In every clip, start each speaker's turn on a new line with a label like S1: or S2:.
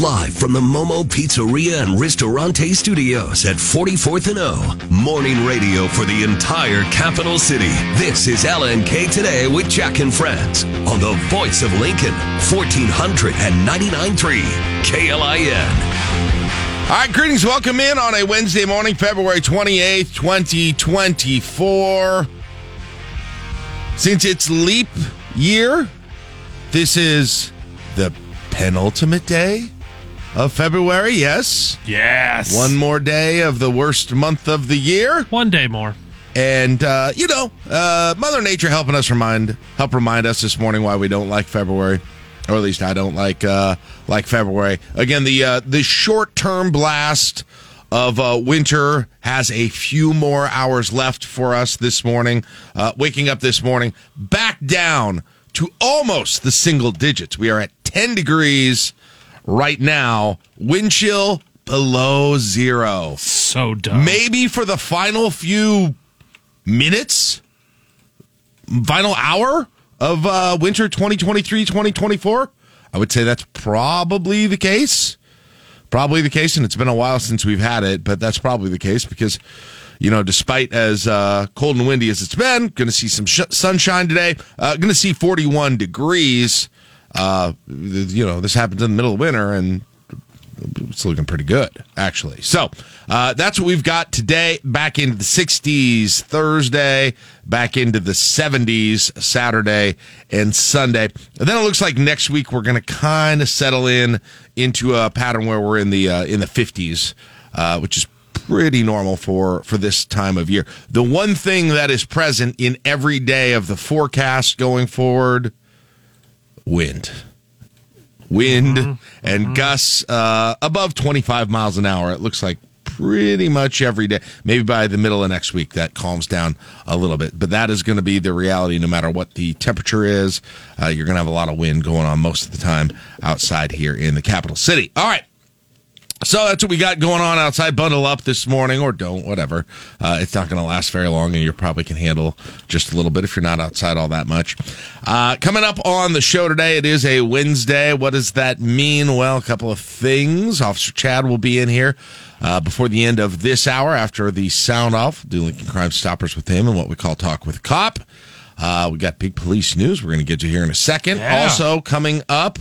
S1: Live from the Momo Pizzeria and Ristorante Studios at 44th and O. Morning radio for the entire capital city. This is LNK Today with Jack and Friends on the voice of Lincoln, 1499.3 KLIN.
S2: All right, greetings. Welcome in on a Wednesday morning, February 28th, 2024. Since it's leap year, this is the penultimate day of February. Yes.
S3: Yes.
S2: One more day of the worst month of the year.
S3: One day more.
S2: And uh, you know, uh, Mother Nature helping us remind help remind us this morning why we don't like February, or at least I don't like uh, like February. Again, the uh, the short term blast of uh, winter has a few more hours left for us this morning. Uh, waking up this morning, back down to almost the single digits. We are at ten degrees right now. Wind chill below zero.
S3: So dumb.
S2: Maybe for the final few minutes, final hour of uh, winter 2023 2024? I would say that's probably the case. Probably the case, and it's been a while since we've had it, but that's probably the case because, you know, despite as uh, cold and windy as it's been, going to see some sh- sunshine today. Uh, going to see 41 degrees. Uh, you know, this happens in the middle of winter, and it's looking pretty good, actually. So uh, that's what we've got today. Back into the 60s Thursday, back into the 70s Saturday and Sunday. And then it looks like next week we're going to kind of settle in into a pattern where we're in the uh, in the 50s, uh, which is pretty normal for for this time of year. The one thing that is present in every day of the forecast going forward, wind wind
S3: Mm-hmm.
S2: and gusts uh, above 25 miles an hour. It looks like pretty much every day. Maybe by the middle of next week, that calms down a little bit. But that is going to be the reality no matter what the temperature is. Uh, you're going to have a lot of wind going on most of the time outside here in the capital city. All right. So that's what we got going on outside. Bundle up this morning or don't, whatever. Uh, it's not going to last very long, and you probably can handle just a little bit if you're not outside all that much. Uh, coming up on the show today, it is a Wednesday. What does that mean? Well, a couple of things. Officer Chad will be in here uh, before the end of this hour after the sound off. Do Lincoln Crime Stoppers with him and what we call Talk with Cop. Uh, we got big police news we're going to get to here in a second.
S3: Yeah.
S2: Also, coming up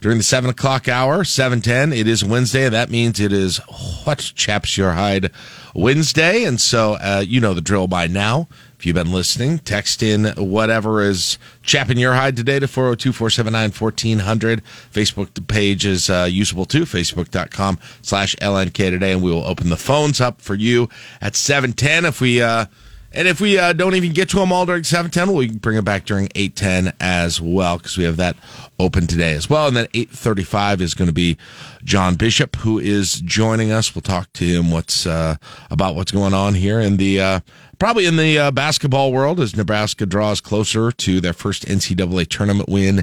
S2: during the seven o'clock hour, seven ten. It is Wednesday. That means it is what chaps your hide Wednesday, and so uh, you know the drill by now. If you've been listening, text in whatever is chapping your hide today to 402 479 1400. Facebook page is uh, usable too, facebook.com slash LNK today, and we will open the phones up for you at 710. If we, uh, and if we uh, don't even get to them all during 710, we can bring it back during 810 as well, because we have that open today as well. And then 835 is going to be John Bishop, who is joining us. We'll talk to him what's uh, about what's going on here in the uh, probably in the uh, basketball world as Nebraska draws closer to their first NCAA tournament win.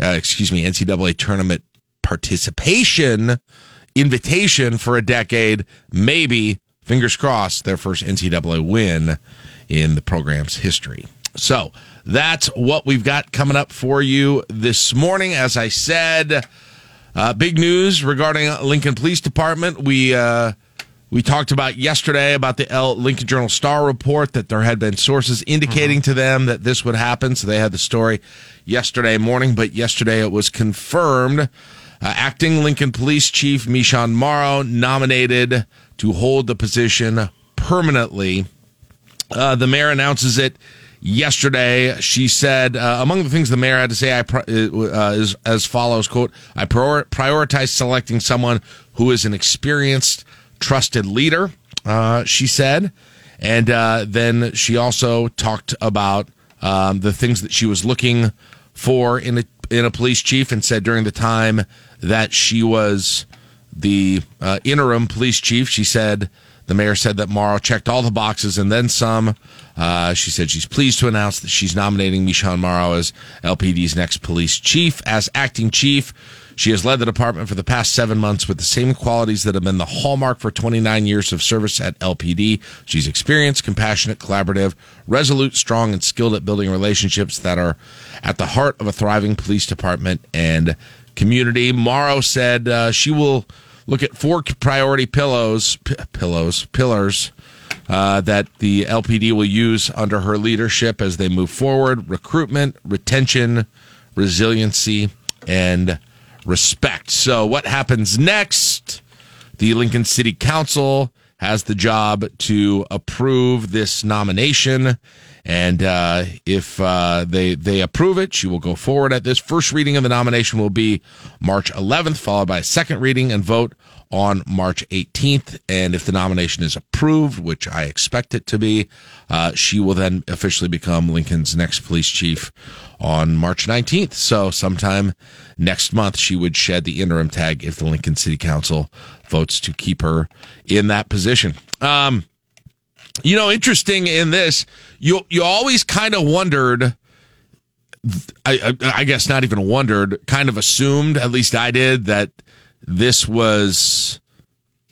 S2: Uh, excuse me, NCAA tournament participation invitation for a decade. Maybe fingers crossed their first NCAA win in the program's history. So that's what we've got coming up for you this morning. As I said, uh, big news regarding Lincoln Police Department. We uh, we talked about yesterday about the L- Lincoln Journal Star report that there had been sources indicating to them that this would happen. So they had the story yesterday morning, but yesterday it was confirmed. Uh, acting Lincoln Police Chief Michon Morrow nominated to hold the position permanently. Uh, the mayor announces it yesterday. She said, uh, among the things the mayor had to say, I pri- uh, is as follows: "quote I prior- prioritize selecting someone who is an experienced, trusted leader." Uh, she said, and uh, then she also talked about um, the things that she was looking for in a in a police chief, and said during the time that she was the uh, interim police chief, she said the mayor said that Morrow checked all the boxes and then some. Uh, she said she's pleased to announce that she's nominating Michon Morrow as LPD's next police chief. As acting chief, she has led the department for the past seven months with the same qualities that have been the hallmark for 29 years of service at LPD. She's experienced, compassionate, collaborative, resolute, strong, and skilled at building relationships that are at the heart of a thriving police department and community. Morrow said uh, she will look at four priority pillows, p- pillows, pillars uh, that the LPD will use under her leadership as they move forward: recruitment, retention, resiliency, and respect. So, what happens next? The Lincoln City Council has the job to approve this nomination. And uh, if uh, they they approve it, she will go forward at this. First reading of the nomination will be March 11th, followed by a second reading and vote on March 18th. And if the nomination is approved, which I expect it to be, uh, she will then officially become Lincoln's next police chief on March 19th. So sometime next month, she would shed the interim tag if the Lincoln City Council votes to keep her in that position. Um, you know, interesting in this, you you always kind of wondered. I, I, I guess not even wondered, kind of assumed, at least I did, that this was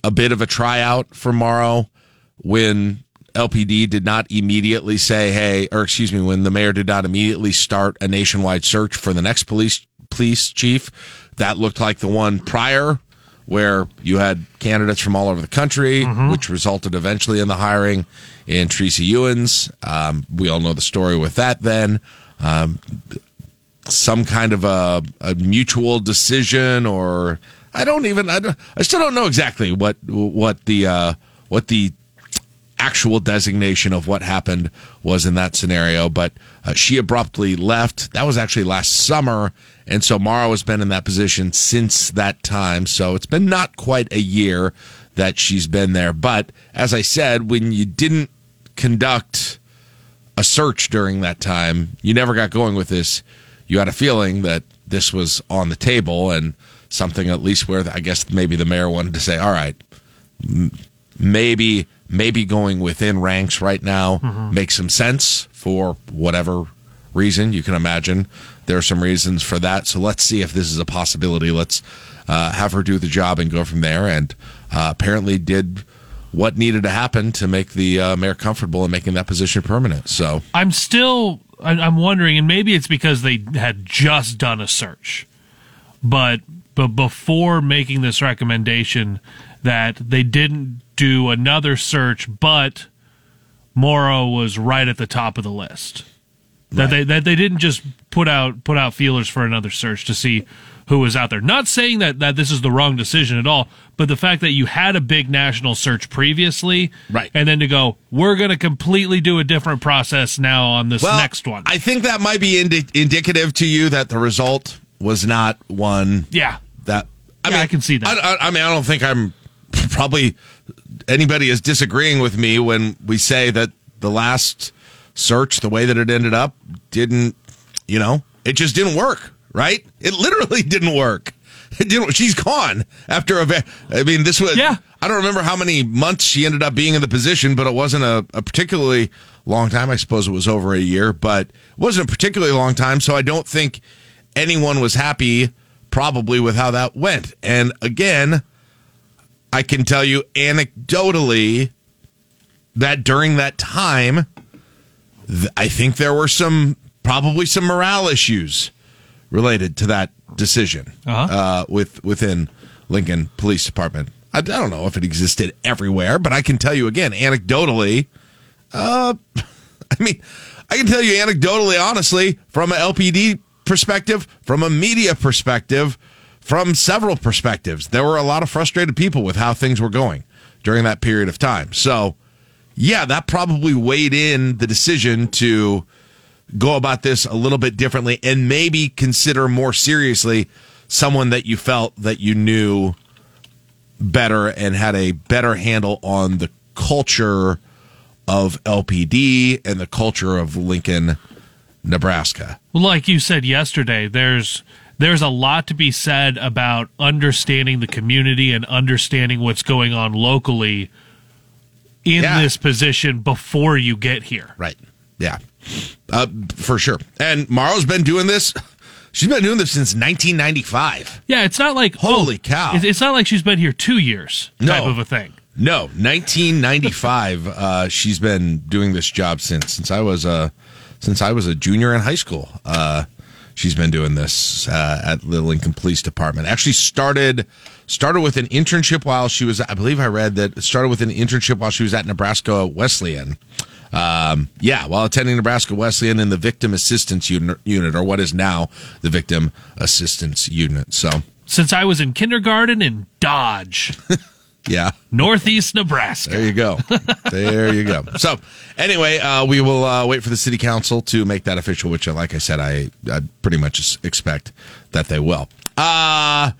S2: a bit of a tryout for Morrow when LPD did not immediately say, "Hey," or excuse me, when the mayor did not immediately start a nationwide search for the next police police chief. That looked like the one prior where you had candidates from all over the country, mm-hmm. which resulted eventually in the hiring in Tracy Ewins. Um, we all know the story with that then. Um, some kind of a, a, mutual decision, or I don't even, I, don't, I still don't know exactly what what the uh, what the actual designation of what happened was in that scenario, but uh, she abruptly left. That was actually last summer. And so Morrow has been in that position since that time. So it's been not quite a year that she's been there. But as I said, when you didn't conduct a search during that time, you never got going with this. You had a feeling that this was on the table and something at least where I guess maybe the mayor wanted to say, all right, maybe maybe going within ranks right now mm-hmm. makes some sense for whatever reason you can imagine. There are some reasons for that. So let's see if this is a possibility. Let's uh, have her do the job and go from there. And uh, apparently did what needed to happen to make the uh, mayor comfortable in making that position permanent. So
S3: I'm still I'm wondering, and maybe it's because they had just done a search, but but before making this recommendation, that they didn't do another search, but Morrow was right at the top of the list. That right. they that they didn't just put out put out feelers for another search to see who was out there. Not saying that that this is the wrong decision at all, but the fact that you had a big national search previously,
S2: right,
S3: and then to go, we're going to completely do a different process now on this
S2: well,
S3: next one.
S2: I think that might be indi- indicative to you that the result was not one.
S3: Yeah,
S2: that
S3: I yeah, mean, I can see that.
S2: I, I, I mean, I don't think I'm probably anybody is disagreeing with me when we say that the last search, the way that it ended up, didn't, you know, it just didn't work, right? It literally didn't work. It didn't, she's gone after a. I mean, this was.
S3: Yeah.
S2: I don't remember how many months she ended up being in the position, but it wasn't a, a particularly long time. I suppose it was over a year, but it wasn't a particularly long time. So I don't think anyone was happy, probably, with how that went. And again, I can tell you anecdotally that during that time, th- I think there were some probably some morale issues related to that decision uh-huh. uh, with within Lincoln Police Department. I, I, don't know if it existed everywhere, but I can tell you again anecdotally. Uh, I mean, I can tell you anecdotally, honestly, from an LPD perspective, from a media perspective from several perspectives. There were a lot of frustrated people with how things were going during that period of time. So, yeah, that probably weighed in the decision to go about this a little bit differently and maybe consider more seriously someone that you felt that you knew better and had a better handle on the culture of LPD and the culture of Lincoln, Nebraska.
S3: Well, like you said yesterday, there's there's a lot to be said about understanding the community and understanding what's going on locally in yeah. this position before you get here.
S2: Right. Yeah. Uh, for sure. And Morrow's been doing this. She's been doing this since 1995.
S3: Yeah, it's not like
S2: holy oh, cow.
S3: It's not like she's been here two years type of a thing.
S2: No, 1995. uh, she's been doing this job since since I was a since I was a junior in high school. Uh, she's been doing this uh, at the Lincoln Police Department. Actually, started started with an internship while she was. I believe I read that started with an internship while she was at Nebraska Wesleyan. Um, yeah, while attending Nebraska Wesleyan in the Victim Assistance Unit, or what is now the Victim Assistance Unit. So,
S3: Since I was in kindergarten in Dodge,
S2: yeah.
S3: Northeast Nebraska.
S2: There you go. there you go. So, anyway, uh, we will uh, wait for the city council to make that official, which, uh, like I said, I, I pretty much expect that they will. Uh,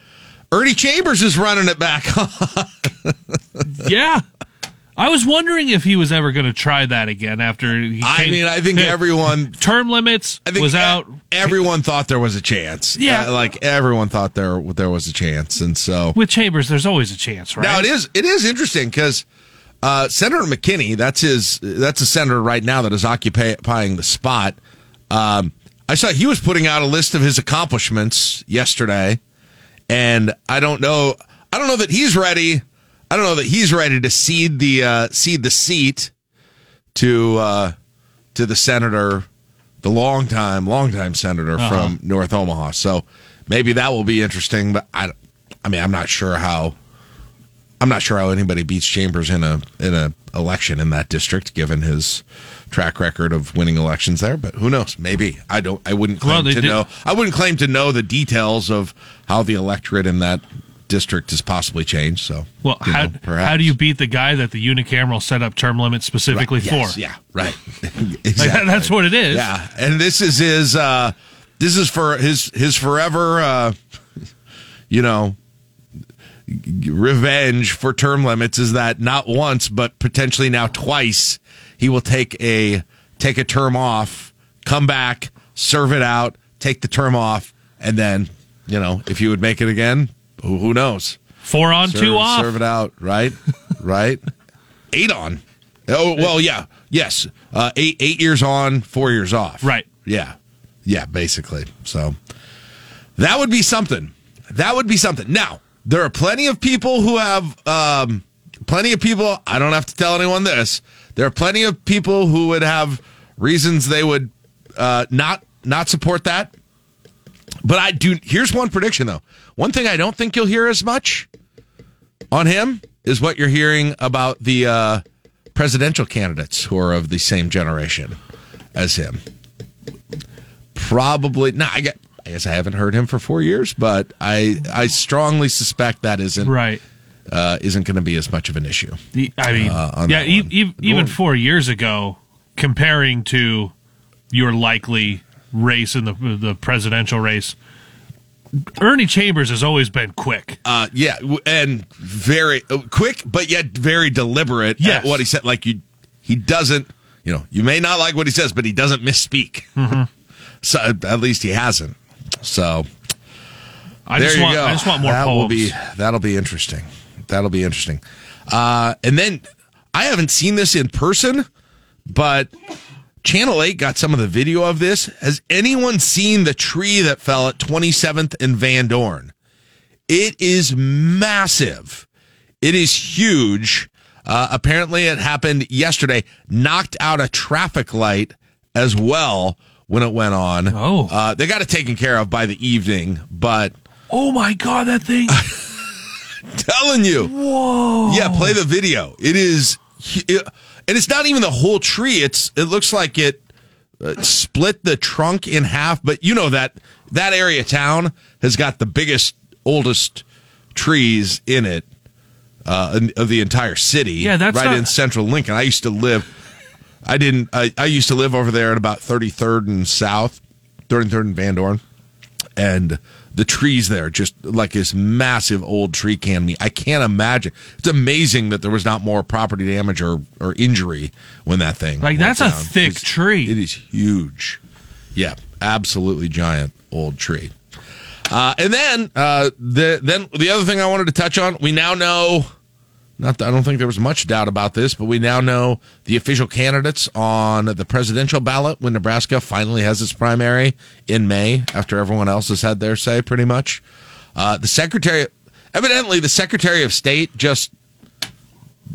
S2: Ernie Chambers is running it back.
S3: Yeah. I was wondering if he was ever going to try that again after he
S2: I
S3: came-
S2: mean, I think everyone.
S3: term limits
S2: I think
S3: was out.
S2: Everyone thought there was a chance.
S3: Yeah.
S2: Uh, like everyone thought there there was a chance, and so
S3: With Chambers, there's always a chance, right?
S2: Now it is it is interesting because uh, Senator McKinney, that's his that's a senator right now that is occupying the spot. Um, I saw he was putting out a list of his accomplishments yesterday, and I don't know I don't know that he's ready. I don't know that he's ready to cede the uh, cede the seat to uh, to the senator, the longtime longtime senator from North Omaha. So maybe that will be interesting. But I, I mean, I'm not sure how. I'm not sure how anybody beats Chambers in a in a election in that district, given his track record of winning elections there. But who knows? Maybe I don't. I wouldn't claim
S3: Well,
S2: to know. I wouldn't claim to know the details of how the electorate in that district has possibly changed. So,
S3: Well,
S2: you
S3: how,
S2: know, perhaps.
S3: how do you beat the guy that the unicameral set up term limits specifically
S2: Right, yes,
S3: for?
S2: Yeah, right.
S3: Like,
S2: exactly.
S3: that's what it is.
S2: Yeah, and this is his. uh This is for his his forever. uh You know, revenge for term limits is that not once but potentially now twice he will take a take a term off, come back, serve it out, take the term off, and then you know if you would make it again, who, who knows?
S3: Four on,
S2: serve,
S3: two off.
S2: Serve it out, right? right? Eight on. Oh well, yeah, yes. Uh, eight eight years on, four years off.
S3: Right.
S2: Yeah, yeah. Basically, so that would be something. That would be something. Now there are plenty of people who have um, plenty of people. I don't have to tell anyone this. There are plenty of people who would have reasons they would uh, not not support that. But I do. Here's one prediction though. One thing I don't think you'll hear as much on him is what you're hearing about the uh, presidential candidates who are of the same generation as him. Probably not. I, I guess I haven't heard him for four years, but I I strongly suspect that isn't
S3: Right.
S2: Uh, isn't going to be as much of an issue.
S3: I mean,
S2: Uh,
S3: yeah, e- e- even four years ago, comparing to your likely race in the the presidential race, Ernie Chambers has always been quick.
S2: Uh, yeah, and very uh, quick, but yet very deliberate
S3: Yes.
S2: at what he said. Like you, he doesn't. You know, you may not like what he says, but he doesn't misspeak.
S3: Mm-hmm.
S2: So at least he hasn't. So
S3: I
S2: there
S3: just
S2: you
S3: want
S2: go.
S3: I just want more
S2: that
S3: poems.
S2: will be that'll be interesting. That'll be interesting. Uh, and then I haven't seen this in person, but Channel Eight got some of the video of this. Has anyone seen the tree that fell at 27th and Van Dorn? It is massive. It is huge. Uh, apparently, it happened yesterday. Knocked out a traffic light as well when it went on.
S3: Oh.
S2: uh, they got it taken care of by the evening, but
S3: oh my god, that thing!
S2: telling you. Whoa. Yeah, play the video. It is, it, and it's not even the whole tree. It's it looks like it uh, split the trunk in half. But you know that that area town has got the biggest, oldest trees in it uh, of the entire city.
S3: Yeah, that's
S2: right
S3: not-
S2: in central Lincoln. I used to live. I didn't. I, I used to live over there at about thirty third and South, thirty third and Van Dorn and the trees there just like this massive old tree canopy. I can't imagine. It's amazing that there was not more property damage or, or injury when that thing
S3: Like, that's a thick
S2: It's-
S3: tree.
S2: It is huge. Yeah, absolutely giant old tree. Uh, and then uh, the then the other thing I wanted to touch on, we now know. Not, I don't think there was much doubt about this, but we now know the official candidates on the presidential ballot when Nebraska finally has its primary in May, after everyone else has had their say, pretty much. Uh, the secretary, evidently, the Secretary of State just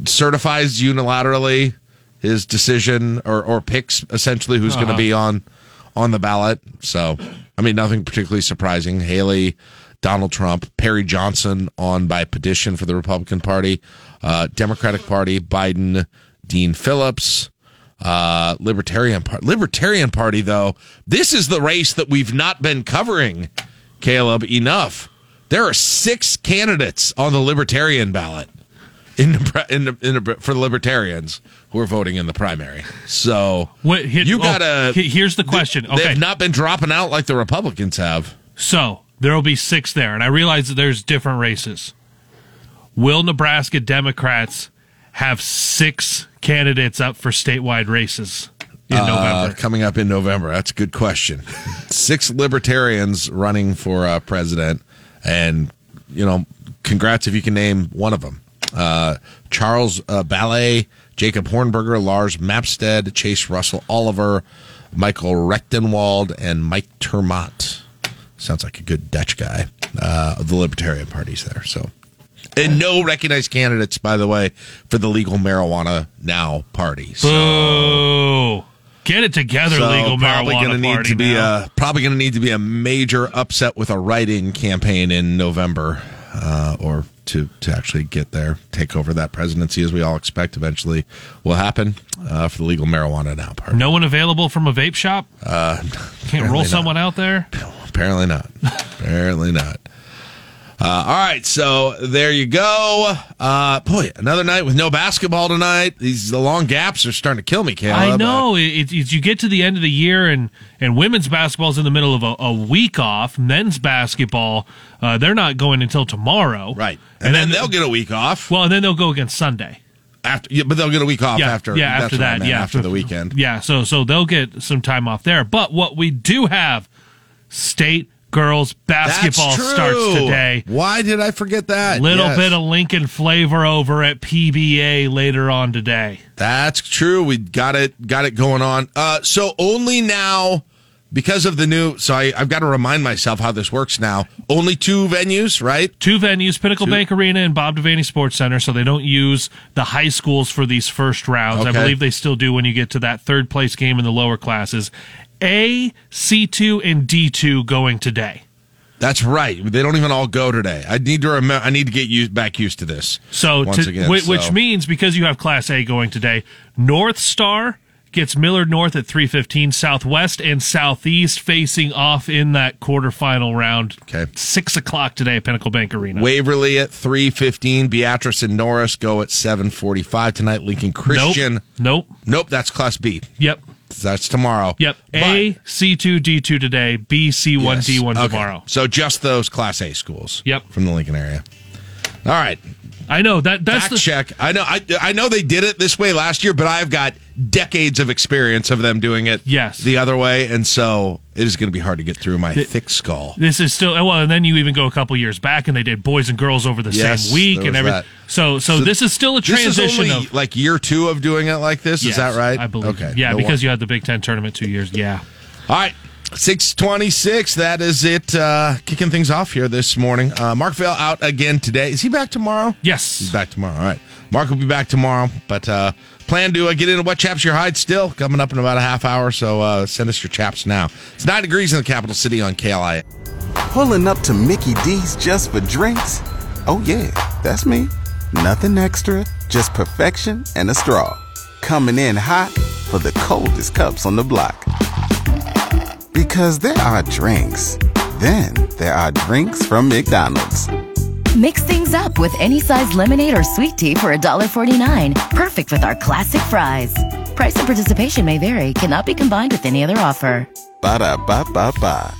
S2: certifies unilaterally his decision or, or picks essentially who's going to be on on the ballot. So I mean, nothing particularly surprising. Haley, Donald Trump, Perry Johnson on by petition for the Republican Party, uh, Democratic Party, Biden, Dean Phillips, uh, Libertarian Party. Libertarian Party, though, this is the race that we've not been covering, Caleb, enough. There are six candidates on the Libertarian ballot in, the, in, the, in the, for the Libertarians who are voting in the primary. So
S3: here-
S2: you
S3: oh,
S2: gotta.
S3: he- here's the question.
S2: They've not been dropping out like the Republicans have.
S3: So there will be six there, and I realize that there's different races. Will Nebraska Democrats have six candidates up for statewide races in
S2: Uh,
S3: November?
S2: coming up in November. That's a good question. Six libertarians running for uh, president, and you know, congrats if you can name one of them. Uh, Charles uh, Ballay, Jacob Hornberger, Lars Mapstead, Chase Russell Oliver, Michael Rectenwald, and Mike ter Maat. Sounds like a good Dutch guy. Uh, the Libertarian Party's there, so. And no recognized candidates, by the way, for the legal marijuana now party. So,
S3: Boo! Get it together,
S2: so
S3: legal
S2: probably
S3: marijuana
S2: gonna need
S3: party
S2: to be
S3: now.
S2: a probably going to need to be a major upset with a write-in campaign in November, uh, or to to actually get there, take over that presidency, as we all expect eventually will happen uh, for the legal marijuana now party.
S3: no one available from a vape shop. Uh, Can't roll
S2: not.
S3: someone out there.
S2: Apparently not. Apparently not. Uh, all right, so there you go. Uh, boy, another night with no basketball tonight. These the long gaps are starting to kill me, Caleb.
S3: I know. It, it's you get to the end of the year, and and women's basketball is in the middle of a, a week off. Men's basketball, uh, they're not going until tomorrow.
S2: Right, and, then, they'll get a week off
S3: well, and then they'll go against Sunday.
S2: after. Yeah, but they'll get a week off
S3: Yeah,
S2: after.
S3: yeah, after
S2: I
S3: that,
S2: meant,
S3: yeah,
S2: after the weekend.
S3: Yeah, so so they'll get some time off there. But what we do have, state girls basketball starts today.
S2: Why did I forget that?
S3: Little
S2: Yes.
S3: bit of Lincoln flavor over at PBA later on today.
S2: That's true. We got it got it going on. Uh, so only now because of the new. So I, I've got to remind myself how this works now. Only two venues, right?
S3: Two venues, Pinnacle Bank Arena and Bob Devaney Sports Center, so they don't use the high schools for these first rounds. I believe they still do when you get to that third place game in the lower classes. A, C2, and D2 going today.
S2: That's right. They don't even all go today. I need to remember. I need to get used back used to this.
S3: So, to,
S2: again,
S3: whi-
S2: so-
S3: which means because you have Class A going today, North Star gets Millard North at 315, Southwest and Southeast facing off in that quarterfinal round.
S2: Okay.
S3: 6 o'clock today at Pinnacle Bank Arena.
S2: Waverly at three fifteen. Beatrice and Norris go at seven forty five tonight. Lincoln Christian.
S3: Nope. Nope.
S2: Nope, that's Class B.
S3: Yep.
S2: That's tomorrow.
S3: Yep. A,
S2: But-
S3: C2, D2 today, B, C1,
S2: Yes.
S3: D1
S2: Okay.
S3: tomorrow.
S2: So just those Class A schools.
S3: Yep.
S2: From the Lincoln area. All right.
S3: I know that that's
S2: Fact
S3: the
S2: check. I know. I, I know they did it this way last year, but I've got decades of experience of them doing it.
S3: Yes.
S2: the other way, and so it is going to be hard to get through my thick skull.
S3: this is still well, and then you even go a couple years back, and they did boys and girls over the
S2: Yes,
S3: same week and everything.
S2: that.
S3: So, so, this is still a
S2: This is
S3: transition
S2: only
S3: of
S2: like year two of doing it like this.
S3: Yes,
S2: is that right?
S3: I believe.
S2: Okay.
S3: Yeah,
S2: No
S3: because
S2: wor-
S3: you had the Big Ten tournament two years. Yeah.
S2: All right. 626. That is it. Uh, kicking things off here this morning. Uh, Mark Vale out again today. Is he back tomorrow?
S3: Yes.
S2: He's back tomorrow. All right. Mark will be back tomorrow, but uh, plan to uh, get into what chaps your hide still coming up in about a half hour. So uh, send us your chaps now. It's nine degrees in the capital city on KLI.
S4: Pulling up to Mickey D's just for drinks? Oh, yeah, that's me. Nothing extra, just perfection and a straw. Coming in hot for the coldest cups on the block. Because there are drinks, then there are drinks from McDonald's.
S5: Mix things up with any size lemonade or sweet tea for $1.49. Perfect with our classic fries. Price and participation may vary, cannot be combined with any other offer.
S4: Ba da ba ba ba.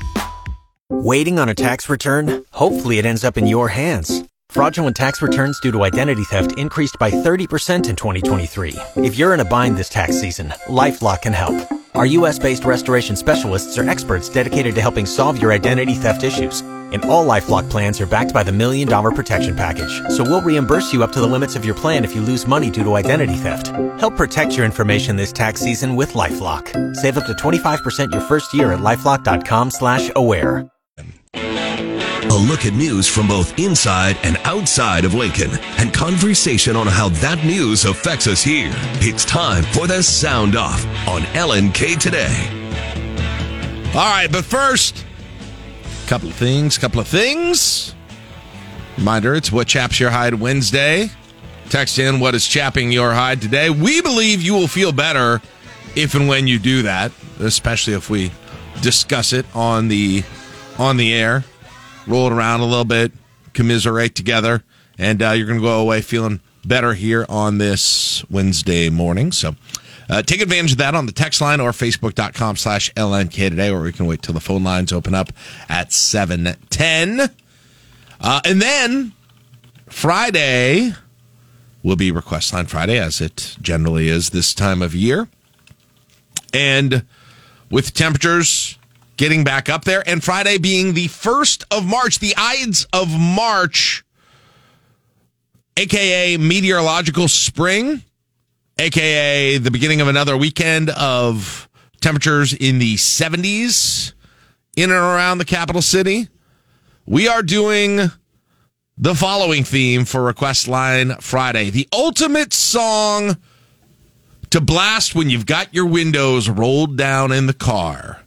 S6: Waiting on a tax return? Hopefully, it ends up in your hands. Fraudulent tax returns due to identity theft increased by 30% in 2023. If you're in a bind this tax season, LifeLock can help. Our U.S. based restoration specialists are experts dedicated to helping solve your identity theft issues. And all LifeLock plans are backed by the Million Dollar Protection Package. So we'll reimburse you up to the limits of your plan if you lose money due to identity theft. Help protect your information this tax season with LifeLock. Save up to 25% your first year at LifeLock.com slash aware.
S1: A look at news from both inside and outside of Lincoln and conversation on how that news affects us here. It's time for the Sound Off on LNK Today.
S2: All right, but first, Couple of things, couple of things. Reminder, it's What Chaps Your Hide Wednesday. Text in what is chapping your hide today. We believe you will feel better if and when you do that, especially if we discuss it on the on the air, roll it around a little bit, commiserate together, and uh, you're going to go away feeling better here on this Wednesday morning. So uh, take advantage of that on the text line or facebook.com slash LNK today, or we can wait till the phone lines open up at 710. Uh, and then Friday will be Request Line Friday, as it generally is this time of year. And with temperatures getting back up there, and Friday being the first of March, the Ides of March, aka meteorological spring, aka the beginning of another weekend of temperatures in the 70s in and around the capital city. We are doing the following theme for Request Line Friday the ultimate song to blast when you've got your windows rolled down in the car.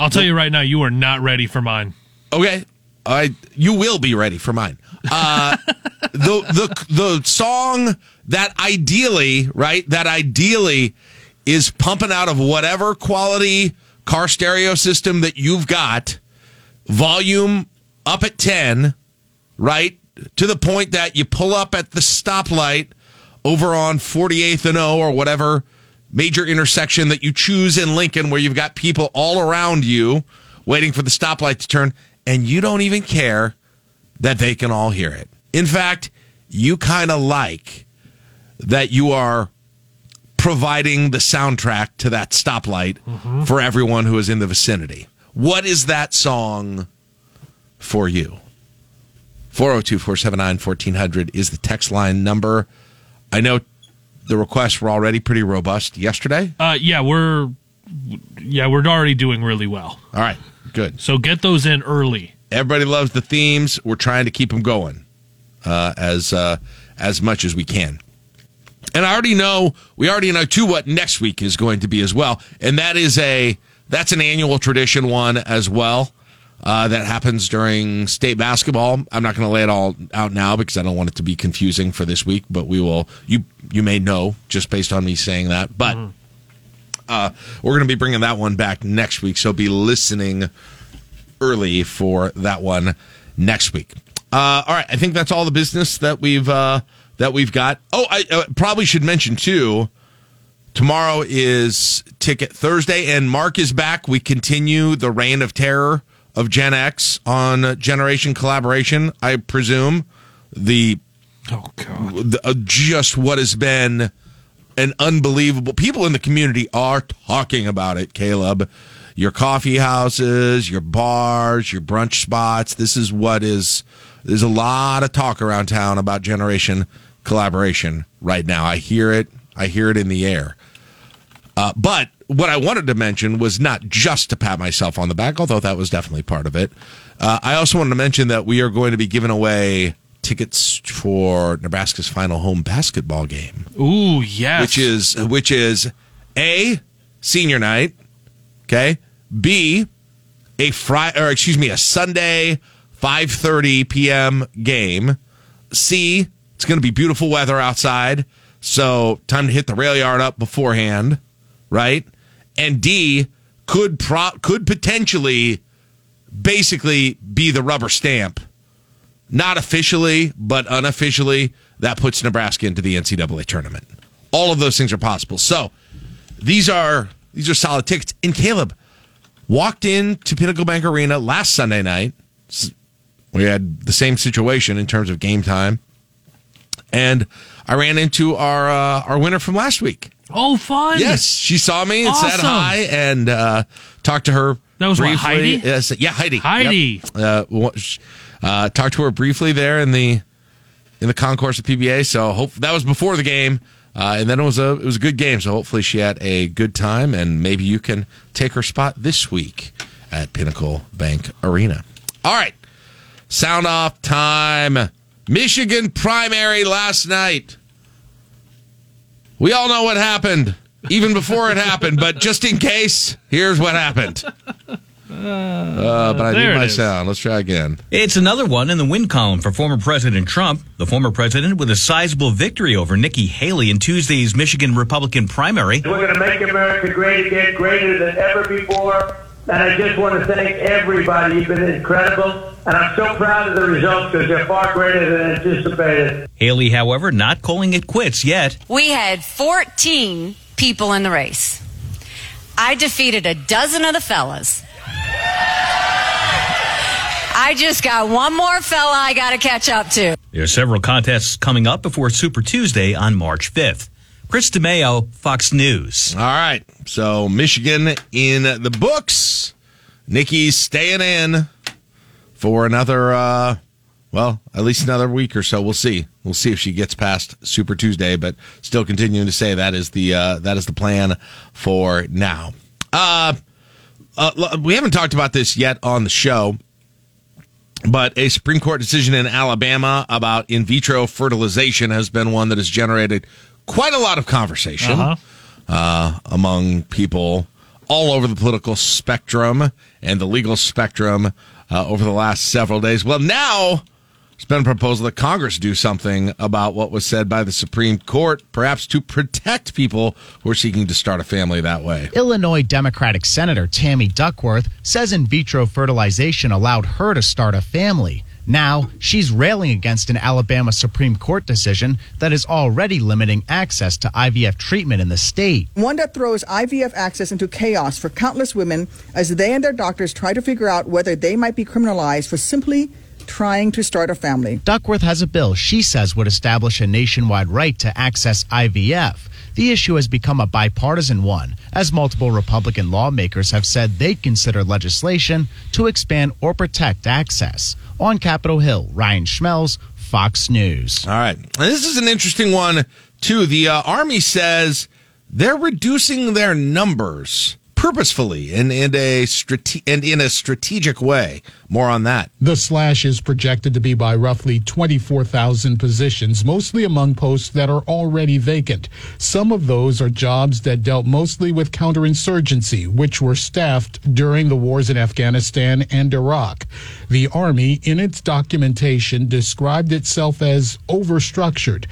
S3: I'll tell you right now, you are not ready for mine.
S2: Okay, I you will be ready for mine. Uh, the the the song that ideally, right, that ideally is pumping out of whatever quality car stereo system that you've got, volume up at ten, right, to the point that you pull up at the stoplight over on 48th and O or whatever major intersection that you choose in Lincoln where you've got people all around you waiting for the stoplight to turn and you don't even care that they can all hear it. In fact, you kind of like that you are providing the soundtrack to that stoplight for everyone who is in the vicinity. What is that song for you? 402 479 1400 is the text line number. I know the requests were already pretty robust yesterday.
S3: Uh, yeah, we're yeah we're already doing really well.
S2: All right, good.
S3: So get those in early.
S2: Everybody loves the themes. We're trying to keep them going uh, as uh, as much as we can. And I already know we already know too what next week is going to be as well, and that is a that's an annual tradition one as well. Uh, that happens during state basketball. I'm not going to lay it all out now because I don't want it to be confusing for this week. But we will. You you may know just based on me saying that. But uh, we're going to be bringing that one back next week. So be listening early for that one next week. Uh, all right, I think that's all the business that we've uh, that we've got. Oh, I uh, probably should mention too. Tomorrow is Ticket Thursday, and Mark is back. We continue the reign of terror of Gen X on Generation Collaboration. I presume the,
S3: Oh god.
S2: the uh, just what has been an unbelievable. People in the community are talking about it. Caleb, your coffee houses, your bars, your brunch spots. This is what is. There's a lot of talk around town about Generation Collaboration right now. I hear it. I hear it in the air. Uh, but what I wanted to mention was not just to pat myself on the back, although that was definitely part of it. Uh, I also wanted to mention that we are going to be giving away tickets for Nebraska's final home basketball game,
S3: Ooh yes.
S2: which is which is a senior night, okay, b a Friday or excuse me a Sunday 5:30 p.m. game, c it's going to be beautiful weather outside, so time to hit the rail yard up beforehand right? And D could pro- could potentially basically be the rubber stamp. Not officially, but unofficially, that puts Nebraska into the NCAA tournament. All of those things are possible. So these are these are solid tickets. And Caleb walked into Pinnacle Bank Arena last Sunday night. We had the same situation in terms of game time. And I ran into our uh, our winner from last week.
S3: oh fun.
S2: Yes, she saw me and said hi and uh, talked to her.
S3: That was what. Heidi?
S2: Yes, yeah, Heidi.
S3: Heidi.
S2: Yep. Uh, uh, talked to her briefly there in the in the concourse of PBA. So hope that was before the game, uh, and then it was a it was a good game. So hopefully she had a good time, and maybe you can take her spot this week at Pinnacle Bank Arena. All right, sound off time. Michigan primary last night. We all know what happened, even before it happened, but just in case, here's what happened. Uh, but I
S3: there
S2: need my
S3: is.
S2: sound. Let's try again.
S7: It's another one in the win column for former President Trump, the former president with a sizable victory over Nikki Haley in Tuesday's Michigan Republican primary.
S8: We're going to make America great again, greater than ever before. And I just want to thank everybody. You've been incredible. And I'm so proud of the results because they're far greater than anticipated.
S7: Haley, however, not calling it quits yet.
S9: We had 14 people in the race. I defeated a dozen of the fellas. I just got one more fella I got to catch up to.
S7: There are several contests coming up before Super Tuesday on March 5th. Chris DeMeo, Fox News.
S2: All right. So Michigan in the books. Nikki's staying in for another, uh, well, at least another week or so. We'll see. We'll see if she gets past Super Tuesday, but still continuing to say that is the uh, that is the plan for now. Uh, uh, we haven't talked about this yet on the show, but a Supreme Court decision in Alabama about in vitro fertilization has been one that has generated quite a lot of conversation
S3: Uh-huh.
S2: uh, among people all over the political spectrum and the legal spectrum uh, over the last several days. Well, now it's been a proposal that Congress do something about what was said by the Supreme Court, perhaps to protect people who are seeking to start a family that way.
S10: Illinois Democratic Senator Tammy Duckworth says in vitro fertilization allowed her to start a family. Now, she's railing against an Alabama Supreme Court decision that is already limiting access to IVF treatment in the state.
S11: One that throws IVF access into chaos for countless women as they and their doctors try to figure out whether they might be criminalized for simply trying to start a family.
S10: Duckworth has a bill she says would establish a nationwide right to access IVF. The issue has become a bipartisan one, as multiple Republican lawmakers have said they'd consider legislation to expand or protect access. On Capitol Hill, Ryan Schmelz, Fox News.
S2: All right. This is an interesting one, too. The uh, Army says they're reducing their numbers purposefully and in a strate- and in a strategic way. More on that.
S12: The slash is projected to be by roughly 24,000 positions, mostly among posts that are already vacant. Some of those are jobs that dealt mostly with counterinsurgency, which were staffed during the wars in Afghanistan and Iraq. The Army, in its documentation, described itself as overstructured.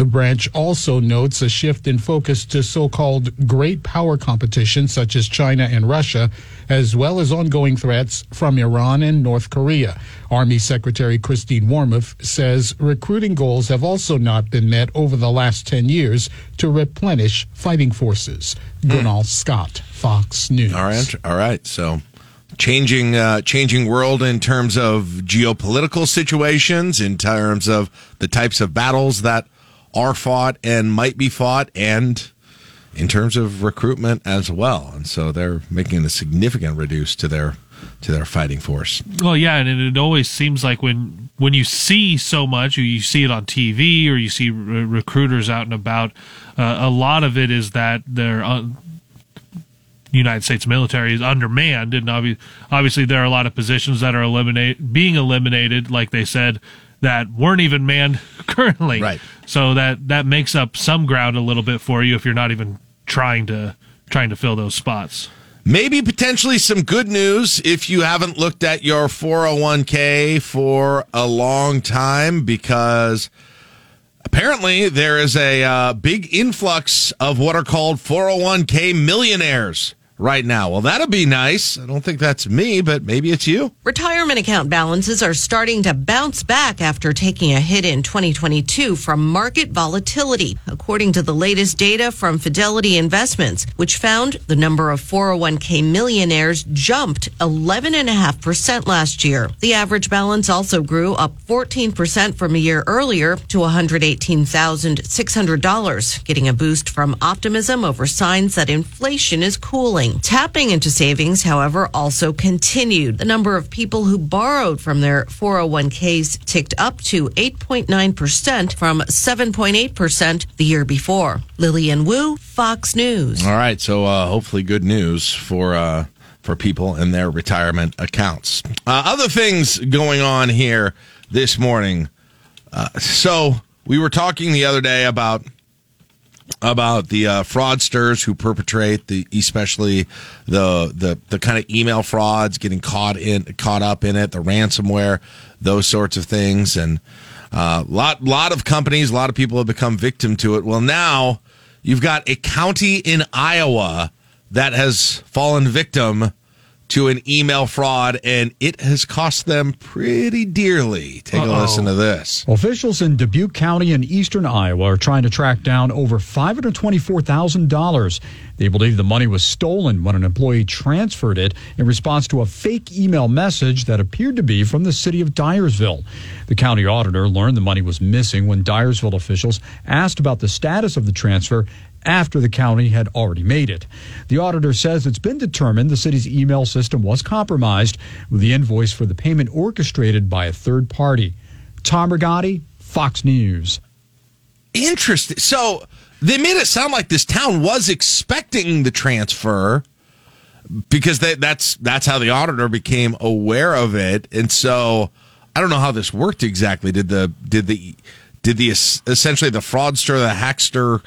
S12: The branch also notes a shift in focus to so called great power competition, such as China and Russia, as well as ongoing threats from Iran and North Korea. Army Secretary Christine Wormuth says recruiting goals have also not been met over the last 10 years to replenish fighting forces. Gurnal Scott, Fox News.
S2: All right. All right. So changing uh, changing world in terms of geopolitical situations, in terms of the types of battles that are fought and might be fought, and in terms of recruitment as well. And so they're making a significant reduce to their to their fighting force.
S3: Well, yeah, and it, always seems like when when you see so much, you see it on TV, or you see re- recruiters out and about, uh, a lot of it is that they're. Uh, United States military is undermanned, and obvi- obviously there are a lot of positions that are eliminate being eliminated, like they said, that weren't even manned currently.
S2: Right.
S3: So that that makes up some ground a little bit for you if you're not even trying to trying to fill those spots.
S2: Maybe potentially some good news if you haven't looked at your 401k for a long time because apparently there is a uh, big influx of what are called 401k millionaires right now. Well, that'll be nice. I don't think that's me, but maybe it's you.
S13: Retirement account balances are starting to bounce back after taking a hit in 2022 from market volatility, according to the latest data from Fidelity Investments, which found the number of 401k millionaires jumped 11.5% last year. The average balance also grew up 14% from a year earlier to $118,600, getting a boost from optimism over signs that inflation is cooling. Tapping into savings, however, also continued. The number of people who borrowed from their 401ks ticked up to 8.9% from 7.8% the year before. Lillian Wu, Fox News.
S2: All right, so uh, hopefully good news for uh, for people in their retirement accounts. Uh, other things going on here this morning. Uh, so we were talking the other day about about the uh, fraudsters who perpetrate the, especially the the the kind of email frauds, getting caught in caught up in it, the ransomware, those sorts of things, and a uh, lot lot of companies, a lot of people have become victim to it. Well, now you've got a county in Iowa that has fallen victim to an email fraud, and it has cost them pretty dearly. Take
S14: Uh-oh.
S2: a listen to this.
S14: Officials in Dubuque County in eastern Iowa are trying to track down over $524,000. They believe the money was stolen when an employee transferred it in response to a fake email message that appeared to be from the city of Dyersville. The county auditor learned the money was missing when Dyersville officials asked about the status of the transfer after the county had already made it. The auditor says it's been determined the city's email system was compromised with the invoice for the payment orchestrated by a third party. Tom Rigotti, Fox News.
S2: Interesting. So they made it sound like this town was expecting the transfer because they, that's that's how the auditor became aware of it, and so I don't know how this worked exactly. Did the did the did the essentially the fraudster, the hackster,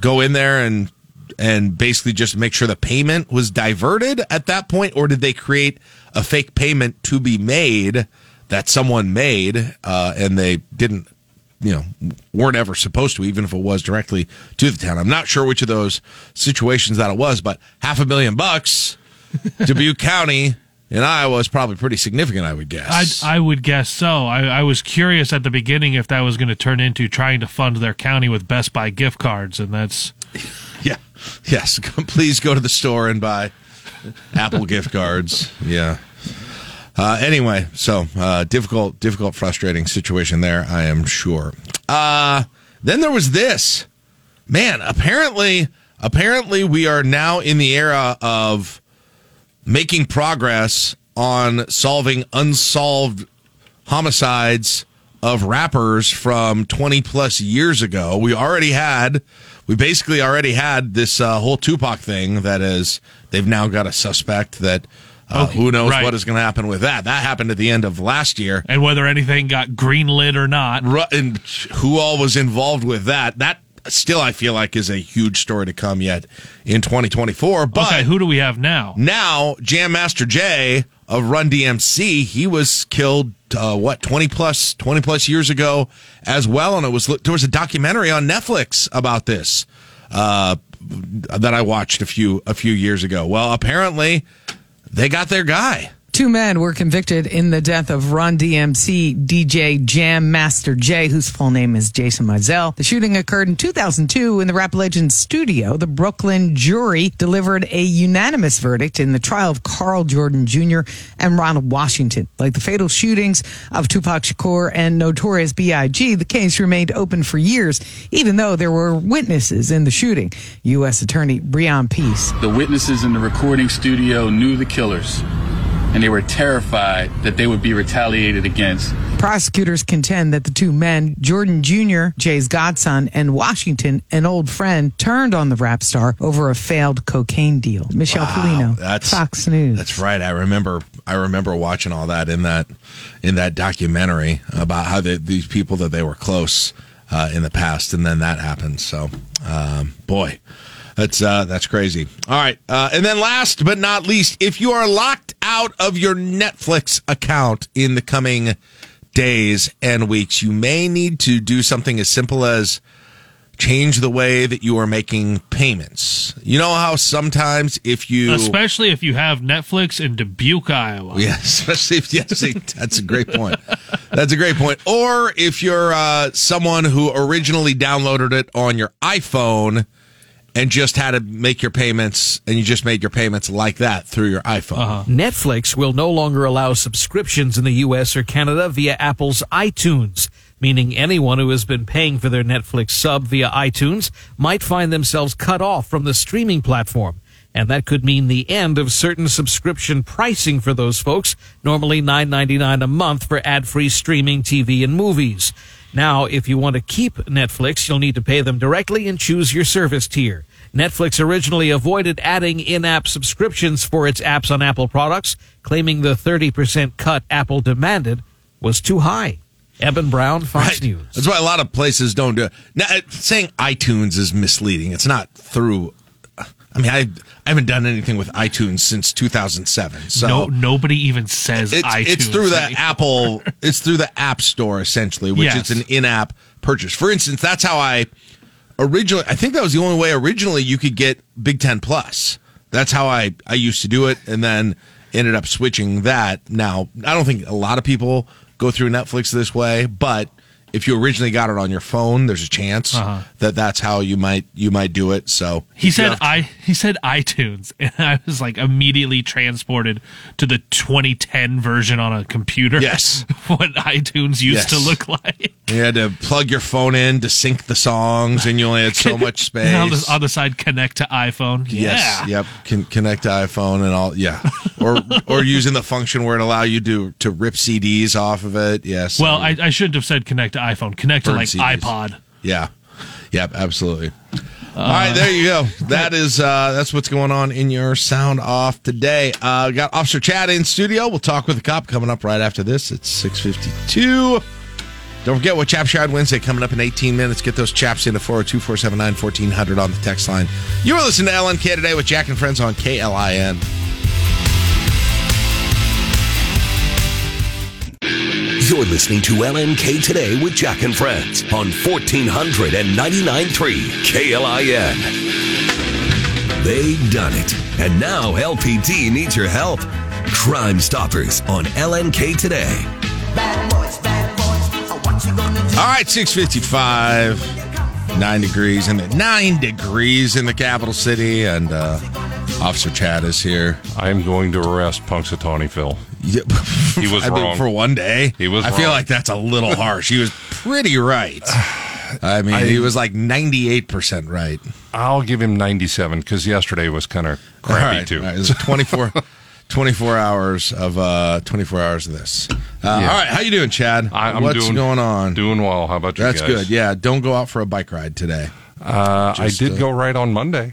S2: go in there and and basically just make sure the payment was diverted at that point, or did they create a fake payment to be made that someone made uh, and they didn't you know, weren't ever supposed to, even if it was directly to the town. I'm not sure which of those situations that it was, but half a million bucks, Dubuque County in Iowa is probably pretty significant, I would guess.
S3: I, I would guess so. I, I was curious at the beginning if that was going to turn into trying to fund their county with Best Buy gift cards, and that's.
S2: Yeah. Yes. Please go to the store and buy Apple gift cards. Yeah. Uh, anyway, so uh, difficult, difficult, frustrating situation there. I am sure. Uh, then there was this, man. Apparently, apparently, we are now in the era of making progress on solving unsolved homicides of rappers from 20 plus years ago. We already had, we basically already had this uh, whole Tupac thing that is, they've now got a suspect that uh,
S3: Okay,
S2: who knows
S3: right.
S2: what is going to happen with that? That happened at the end of last year.
S3: And whether anything got greenlit or not.
S2: Ru- And who all was involved with that? That still, I feel like, is a huge story to come yet in 2024. But
S3: okay, who do we have now?
S2: now, Jam Master Jay of Run DMC, he was killed. Uh, what 20 plus 20 plus years ago as well and it was there was a documentary on Netflix about this uh, that I watched a few a few years ago well apparently they got their guy
S15: Two men were convicted in the death of Run DMC DJ Jam Master Jay, whose full name is Jason Mizell. The shooting occurred in 2002 in the rap legend's studio. The Brooklyn jury delivered a unanimous verdict in the trial of Carl Jordan Jr. and Ronald Washington. Like the fatal shootings of Tupac Shakur and Notorious B.I.G., the case remained open for years, even though there were witnesses in the shooting. U.S. Attorney Breon Peace.
S16: The witnesses in the recording studio knew the killers, and they were terrified that they would be retaliated against.
S15: Prosecutors contend that the two men, Jordan Jr., Jay's godson, and Washington, an old friend, turned on the rap star over a failed cocaine deal. Michelle Pollino,
S2: that's
S15: Fox News.
S2: That's right. I remember. I remember watching all that in that in that documentary about how they, these people that they were close uh, in the past, and then that happened. So, um, boy, that's uh, that's crazy. All right, uh, and then last but not least, if you are locked out of your Netflix account in the coming days and weeks, you may need to do something as simple as change the way that you are making payments. You know how sometimes if you
S3: Especially if you have Netflix in Dubuque, Iowa.
S2: yeah, especially if yes, that's a great point. That's a great point. Or if you're uh, someone who originally downloaded it on your iPhone and just had to make your payments, and you just made your payments like that through your iPhone. Uh-huh.
S17: Netflix will no longer allow subscriptions in the U.S. or Canada via Apple's iTunes, meaning anyone who has been paying for their Netflix sub via iTunes might find themselves cut off from the streaming platform. And that could mean the end of certain subscription pricing for those folks, normally $9.99 a month for ad-free streaming TV and movies. Now, if you want to keep Netflix, you'll need to pay them directly and choose your service tier. Netflix originally avoided adding in-app subscriptions for its apps on Apple products, claiming the 30% cut Apple demanded was too high. Eben Brown, Fox News.
S2: That's why a lot of places don't do it. Now, uh, saying iTunes is misleading. It's not through. I mean, I, I haven't done anything with iTunes since 2007. So
S3: no, nobody even says
S2: it's,
S3: iTunes.
S2: it's through the
S3: anymore.
S2: Apple. It's through the App Store essentially, which
S3: Yes.
S2: is an in-app purchase. For instance, that's how I originally. I think that was the only way originally you could get Big Ten Plus. That's how I I used to do it, and then ended up switching that. Now I don't think a lot of people go through Netflix this way, but if you originally got it on your phone, there's a chance
S3: Uh-huh.
S2: that that's how you might you might do it. So
S3: He said
S2: have-
S3: I he said iTunes and I was like immediately transported to the 2010 version on a computer.
S2: Yes.
S3: what iTunes used
S2: Yes.
S3: to look like.
S2: you had to plug your phone in to sync the songs, and you only had so much space.
S3: And on, the, on the side connect to iPhone.
S2: Yes.
S3: Yeah.
S2: Yep. Can connect to iPhone and all. Yeah. Or or using the function where it allow you to to rip CDs off of it. Yes.
S3: Well, I, I shouldn't have said connect to iPhone. Connect to like
S2: CDs.
S3: iPod.
S2: Yeah. Yep. Absolutely. all right. There you go. That is uh, that's what's going on in your sound off today. Uh, got Officer Chad in studio. We'll talk with the cop coming up right after this. It's six fifty two. Don't forget what Chap Shard Wednesday coming up in 18 minutes. Get those chaps into 402 479 1400 on the text line. You are listening to LNK today with Jack and Friends on KLIN.
S1: You're listening to LNK Today with Jack and Friends on 1499.3 KLIN. They done it. And now LPD needs your help. Crime Stoppers on LNK Today. Bad boys, bad boys.
S2: All right, 655, nine degrees in the nine degrees in the capital city, and uh, Officer Chad is here.
S18: I'm going to arrest Punxsutawney Phil.
S2: Yeah.
S18: He was
S2: I mean,
S18: wrong.
S2: for one day.
S18: He was
S2: I feel like that's a little harsh. He was pretty right. I mean,
S18: I-
S2: he was like 98% right.
S18: I'll give him 97 because yesterday was kind of crappy
S2: right,
S18: too.
S2: right, It was 24, 24 hours of uh, 24 hours of this. Uh,
S18: Yeah.
S2: All right, how you doing, Chad?
S18: I, I'm
S2: What's
S18: doing,
S2: going on?
S18: Doing well. How about you
S2: That's
S18: guys?
S2: good. Yeah, don't go out for a bike ride today.
S18: Uh, I did
S2: uh,
S18: go right on Monday.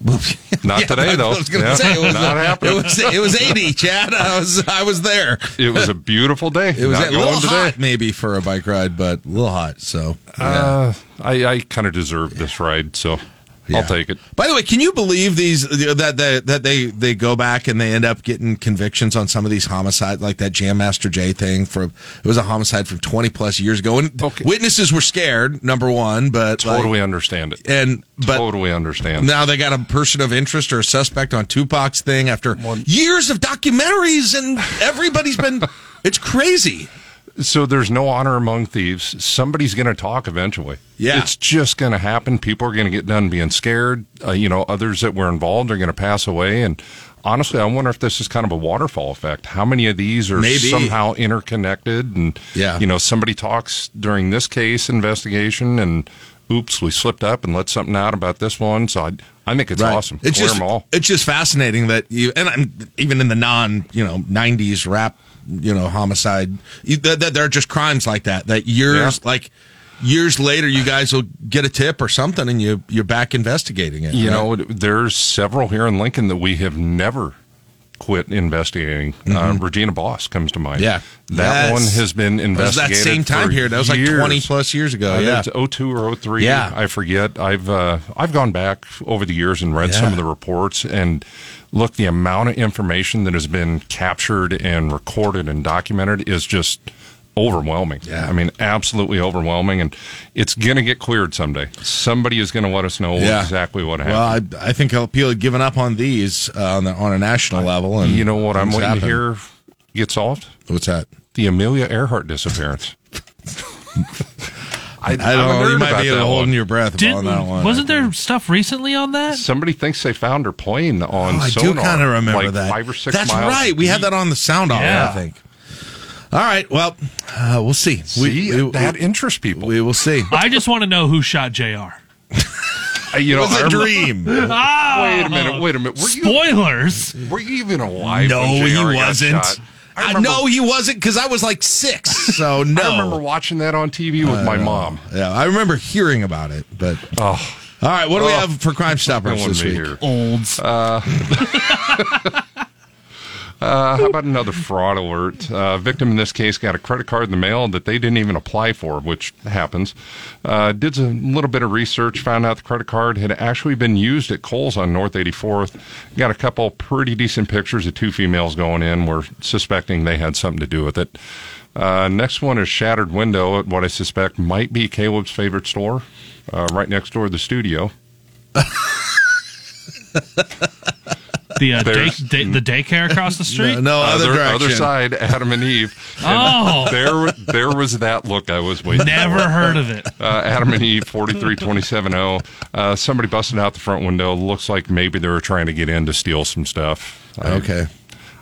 S18: Not
S2: Yeah,
S18: today though.
S2: I was going to
S18: Yeah,
S2: say it was,
S18: not
S2: uh,
S18: happening.
S2: It was it was eighty, Chad. I was I was there.
S18: It was a beautiful day.
S2: It was
S18: Not
S2: a little
S18: today.
S2: hot, maybe for a bike ride, but a little hot. So, yeah.
S18: Uh, I, I kind of deserve this ride, so
S2: Yeah.
S18: I'll take it.
S2: By the way, can you believe these that that that they they go back and they end up getting convictions on some of these homicides, like that Jam Master Jay thing? For it was a homicide from twenty plus years ago, and witnesses were scared. Number one, but like-
S18: Totally understand it.
S2: and but
S18: totally understand.
S2: now they got a person of interest or a suspect on Tupac's thing after years of documentaries, and everybody's been. it's crazy.
S18: So there's no honor among thieves. Somebody's going to talk eventually.
S2: Yeah.
S18: It's just going to happen. People are going to get done being scared. Uh, you know, others that were involved are going to pass away. And honestly, I wonder if this is kind of a waterfall effect. How many of these are
S2: Maybe.
S18: somehow interconnected? And,
S2: Yeah.
S18: you know, somebody talks during this case investigation and, oops, we slipped up and let something out about this one. So I, I think it's
S2: Right.
S18: awesome.
S2: It's
S18: Clear
S2: just it's just fascinating that you and I'm even in the non you know '90s rap you know homicide you, that, that there are just crimes like that that years like years later you guys will get a tip or something and you you're back investigating it.
S18: You
S2: right?
S18: know, there's several here in Lincoln that we have never quit investigating. Uh, Regina Bos comes to mind.
S2: Mm-hmm. Yeah.
S18: that
S2: Yes.
S18: one has been
S2: was that
S18: investigated.
S2: same time period. That was like 20 plus years ago,
S18: think
S2: yeah.
S18: it's 02 or 03.
S2: Yeah.
S18: I forget. I've uh, I've gone back over the years and read some of the reports and look. The amount of information that has been captured and recorded and documented is just overwhelming.
S2: Yeah.
S18: I mean, absolutely overwhelming, and it's going to get cleared someday. Somebody is going to let us know
S2: Yeah.
S18: exactly what happened.
S2: Well, I, I think people have given up on these uh, on the, on a national level, and
S18: you know what I'm
S2: things
S18: waiting to hear get solved?
S2: What's that?
S18: The Amelia Earhart disappearance. I,
S2: I don't know. You might be holding your breath
S3: Did,
S2: on that one.
S3: wasn't there stuff recently on that?
S18: Somebody thinks they found her plane on
S2: Oh, I do kind of remember
S18: like
S2: that.
S18: Five or six
S2: That's
S18: miles
S2: right. We had that on the sound off.
S3: Yeah.
S2: I think. All right. Well, uh, we'll see.
S18: See,
S2: we, we,
S18: that interests people.
S2: we will see.
S3: I just want to know who shot Jr.
S18: Uh, you
S2: It
S18: know,
S2: was
S18: I
S2: a
S18: remember-
S2: dream.
S3: Ah,
S18: Wait a minute. Wait a minute. Were you,
S3: Spoilers.
S18: were you even alive?
S2: no,
S18: when
S2: he wasn't.
S18: shot? I
S2: I
S18: remember-
S2: know he wasn't because I was like six. So no.
S18: I remember watching that on TV with my
S2: Uh,
S18: mom.
S2: Yeah, I remember hearing about it. But
S18: Oh,
S2: all right, what do we
S18: Oh.
S2: have for Crime Stoppers
S18: want
S2: this week?
S18: here.
S3: Olds.
S18: Uh, Uh, how about another fraud alert? Uh, victim in this case got a credit card in the mail that they didn't even apply for, which happens. Uh, did a little bit of research, found out the credit card had actually been used at Kohl's on North 84th. Got a couple pretty decent pictures of two females going in. We're suspecting they had something to do with it. Uh, next one is shattered window at what I suspect might be Caleb's favorite store, uh, right next door to the studio.
S3: The uh, day, day, the daycare across the street.
S18: No other, other side, Adam and Eve.
S3: Oh.
S18: There, there was that look I was waiting.
S3: Never
S18: for.
S3: heard of it.
S18: Uh, Adam and Eve, forty-three twenty-seven zero. Uh, somebody busted out the front window. Looks like maybe they were trying to get in to steal some stuff.
S2: Okay.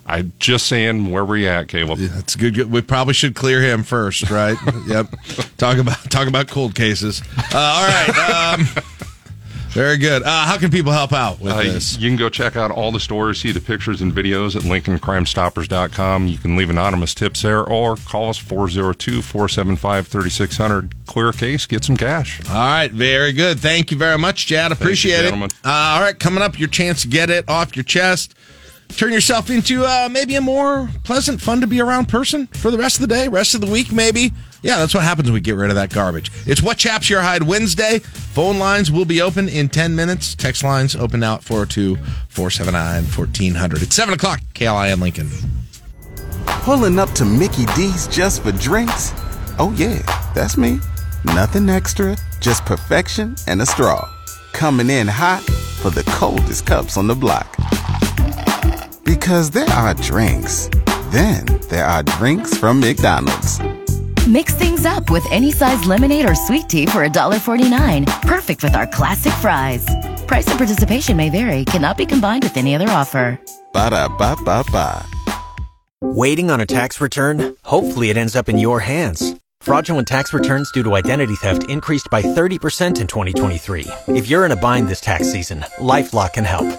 S18: I just saying, where were you at, Caleb?
S2: That's good. good. We probably should clear him first, right? yep. Talk about talk about cold cases. Uh, all right. Um, very good. Uh, how can people help out with
S18: Uh,
S2: this?
S18: You can go check out all the stores, see the pictures and videos at LincolnCrimeStoppers.com. You can leave anonymous tips there or call us 402 475 3600. Clear case, get some cash.
S2: All right, very good. Thank you very much, Chad. Appreciate it.
S18: gentlemen.
S2: Uh, all right, coming up, your chance to get it off your chest. Turn yourself into uh, maybe a more pleasant, fun to be around person for the rest of the day, rest of the week, maybe. Yeah, that's what happens when we get rid of that garbage. It's What Chaps Your Hide Wednesday. Phone lines will be open in 10 minutes. Text lines open at 402 479 1400. It's 7 o'clock, KLIN Lincoln.
S4: Pulling up to Mickey D's just for drinks? Oh, yeah, that's me. Nothing extra, just perfection and a straw. Coming in hot for the coldest cups on the block. Because there are drinks, then there are drinks from McDonald's.
S5: Mix things up with any size lemonade or sweet tea for $1.49. Perfect with our classic fries. Price and participation may vary, cannot be combined with any other offer.
S4: Ba da ba ba ba.
S6: Waiting on a tax return? Hopefully, it ends up in your hands. Fraudulent tax returns due to identity theft increased by 30% in 2023. If you're in a bind this tax season, LifeLock can help.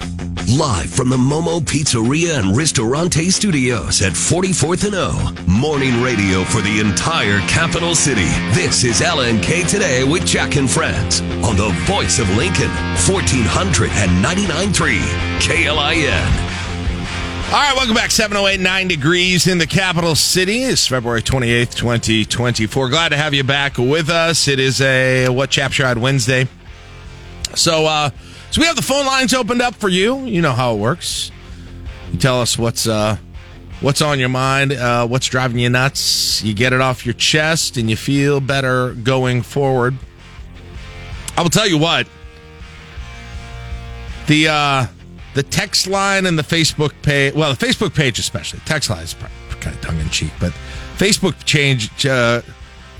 S1: Live from the Momo Pizzeria and Ristorante Studios at 44th and O. Morning radio for the entire capital city. This is LNK Today with Jack and Friends on the voice of Lincoln, 1499.3 KLIN.
S2: All right, welcome back. 708, 9 degrees in the capital city. It's February 28th, 2024. Glad to have you back with us. It is a What Chaps Your Wednesday. So, uh, so we have the phone lines opened up for you. You know how it works. You tell us what's uh, what's on your mind, uh, what's driving you nuts. You get it off your chest, and you feel better going forward. I will tell you what. The uh, the text line and the Facebook page. Well, the Facebook page especially. Text line is kind of tongue in cheek, but Facebook change. Uh,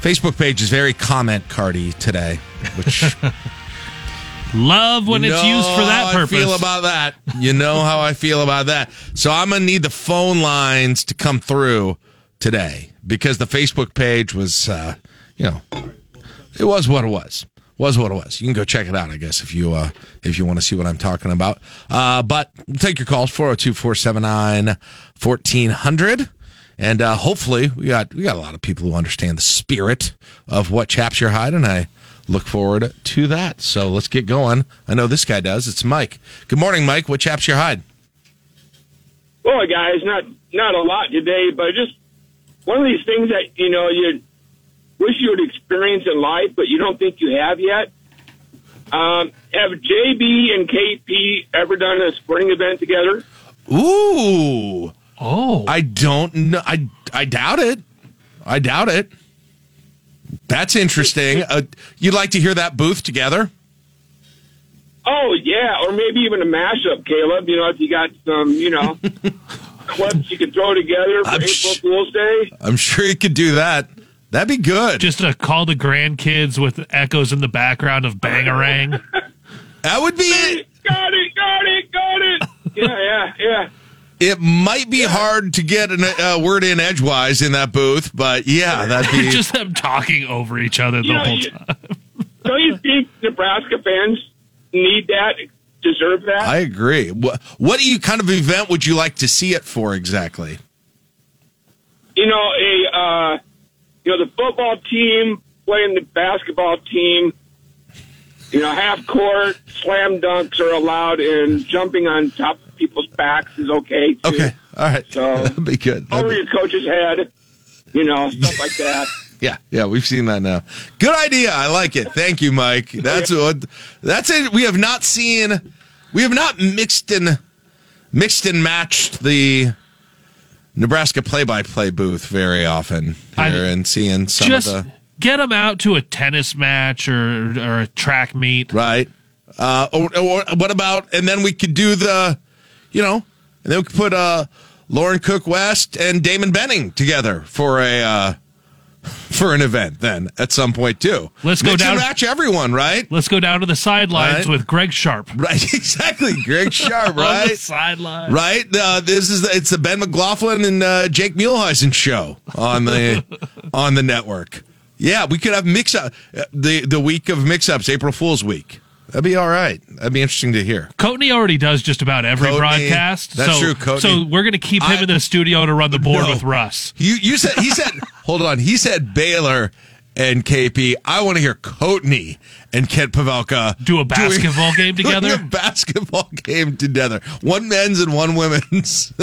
S2: Facebook page is very comment cardy today, which
S3: Love when
S2: You
S3: it's used for that
S2: how
S3: purpose.
S2: I feel about that. You know how I feel about that. So I'm gonna need the phone lines to come through today because the Facebook page was, uh, you know, it was what it was. Was what it was. You can go check it out, I guess, if you uh, if you want to see what I'm talking about. Uh, but take your calls 402 479 1400 and uh, hopefully we got we got a lot of people who understand the spirit of what chaps your hide, and I look forward to that. So let's get going. I know this guy does. It's Mike. Good morning, Mike. What chaps your hide?
S19: Well, guys, not not a lot today, but just one of these things that you know you wish you would experience in life, but you don't think you have yet. Um, have JB and KP ever done a sporting event together?
S2: Ooh.
S3: Oh.
S2: I don't know. I I doubt it. I doubt it. That's interesting. Uh, you'd like to hear that booth together?
S19: Oh yeah, or maybe even a mashup, Caleb. You know, if you got some, you know, clips you could throw together for
S2: I'm
S19: April
S2: sh-
S19: Fool's Day.
S2: I'm sure you could do that. That'd be good.
S3: Just a call to grandkids with echoes in the background of Bangarang.
S2: That would be it.
S19: Got it, got it, got it. Yeah, yeah, yeah.
S2: It might be hard to get a uh, word in edgewise in that booth, but yeah, that'd be
S3: just them talking over each other the
S19: You know,
S3: whole time.
S19: Don't you think Nebraska fans need that deserve that.
S2: I agree. What what do you kind of event would you like to see it for exactly?
S19: you know, a uh, you know the football team playing the basketball team. You know, half court slam dunks are allowed, and jumping on top of people's backs is okay. Too.
S2: Okay, all right.
S19: So
S2: That'd be good. That'd
S19: over
S2: be-
S19: your coach's head, you know, stuff like that.
S2: Yeah, yeah, we've seen that now. Good idea. I like it. Thank you, Mike. That's what. That's it. We have not seen. We have not mixed and mixed and matched the Nebraska play-by-play booth very often here, and seeing some
S3: Just
S2: of the
S3: get them out to a tennis match or or a track meet.
S2: right. Uh, or, or what about? And then we could do the, you know, and then we could put uh, Lauren Cook West and Damon Benning together for a. Uh, for an event, then at some point too.
S3: Let's go
S2: Mix and
S3: down-
S2: match everyone, right?
S3: Let's go down to the sidelines
S2: Right.
S3: with Greg Sharpe.
S2: Right, exactly. Greg
S3: Sharpe,
S2: right?
S3: sideline.
S2: Right. Uh, this is it's the Ben McLaughlin and uh, Jake Muehlheisen show on the on the network. Yeah, we could have mix up the the week of mix ups, April Fool's week. That'd be all right. That'd be interesting to hear.
S3: Coatney already does just about every
S2: Coatney,
S3: broadcast.
S2: that's
S3: so,
S2: true, Coatney.
S3: So we're going to keep him
S2: I-
S3: in the studio to run the board
S2: No.
S3: with Russ.
S2: You you said he said hold on. He said Baylor and KP. I want to hear Coatney and Kent Pavelka
S3: Do a basketball game together?
S2: a basketball game together. One men's and one women's.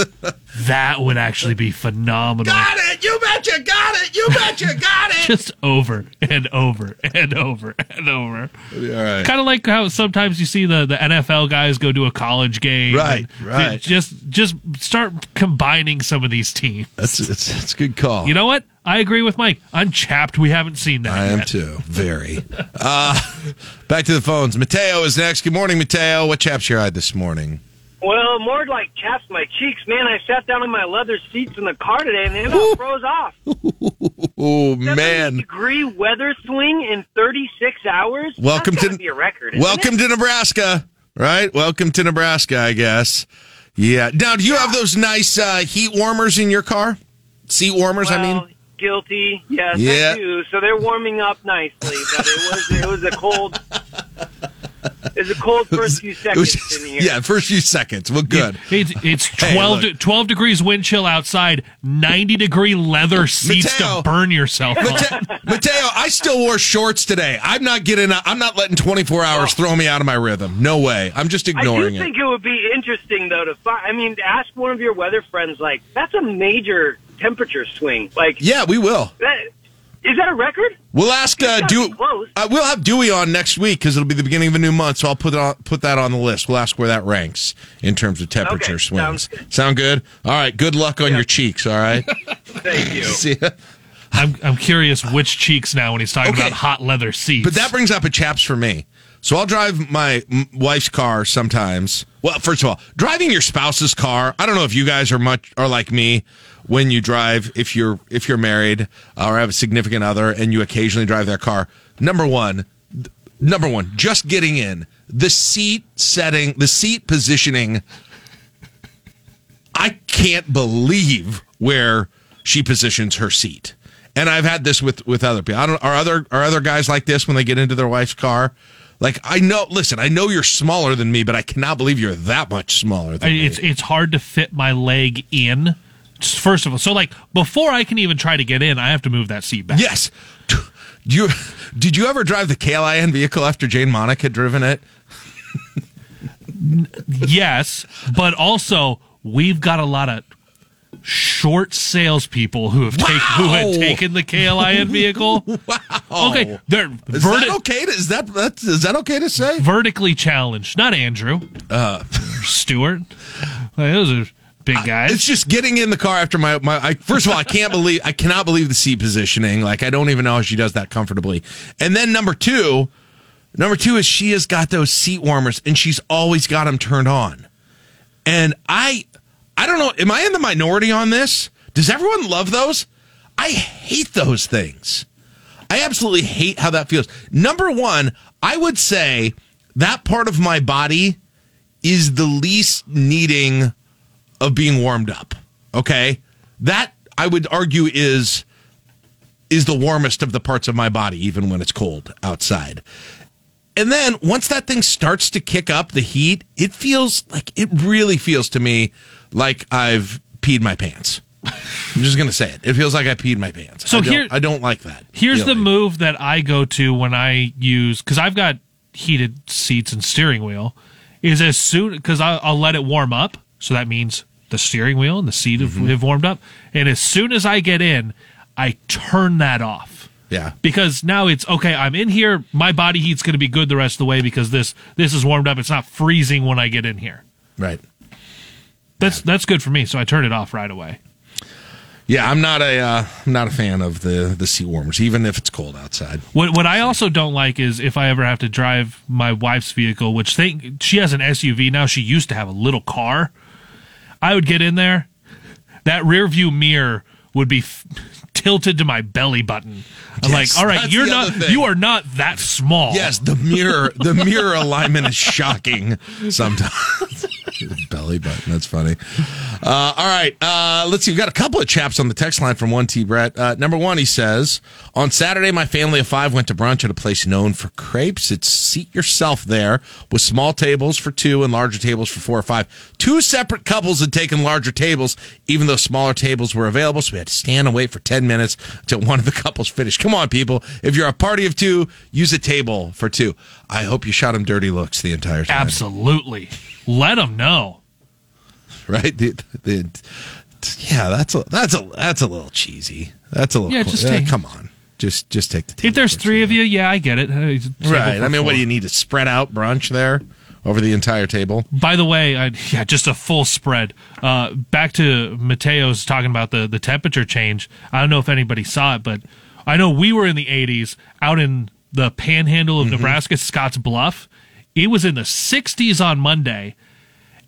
S3: That would actually be phenomenal.
S2: got it. You betcha. Got it. You betcha. Got it.
S3: Just over and over and over and over.
S2: All right.
S3: Kind of like how sometimes you see the, the NFL guys go to a college game.
S2: Right, right.
S3: Just just start combining some of these teams.
S2: That's it's, it's a good call.
S3: You know what? I agree with Mike. I'm chapped. We haven't seen that.
S2: I am too. Very. Uh, back to the phones. Mateo is next. Good morning, Mateo. What chaps your eye this morning?
S20: Well, more like chaps my cheeks, man. I sat down in my leather seats in the car today, and they about froze off.
S2: Oh man.
S20: Degree weather swing in 36 hours.
S2: Welcome
S20: That's
S2: to
S20: be a record.
S2: Welcome
S20: it?
S2: to Nebraska. Right? Welcome to Nebraska, I guess. Yeah. Now, do you have those nice uh, heat warmers in your car? Seat warmers, I mean.
S20: Guilty. Yes,
S2: Yeah.
S20: I do. So they're warming up nicely, but it was it was a cold. It was a cold first few seconds
S2: just-
S20: in here.
S2: yeah, first few seconds. Well, good.
S3: It's, it's 12,
S2: look.
S3: de- 12 degrees wind chill outside, 90 degree leather seats
S2: Mateo.
S3: to burn yourself on.
S2: Mate- Mateo, I still wore shorts today. I'm not getting. I'm not letting 24 hours oh. throw me out of my rhythm. No way. I'm just
S20: I do
S2: ignoring it.
S20: think it would be interesting though to find. I mean, ask one of your weather friends. Like, that's a major temperature swing. Like,
S2: Yeah, we will.
S20: that, is that a record?
S2: We'll ask uh,
S20: gotta
S2: Dewey.
S20: close.
S2: Uh, we'll have Dewey on next week because it'll be the beginning of a new month. So I'll put on, put that on the list. We'll ask where that ranks in terms of temperature
S20: Okay,
S2: swings.
S20: sounds
S2: Sound good? All right. Good luck on your cheeks. All right.
S20: Thank you.
S2: See ya.
S3: I'm, I'm curious which cheeks now when he's talking
S2: Okay.
S3: about hot leather seats.
S2: But that brings up a chaps for me. So I'll drive my wife's car sometimes. Well, first of all, driving your spouse's car. I don't know if you guys are much are like me when you drive if you're if you're married uh, or have a significant other and you occasionally drive their car. Number one, number one, just getting in the seat setting, the seat positioning. I can't believe where she positions her seat. And I've had this with with other people. I don't are other are other guys like this when they get into their wife's car? Like I know, listen, I know you're smaller than me, but I cannot believe you're that much smaller than
S3: I-
S2: me.
S3: it's it's hard to fit my leg in. First of all, so like before I can even try to get in, I have to move that seat back.
S2: Yes. Do you did you ever drive the KLIN vehicle after Jane Monick had driven it?
S3: yes, but also we've got a lot of short salespeople who have taken who had taken the KLIN vehicle.
S2: wow.
S3: Okay, they're
S2: Is
S3: verti-
S2: that okay? To, is that that's, is that okay to say?
S3: vertically challenged. Not Andrew,
S2: Uh,
S3: Stewart. Like, those are big guys.
S2: It's just getting in the car after my my. I, first of all, I can't believe I cannot believe the seat positioning. Like I don't even know how she does that comfortably. And then number two, number two is she has got those seat warmers and she's always got them turned on. And I, I don't know. Am I in the minority on this? Does everyone love those? I hate those things. I absolutely hate how that feels. Number one, I would say that part of my body is the least needing of being warmed up. Okay, that I would argue is is the warmest of the parts of my body, even when it's cold outside. and then once that thing starts to kick up the heat, it feels like it really feels to me like I've peed my pants. I'm just gonna say it. It feels like I peed my pants.
S3: So
S2: I don't,
S3: here-
S2: I don't like that.
S3: Here's the move that I go to when I use because I've got heated seats and steering wheel. Is as soon because I'll, let it warm up, so that means the steering wheel and the seat have,
S2: Mm-hmm.
S3: have warmed up, and as soon as I get in, I turn that off
S2: Yeah.
S3: because now it's okay. I'm in here. My body heat's going to be good the rest of the way because this this is warmed up. It's not freezing when I get in here.
S2: Right.
S3: That's that's good for me. So I turn it off right away.
S2: Yeah, I'm not a uh, I'm not a fan of the the seat warmers, even if it's cold outside.
S3: What what I also don't like is if I ever have to drive my wife's vehicle, which think she has an SUV now. She used to have a little car. I would get in there. That rear view mirror would be f- tilted to my belly button. I'm
S2: Yes,
S3: like, all right, you're not
S2: thing.
S3: you are not that small.
S2: Yes, the mirror the mirror alignment is shocking sometimes. Belly button. That's funny. Uh, all right. Uh, let's see. We've got a couple of chaps on the text line from 1T Brett. Uh, number one, he says, On Saturday, my family of five went to brunch at a place known for crepes. It's seat yourself there with small tables for two and larger tables for four or five. Two separate couples had taken larger tables, even though smaller tables were available. So we had to stand and wait for 10 minutes until one of the couples finished. Come on, people. If you're a party of two, use a table for two. I hope you shot him dirty looks the entire time.
S3: Absolutely. Let them know.
S2: right? The, the, yeah, that's a that's a that's a little cheesy. That's a little
S3: Yeah,
S2: cl-
S3: just
S2: uh,
S3: take-
S2: come on, just just take the.
S3: If there's three of you, yeah, I get it. It's a table
S2: right. I mean, what do you need to spread out brunch there over the entire table?
S3: By the way, I, yeah, just a full spread. Uh, back to Mateo's talking about the, the temperature change. I don't know if anybody saw it, but I know we were in the 80s out in the panhandle
S2: Mm-hmm.
S3: of Nebraska, Scotts Bluff. It was in the 60s on Monday,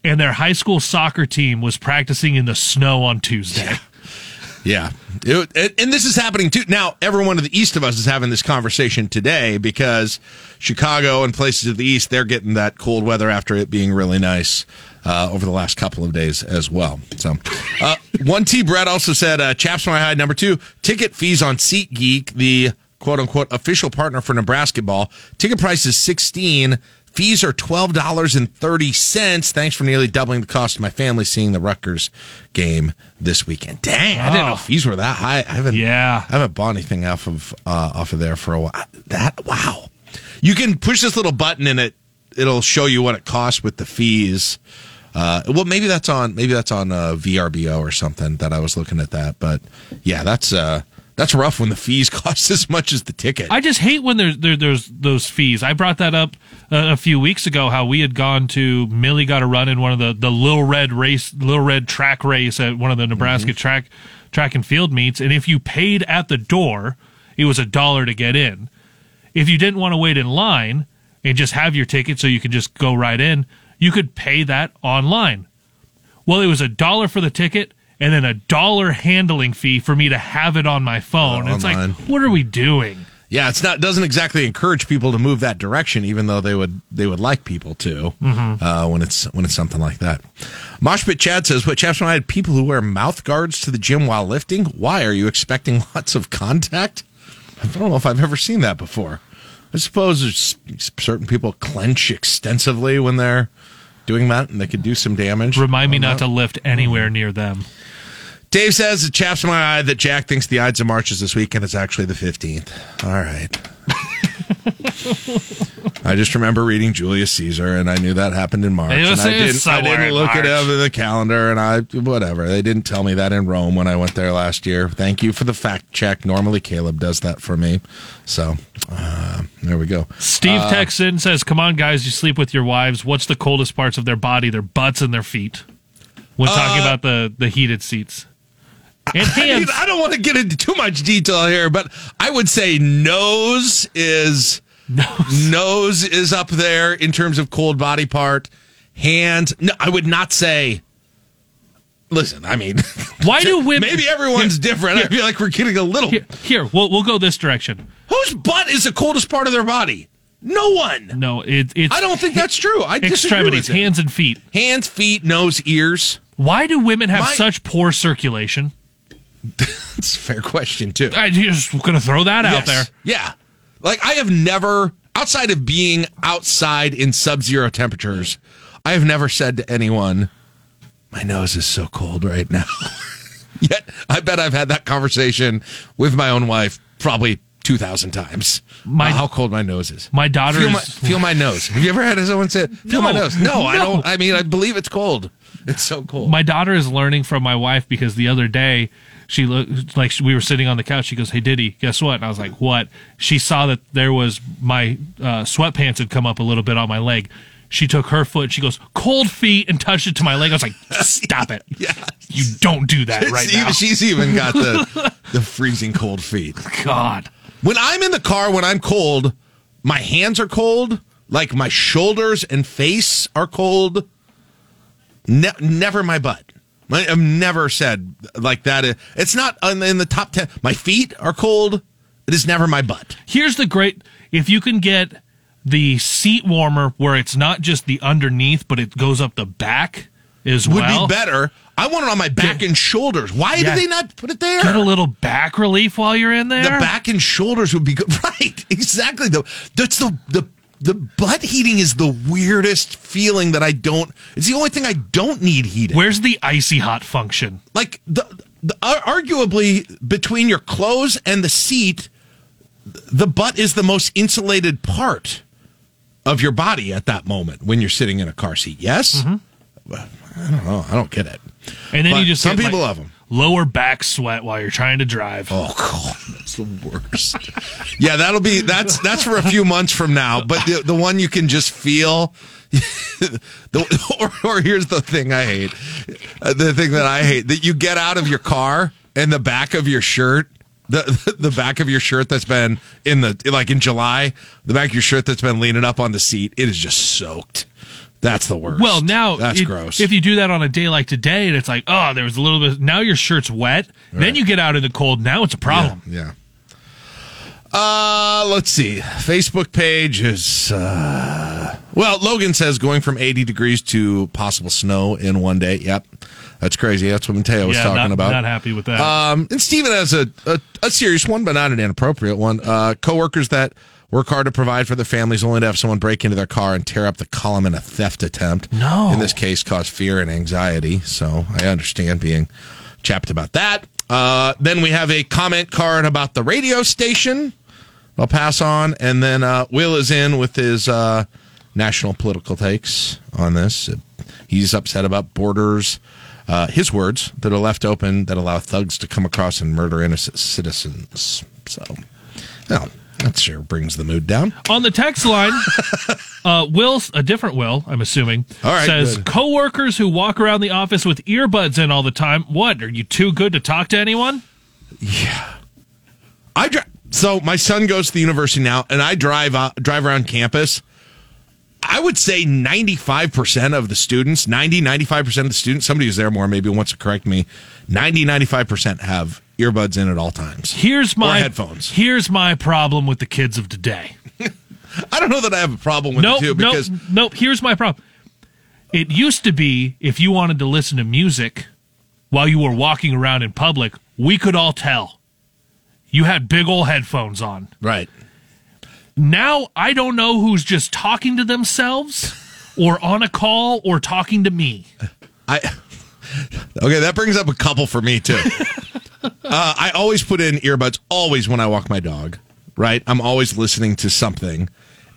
S3: and their high school soccer team was practicing in the snow on Tuesday.
S2: Yeah. It- it- and this is happening too. Now, everyone to the east of us is having this conversation today because Chicago and places to the east, they're getting that cold weather after it being really nice uh, over the last couple of days as well. So, uh, 1T Brett also said, uh, Chaps My High, number two, ticket fees on SeatGeek, the quote unquote official partner for Nebraska ball. Ticket price is 16 Fees are twelve dollars and thirty cents. Thanks for nearly doubling the cost of my family seeing the Rutgers game this weekend. Dang, I didn't know fees were that high. I haven't.
S3: Yeah,
S2: I haven't bought anything off of uh, off of there for a while. That wow, you can push this little button and it it'll show you what it costs with the fees. Uh, well, maybe that's on maybe that's on uh, VRBO or something that I was looking at that. But yeah, that's uh, that's rough when the fees cost as much as the ticket.
S3: I just hate when there's there, there's those fees. I brought that up uh, a few weeks ago. How we had gone to Millie got a run in one of the the little red race, little red track race at one of the Nebraska track track and field meets, and if you paid at the door, it was a dollar to get in. If you didn't want to wait in line and just have your ticket so you could just go right in, you could pay that online. Well, it was a dollar for the ticket and then a dollar handling fee for me to have it on my phone.
S2: Uh,
S3: it's like, what are we doing?
S2: Yeah, it's not doesn't exactly encourage people to move that direction, even though they would they would like people to
S3: Mhm.
S2: uh, when it's when it's something like that. Moshpit Chad says, "What chaps when I had people who wear mouth guards to the gym while lifting? Why are you expecting lots of contact? I don't know if I've ever seen that before. I suppose there's certain people clench extensively when they're doing that, and they could do some damage.
S3: Remind me not
S2: that.
S3: to lift anywhere near them.
S2: Dave says it chaps my eye that Jack thinks the Ides of March is this weekend. It's actually the 15th. All right. I just remember reading Julius Caesar, and I knew that happened in March. And I didn't, I didn't look
S3: March.
S2: it up in the calendar, and I whatever. They didn't tell me that in Rome when I went there last year. Thank you for the fact check. Normally, Caleb does that for me. So uh, there we go.
S3: Steve
S2: Uh,
S3: texts in says, "Come on, guys, you sleep with your wives. What's the coldest parts of their body? Their butts and their feet." When talking
S2: Uh,
S3: about the the heated seats and
S2: I, mean,
S3: hands.
S2: I don't want to get into too much detail here, but I would say nose is nose, is up there in terms of cold body part. Hands, no, I would not say. Listen, I mean,
S3: Why do women?
S2: maybe everyone's different. I feel like we're getting a little.
S3: Here, here, we'll we'll go this direction.
S2: Whose butt is the coldest part of their body? No one.
S3: No, it, it's.
S2: I don't think that's true. I
S3: extremities, hands and feet.
S2: Hands, feet, nose, ears.
S3: Why do women have
S2: My-
S3: such poor circulation?
S2: It's a fair question too.
S3: I'm just gonna throw that out there.
S2: Yeah. Like I have never outside of being outside in sub-zero temperatures, I have never said to anyone, "My nose is so cold right now." Yet, I bet I've had that conversation with my own wife probably two thousand times.
S3: My-
S2: Uh, how cold my nose is.
S3: My daughter
S2: feel my,
S3: is-
S2: feel my nose. Have you ever had someone say, "Feel my nose"? No, I don't. I mean, I believe it's cold. It's so cold.
S3: My daughter is learning from my wife because the other day she looked like we were sitting on the couch. She goes, "Hey, Diddy, guess what?" And I was like, "What?" She saw that there was my uh, sweatpants had come up a little bit on my leg. She took her foot. She goes, "Cold feet," and touched it to my leg. I was like, "Stop it!
S2: Yeah.
S3: You don't do that right now."
S2: she's even got the the freezing cold feet.
S3: God.
S2: When I'm in the car, when I'm cold, my hands are cold. Like my shoulders and face are cold. Ne- never my butt. I've never said like that. It's not in the top ten. My feet are cold. It is never my butt.
S3: Here's the great if you can get the seat warmer where it's not just the underneath, but it goes up the back as
S2: Would
S3: well.
S2: be better. I want it on my back and shoulders. Why
S3: Yeah.
S2: do they not put it there?
S3: Get a little back relief while you're in there.
S2: The back and shoulders would be good. Right. Exactly. The that's the the the butt heating is the weirdest feeling that I don't. It's the only thing I don't need heating.
S3: Where's the icy hot function?
S2: Like the, the ar- arguably between your clothes and the seat, the butt is the most insulated part of your body at that moment when you're sitting in a car seat. Yes. Mm-hmm. Well, I don't know. I don't get it.
S3: And then
S2: But
S3: you just
S2: some people
S3: like,
S2: love them.
S3: Lower back sweat while you're trying to drive.
S2: Oh god, that's the worst. yeah, that'll be that's that's for a few months from now. But the the one you can just feel. the, or, or here's the thing I hate. Uh, the thing that I hate that you get out of your car and the back of your shirt. The, the back of your shirt that's been in the like in July, the back of your shirt that's been leaning up on the seat, it is just soaked. That's the worst.
S3: Well, now
S2: that's
S3: it-
S2: gross.
S3: If you do that on a day like today, and it's like, oh, there was a little bit. Now your shirt's wet. Then you get out in the cold. Now it's a problem.
S2: Yeah. Uh, let's see. Facebook page is uh well, Logan says going from 80 degrees to possible snow in one day. Yep. That's crazy. That's what Mateo was
S3: Yeah,
S2: talking
S3: not-
S2: about.
S3: not happy with that.
S2: Um, and Steven has a, a, a serious one, but not an inappropriate one. Uh, coworkers that work hard to provide for their families only to have someone break into their car and tear up the column in a theft attempt.
S3: No.
S2: In this case, cause fear and anxiety. So I understand being chapped about that. Uh, then we have a comment card about the radio station. I'll pass on, and then uh, Will is in with his uh, national political takes on this. He's upset about borders. Uh, his words that are left open that allow thugs to come across and murder innocent citizens. So, well, that sure brings the mood down.
S3: On the text line, uh, Will, a different Will, I'm assuming,
S2: right,
S3: says
S2: good.
S3: coworkers who walk around the office with earbuds in all the time. What? Are you too good to talk to anyone?
S2: Yeah, I drive. So my son goes to the university now, and I drive uh, drive around campus. I would say 95% of the students, 90, 95% of the students, somebody who's there more maybe wants to correct me, 90, 95% have earbuds in at all times.
S3: Here's my
S2: Or headphones.
S3: Here's my problem with the kids of today.
S2: I don't know that I have a problem with
S3: nope,
S2: it too because
S3: nope, nope. Here's my problem. It used to be if you wanted to listen to music while you were walking around in public, we could all tell. You had big old headphones on.
S2: Right.
S3: Now I don't know who's just talking to themselves or on a call or talking to me.
S2: I Okay, that brings up a couple for me too. Uh, I always put in earbuds always when I walk my dog. Right, I'm always listening to something.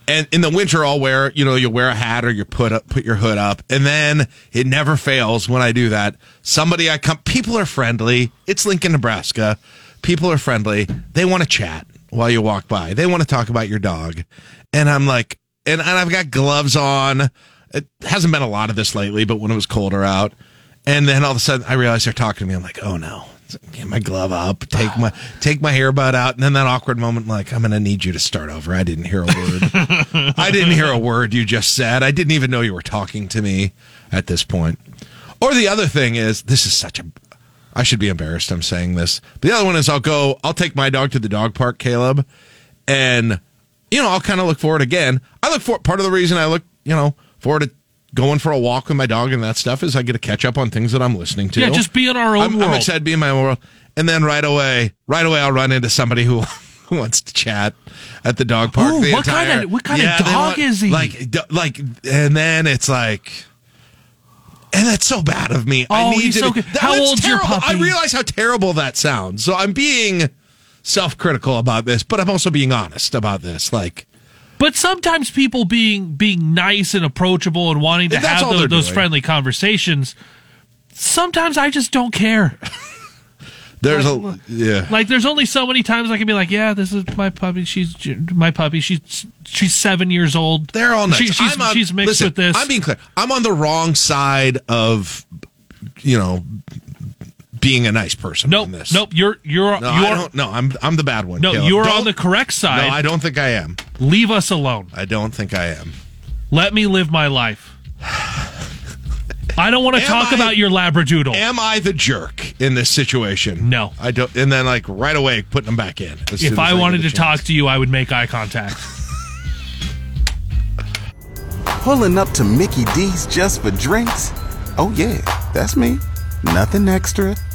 S2: And in the winter, I'll wear you know you'll wear a hat or you put up put your hood up, and then it never fails when I do that. Somebody I come, people are friendly. It's Lincoln, Nebraska. People are friendly. They want to chat while you walk by. They want to talk about your dog, and I'm like, and, and I've got gloves on. It hasn't been a lot of this lately, but when it was colder out, and then all of a sudden I realize they're talking to me. I'm like, oh no. Get my glove up, take my take my hairbud out, and then that awkward moment, like I'm gonna need you to start over. I didn't hear a word. I didn't hear a word you just said. I didn't even know you were talking to me at this point. Or the other thing is, this is such a. I should be embarrassed. I'm saying this. The other one is, I'll go. I'll take my dog to the dog park, Caleb, and you know I'll kind of look forward again. I look for part of the reason I look, you know, forward to going for a walk with my dog and that stuff is I get to catch up on things that I'm listening to.
S3: Yeah, just be in our own
S2: I'm, I'm
S3: world.
S2: excited to be in my own world, and then right away, right away, I'll run into somebody who wants to chat at the dog park.
S3: Ooh,
S2: the
S3: what kind of- what kind of
S2: Yeah, they
S3: dog is he?
S2: Like, like, and then it's like. And that's so bad of me. I
S3: Oh,
S2: need
S3: he's
S2: to.
S3: so
S2: that-
S3: How old's your
S2: terrible. I realize how terrible that sounds. So I'm being self-critical about this, but I'm also being honest about this. Like,
S3: But sometimes people being being nice and approachable and wanting to
S2: If that's
S3: have those, those friendly conversations, sometimes I just don't care.
S2: there's a yeah.
S3: Like, there's only so many times I can be like, "Yeah, this is my puppy. She's my puppy. She's she's seven years old.
S2: They're all nice.
S3: She, she's,
S2: I'm on-
S3: she's mixed
S2: listen,
S3: with this.
S2: I'm being clear. I'm on the wrong side of, you know, being a nice person.
S3: nope,
S2: in this.
S3: nope. You're you're
S2: No,
S3: you're
S2: I don't. No, I'm I'm the bad one.
S3: no.
S2: Caleb.
S3: You're
S2: Don't-
S3: on the correct side.
S2: No, I don't think I am.
S3: Leave us alone.
S2: I don't think I am.
S3: Let me live my life. I don't want to
S2: Am
S3: talk
S2: I-
S3: about your labradoodle.
S2: Am I the jerk in this situation?
S3: No.
S2: I don't. And then like right away putting them back in.
S3: if
S2: as
S3: I wanted to
S2: chance.
S3: talk to you, I would make eye contact.
S4: Pulling up to Mickey D's just for drinks? Oh, yeah, that's me. Nothing extra,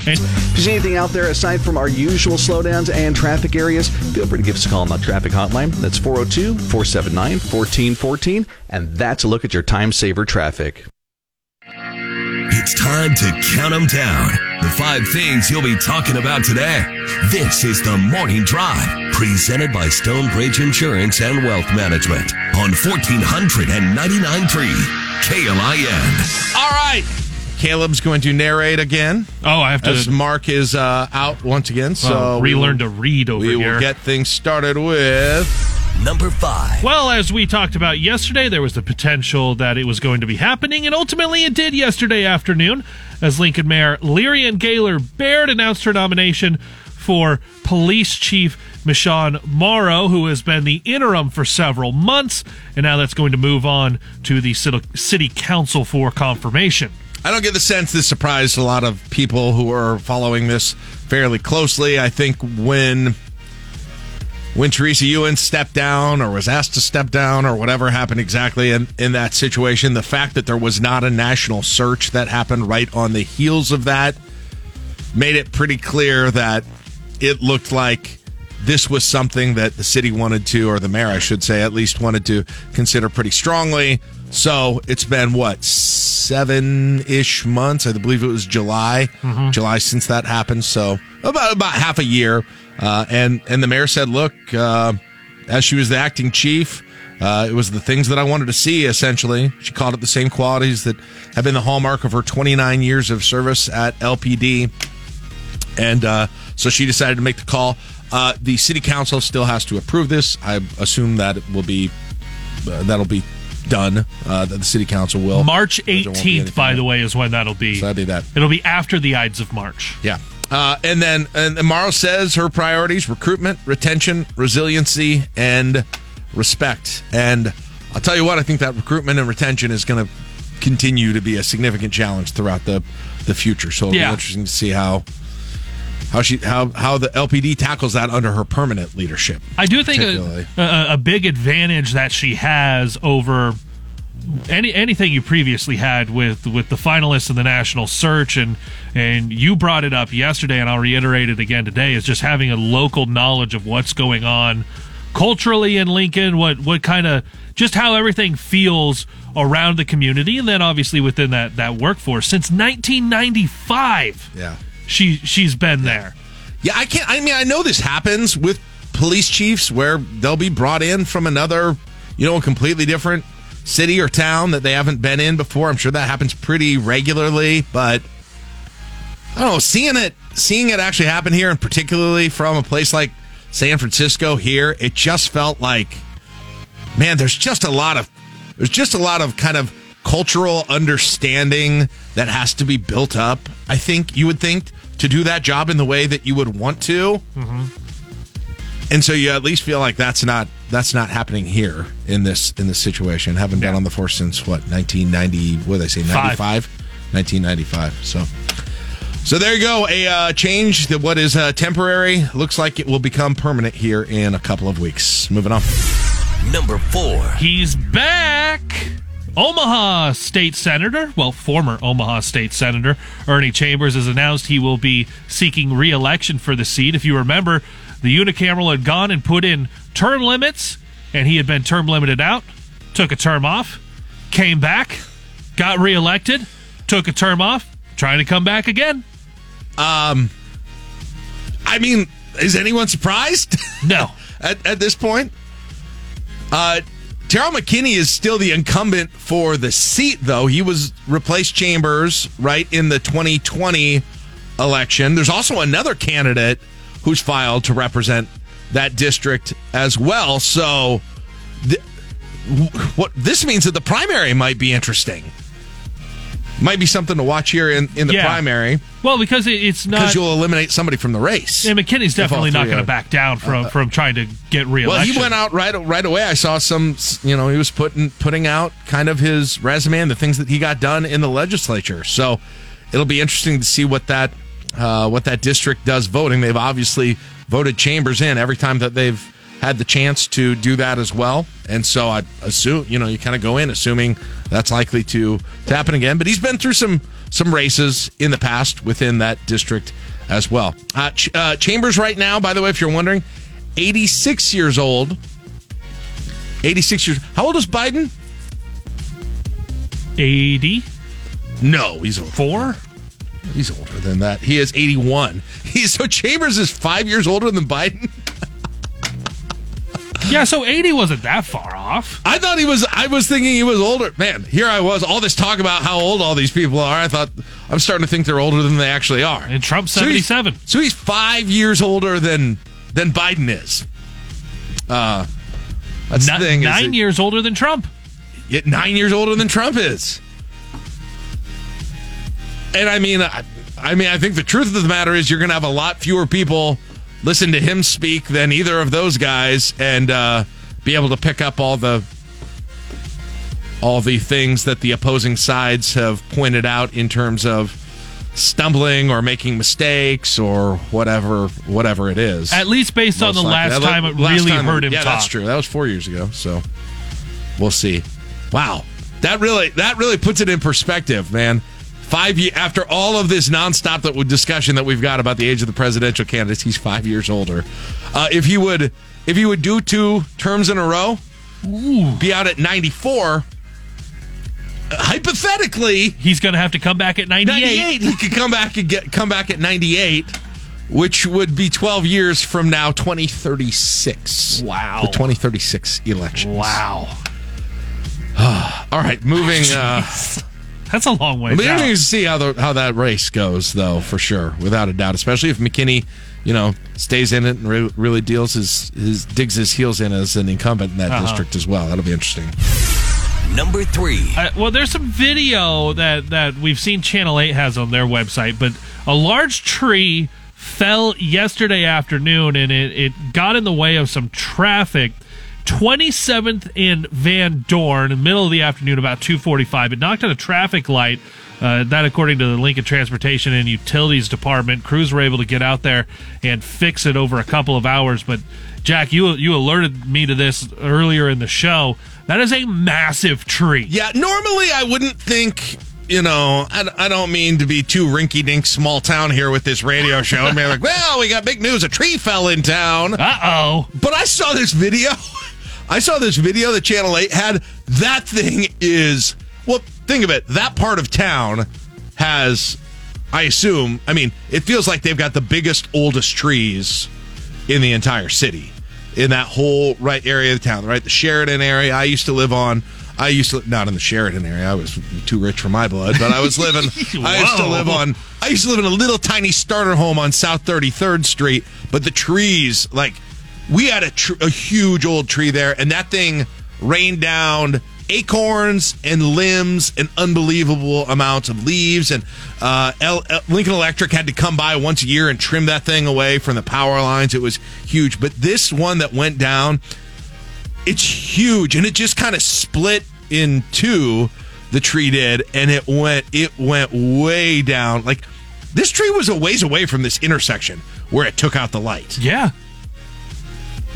S6: slash aware.
S21: If you see anything out there aside from our usual slowdowns and traffic areas, feel free to give us a call on the traffic hotline. That's 402 479 1414. And that's a look at your time saver traffic.
S1: It's time to count them down. The five things you'll be talking about today. This is the Morning Drive, presented by Stonebridge Insurance and Wealth Management on 1499.3 KLIN.
S2: All right. Caleb's going to narrate again.
S3: Oh, I have to
S2: As Mark is uh, out once again, so
S3: uh,
S2: we
S3: relearn
S2: will-
S3: to read over
S2: we
S3: here.
S2: will get things started with
S1: number five.
S3: Well, as we talked about yesterday, there was the potential that it was going to be happening, and ultimately it did yesterday afternoon as Lincoln Mayor Leirion Gaylor Baird announced her nomination for Police Chief Michon Morrow, who has been the interim for several months, and now that's going to move on to the city, city council for confirmation.
S2: I don't get the sense this surprised a lot of people who are following this fairly closely. I think when when Teresa Ewins stepped down or was asked to step down or whatever happened exactly in, in that situation, the fact that there was not a national search that happened right on the heels of that made it pretty clear that it looked like this was something that the city wanted to, or the mayor, I should say, at least wanted to consider pretty strongly. So it's been what seven ish months? I believe it was July, July since that happened. So about about half a year. Uh, and and the mayor said, "Look, uh, as she was the acting chief, uh, it was the things that I wanted to see. Essentially, she called it the same qualities that have been the hallmark of her 29 years of service at LPD." And uh, so she decided to make the call. Uh, the city council still has to approve this. I assume that it will be uh, that'll be done. Uh, that the city council will.
S3: March
S2: There won't be
S3: 18th, by the way, is when that'll be.
S2: So that'll be that.
S3: It'll be after the Ides of March.
S2: Yeah. Uh, and then and Morrow says her priorities recruitment, retention, resiliency, and respect. And I'll tell you what, I think that recruitment and retention is going to continue to be a significant challenge throughout the, the future. So it'll
S3: Yeah.
S2: be interesting to see how how she how how the LPD tackles that under her permanent leadership.
S3: I do think a, a, a big advantage that she has over any anything you previously had with with the finalists in the national search and and you brought it up yesterday and I'll reiterate it again today is just having a local knowledge of what's going on culturally in Lincoln what what kind of just how everything feels around the community and then obviously within that that workforce since 1995
S2: Yeah.
S3: She she's been there
S2: Yeah, I can't. I mean, I know this happens with police chiefs where they'll be brought in from another, you know, a completely different city or town that they haven't been in before. I'm sure that happens pretty regularly, but I don't know, seeing it seeing it actually happen here and particularly from a place like San Francisco here, it just felt like man, there's just a lot of there's just a lot of kind of cultural understanding that has to be built up. I think you would think to do that job in the way that you would want to.
S3: Mm-hmm.
S2: And so you at least feel like that's not that's not happening here in this in this situation. Haven't been on the force since what 1990? What did they say? 95, 1995. So. So there you go. A uh, change that what is uh, temporary looks like it will become permanent here in a couple of weeks. Moving on.
S1: Number four.
S3: He's back. Omaha State Senator, well, former Omaha State Senator Ernie Chambers has announced he will be seeking re-election for the seat. If you remember, the unicameral had gone and put in term limits, and he had been term limited out, took a term off, came back, got re-elected, took a term off, trying to come back again.
S2: Um, I mean, is anyone surprised?
S3: No.
S2: at, at this point, uh, Terrell McKinney is still the incumbent for the seat, though. He was replaced Chambers right in the 2020 election. There's also another candidate who's filed to represent that district as well. So, th- what this means that the primary might be interesting. Might be something to watch here in, in the
S3: Yeah.
S2: primary
S3: Well, because it, it's not.
S2: because you'll eliminate somebody from the race.
S3: Yeah, McKinney's definitely not going to back down from, from trying to get
S2: reelected.
S3: Well,
S2: he went out right right away. I saw some, you know, he was putting putting out kind of his resume and the things that he got done in the legislature. So it'll be interesting to see what that uh, what that district does voting. They've obviously voted Chambers in every time that they've had the chance to do that as well. And so I assume, you know, you kind of go in assuming that's likely to, to happen again. But he's been through some some races in the past within that district as well. Uh, Ch- uh, Chambers right now, by the way, if you're wondering, 86 years old. 86 years. How old is Biden?
S3: 80.
S2: No, he's.
S3: Four?
S2: He's older than that. He is 81. He's so Chambers is five years older than Biden.
S3: Yeah, so 80 wasn't that far off.
S2: I thought he was. I was thinking he was older. Man, here I was. All this talk about how old all these people are. I thought I'm starting to think they're older than they actually are.
S3: And Trump's
S2: So he's-
S3: 77.
S2: So he's five years older than than Biden is. Uh, that's
S3: Ni-
S2: the thing.
S3: nine years older than Trump.
S2: yet nine years older than Trump is. And I mean, I, I mean, I think the truth of the matter is you're going to have a lot fewer people listen to him speak than either of those guys, and uh, be able to pick up all the all the things that the opposing sides have pointed out in terms of stumbling or making mistakes or whatever whatever it is.
S3: At least based on the
S2: likely.
S3: last time it
S2: last
S3: really
S2: time-
S3: hurt him
S2: Yeah,
S3: talk.
S2: that's true. That was four years ago. So we'll see. Wow, that really that really puts it in perspective, man. Five years after all of this nonstop that discussion that we've got about the age of the presidential candidates, he's five years older. Uh, if he would, if he would do two terms in a row, be out at ninety four. Hypothetically,
S3: he's going to have to come back at 98.
S2: 98. He could come back and get come back at 98, which would be 12 years from now, 2036.
S3: Wow.
S2: The 2036 elections.
S3: Wow.
S2: All right, moving. Uh,
S3: That's a long way
S2: It'll be
S3: down.
S2: interesting to see how the, how that race goes, though, for sure, without a doubt. Especially if McKinney, you know, stays in it and re- really deals his, his digs his heels in as an incumbent in that
S3: Uh-huh.
S2: district as well. That'll be interesting.
S1: Number three.
S3: Uh, well, there's some video that, that we've seen Channel 8 has on their website, but a large tree fell yesterday afternoon and it, it got in the way of some traffic. 27th and Van Dorn, in the middle of the afternoon, about 2:45. It knocked out a traffic light. Uh, that, according to the Lincoln Transportation and Utilities Department, crews were able to get out there and fix it over a couple of hours. But Jack, you you alerted me to this earlier in the show. That is a massive tree.
S2: Yeah, normally I wouldn't think. You know, I, I don't mean to be too rinky dink small town here with this radio show. I mean, like, well, we got big news. A tree fell in town.
S3: Uh oh.
S2: But I saw this video. I saw this video that Channel 8 had. That thing is, well, think of it. That part of town has, I assume, I mean, it feels like they've got the biggest, oldest trees in the entire city. In that whole right area of the town, right? The Sheridan area I used to live on. I used to not in the Sheridan area. I was too rich for my blood, but I was living. I used to live on. I used to live in a little tiny starter home on South Thirty Third Street. But the trees, like we had a tr- a huge old tree there, and that thing rained down acorns and limbs and unbelievable amounts of leaves. And uh, L- L- Lincoln Electric had to come by once a year and trim that thing away from the power lines. It was huge. But this one that went down, it's huge, and it just kind of split in two. The tree did, and it went it went way down. Like this tree was a ways away from this intersection where it took out the light.
S3: Yeah.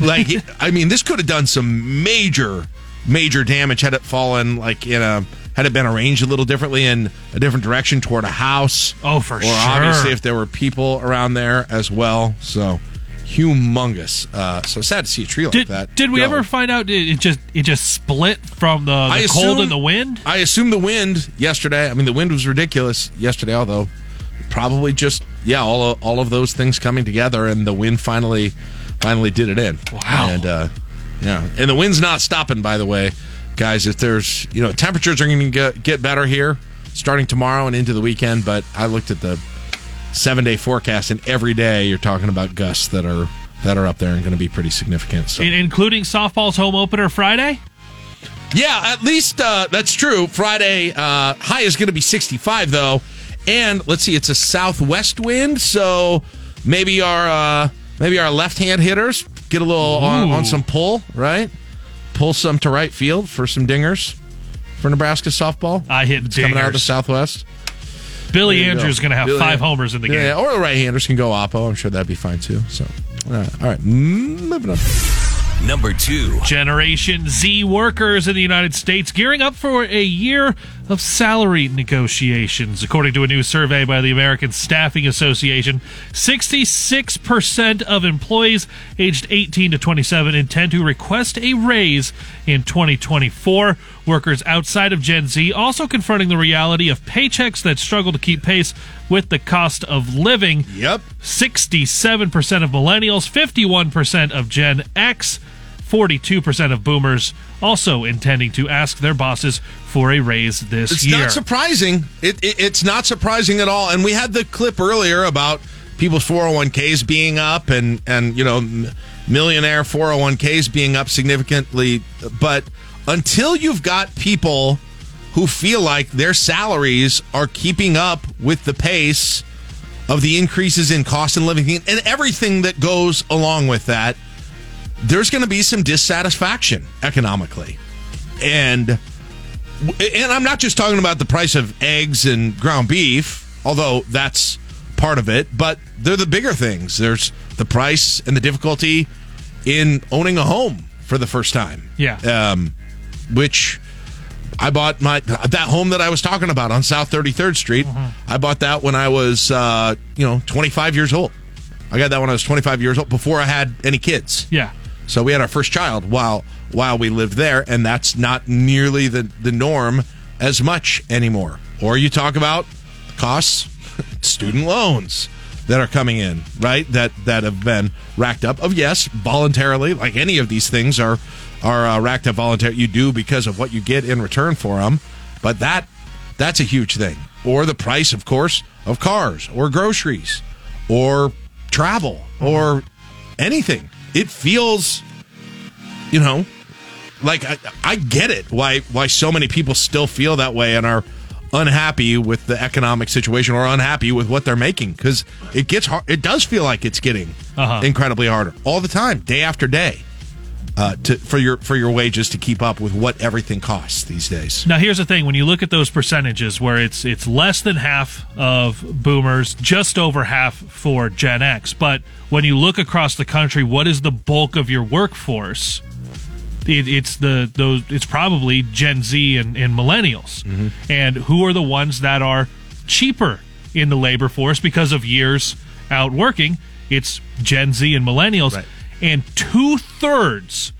S2: Like, I mean, this could have done some major, major damage had it fallen like in a had it been arranged a little differently in a different direction toward a house.
S3: Oh, for
S2: or
S3: sure.
S2: Or obviously if there were people around there as well. So humongous. Uh, so sad to see a tree like that.
S3: did we
S2: go.
S3: ever find out it it just it just split from the, the
S2: I
S3: cold and the wind?
S2: I assume the wind yesterday. I mean, the wind was ridiculous yesterday, although probably just yeah, all of, all of those things coming together, and the wind finally finally did it in.
S3: Wow.
S2: And uh, yeah, and the wind's not stopping. By the way, guys, if there's you know temperatures are going to get, get better here starting tomorrow and into the weekend, but I looked at the seven day forecast, and every day you're talking about gusts that are that are up there and going to be pretty significant. So.
S3: In- including softball's home opener Friday?
S2: Yeah, at least uh, that's true. Friday uh, high is going to be 65 though, and let's see, it's a southwest wind, so maybe our uh, maybe our left hand hitters get a little on, on some pull, right? Pull some to right field for some dingers for Nebraska softball.
S3: I hit
S2: It's coming out of the southwest.
S3: Billie
S2: There you
S3: Andrews
S2: go.
S3: going to have
S2: Billie-
S3: five homers in the game.
S2: Yeah, or the right handers can go oppo. I'm sure that'd be fine too. So, all right, all right, Mm, moving on.
S1: Number two.
S3: Generation Z workers in the United States gearing up for a year of salary negotiations. According to a new survey by the American Staffing Association, 66% of employees aged 18 to 27 intend to request a raise in 2024. Workers outside of Gen Z also confronting the reality of paychecks that struggle to keep pace with the cost of living.
S2: Yep.
S3: 67% of millennials, 51% of Gen X, 42% of boomers also intending to ask their bosses for a raise this
S2: It's
S3: year.
S2: It's not surprising. It, it, it's not surprising at all. And we had the clip earlier about people's 401ks being up and, and you know, m- millionaire 401ks being up significantly. But until you've got people who feel like their salaries are keeping up with the pace of the increases in cost and living and everything that goes along with that, there's going to be some dissatisfaction economically. And and I'm not just talking about the price of eggs and ground beef, although that's part of it, but they're the bigger things. There's the price and the difficulty in owning a home for the first time.
S3: Yeah.
S2: Um, which I bought my that home that I was talking about on South 33rd Street. I bought that when I was uh, you know 25 years old. I got that when I was 25 years old before I had any kids.
S3: Yeah.
S2: So we had our first child while while we lived there, and that's not nearly the the norm as much anymore. Or you talk about costs, student loans that are coming in, right? That that have been racked up. Of yes, voluntarily, like any of these things are are uh, racked up voluntarily. You do because of what you get in return for them, but that that's a huge thing. Or the price, of course, of cars or groceries or travel or anything. It feels, you know, like I, I get it why why so many people still feel that way and are unhappy with the economic situation or unhappy with what they're making because it gets hard. It does feel like it's getting
S3: Uh-huh.
S2: incredibly harder all the time, day after day, uh, to for your for your wages to keep up with what everything costs these days.
S3: Now here's the thing: when you look at those percentages, where it's it's less than half of Boomers, just over half for Gen X, but when you look across the country, what is the bulk of your workforce? It, it's the those. It's probably Gen Z and, and millennials, and who are the ones that are cheaper in the labor force because of years out working? It's Gen Z and millennials, and two thirds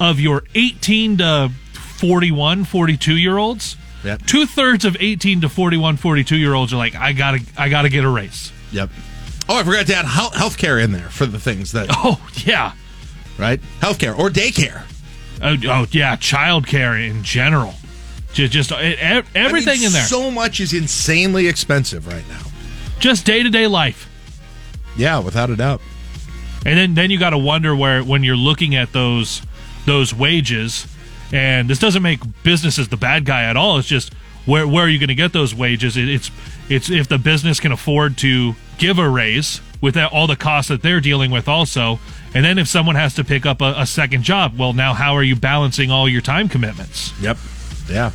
S3: of your 18 to 41, 42 year olds.
S2: Yep.
S3: Two thirds of 18 to 41, 42 year olds are like, I gotta, I gotta get a raise.
S2: Yep. Oh, I forgot to add health care in there for the things that.
S3: Oh yeah,
S2: right. Healthcare or daycare.
S3: Oh, oh yeah, childcare in general. Just, just everything
S2: I mean,
S3: in there.
S2: So much is insanely expensive right now.
S3: just day to day life.
S2: Yeah, without a doubt.
S3: And then then you got to wonder where when you're looking at those those wages, and this doesn't make businesses the bad guy at all. It's just where where are you going to get those wages? It, it's it's if the business can afford to give a raise without all the costs that they're dealing with also. And then if someone has to pick up a, a second job, well, now how are you balancing all your time commitments?
S2: Yep. Yeah.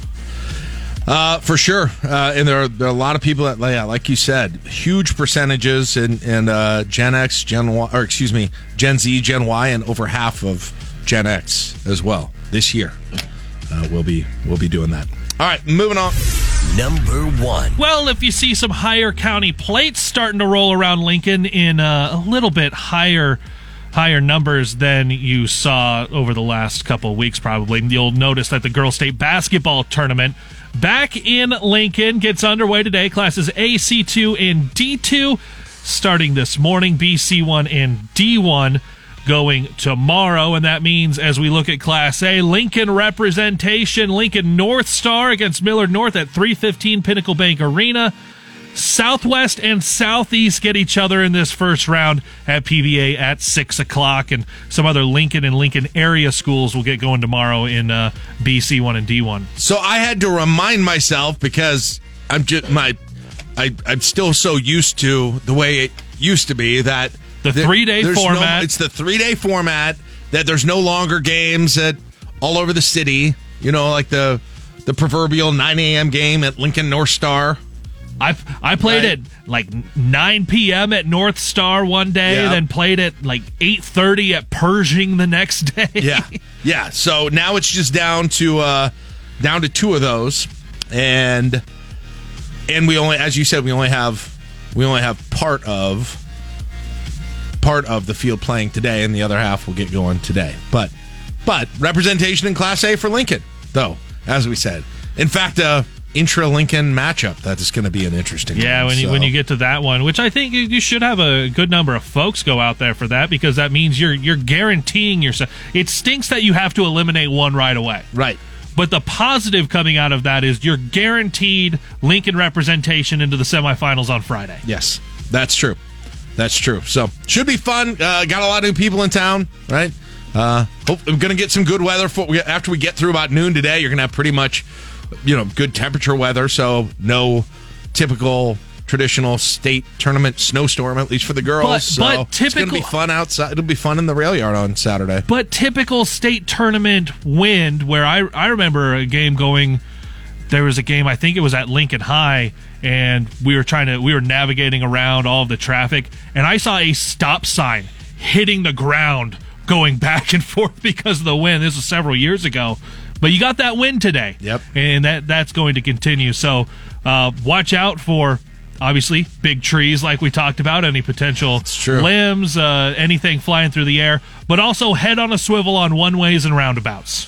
S2: Uh, for sure, uh, and there are, there are a lot of people that, yeah, like you said, huge percentages in, in uh, Gen X, Gen Y, or excuse me, Gen Z, Gen Y, and over half of Gen X as well this year. Uh, we'll be we'll be doing that. All right, moving on.
S1: Number one.
S3: Well, if you see some higher county plates starting to roll around Lincoln in uh, a little bit higher higher numbers than you saw over the last couple of weeks probably you'll notice that the girls state basketball tournament back in lincoln gets underway today. Classes ac2 and d2 starting this morning bc1 and d1 going tomorrow. And that means as we look at class a lincoln representation. Lincoln north star against millard north at 315 pinnacle bank arena Southwest and Southeast get each other in this first round at PBA at six o'clock, and some other Lincoln and Lincoln area schools will get going tomorrow in uh, BC one and D one.
S2: So I had to remind myself because I'm just my I I'm still so used to the way it used to be that
S3: The
S2: there-
S3: three-day
S2: there's no-
S3: format.
S2: it's the three day format that there's no longer games at all over the city. You know, like the the proverbial 9 a.m. game at Lincoln North Star.
S3: I I played
S2: Right.
S3: it like 9 p.m. at North Star one day,
S2: Yeah.
S3: then played it like 8:30 at Pershing the next day.
S2: Yeah, yeah. So now it's just down to uh down to two of those, and and we only, as you said, we only have we only have part of part of the field playing today, and the other half will get going today. But but representation in Class A for Lincoln, though, as we said. In fact, uh intra Lincoln matchup that is going to be an interesting.
S3: Yeah,
S2: one,
S3: when you
S2: so.
S3: when you get to that one, which I think you- you should have a good number of folks go out there for that because that means you're you're guaranteeing yourself. It stinks that you have to eliminate one right away.
S2: Right.
S3: But the positive coming out of that is you're guaranteed Lincoln representation into the semifinals on Friday.
S2: Yes, that's true. That's true. So should be fun. Uh, got a lot of new people in town, right? Uh, hope I'm going to get some good weather for after we get through about noon today. You're going to have pretty much, you know, good temperature weather. So no typical traditional state tournament snowstorm, at least for the girls.
S3: But-
S2: so
S3: but
S2: it's going to be fun outside. It'll be fun in the rail yard on Saturday.
S3: But typical state tournament wind, where I I remember a game going. There was a game I think it was at Lincoln High, and we were trying to we were navigating around all of the traffic, and I saw a stop sign hitting the ground, going back and forth because of the wind. This was several years ago, but you got that wind today.
S2: Yep,
S3: and that that's going to continue. So uh, watch out for. Obviously, big trees like we talked about, any potential limbs, uh, anything flying through the air, but also head on a swivel on one ways and roundabouts.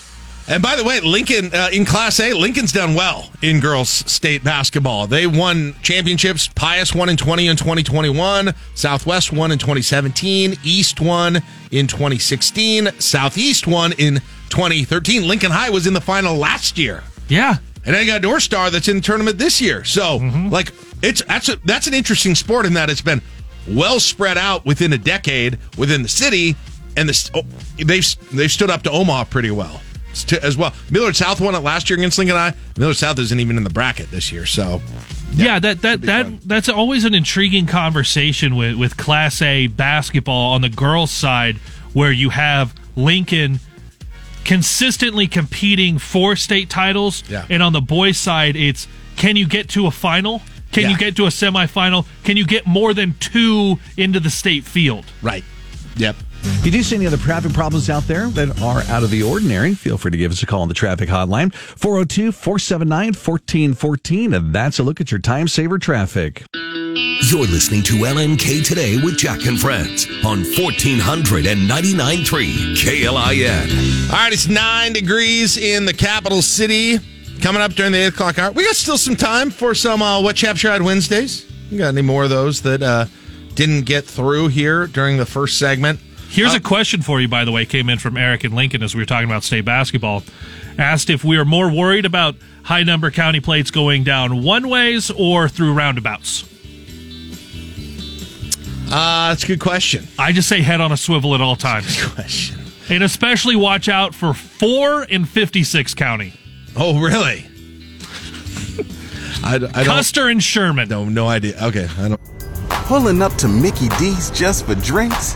S2: And by the way, Lincoln uh, in Class A, Lincoln's done well in girls state basketball. They won championships. Pius won in 20 and 2021. Southwest won in 2017. East won in 2016. Southeast won in 2013. Lincoln High was in the final last year.
S3: Yeah.
S2: And then you got North Star that's in the tournament this year. So,
S3: Mm-hmm.
S2: like, it's that's a, that's an interesting sport in that it's been well spread out within a decade within the city, and the, oh, they've they've stood up to Omaha pretty well st- as well. Millard South won it last year against Lincoln High. Millard South isn't even in the bracket this year, so
S3: Yeah, that that that that's always an intriguing conversation with with Class A basketball on the girls' side, where you have Lincoln consistently competing for state titles,
S2: Yeah.
S3: and on the boys' side, it's can you get to a final? Can you get to a semifinal? Can you get more than two into the state field?
S2: Right. Yep.
S21: If you do see any other traffic problems out there that are out of the ordinary, feel free to give us a call on the traffic hotline, 402 479 1414. And that's a look at your time saver traffic.
S1: You're listening to LNK Today with Jack and Friends on 1499.3 KLIN.
S2: All right, it's nine degrees in the capital city. Coming up during the eight o'clock hour, we got still some time for some uh, what chaps your hide Wednesdays. You got any more of those that uh, didn't get through here during the first segment?
S3: Here's a question for you, by the way, came in from Eric in Lincoln as we were talking about state basketball. Asked if we are more worried about high number county plates going down one ways or through roundabouts.
S2: Uh, that's a good question.
S3: I just say head on a swivel at all times.
S2: Good question.
S3: And especially watch out for four and 56 county.
S2: Oh, really? I, I don't.
S3: Custer and Sherman.
S2: No, no idea. Okay, I don't.
S4: Pulling up to Mickey D's just for drinks?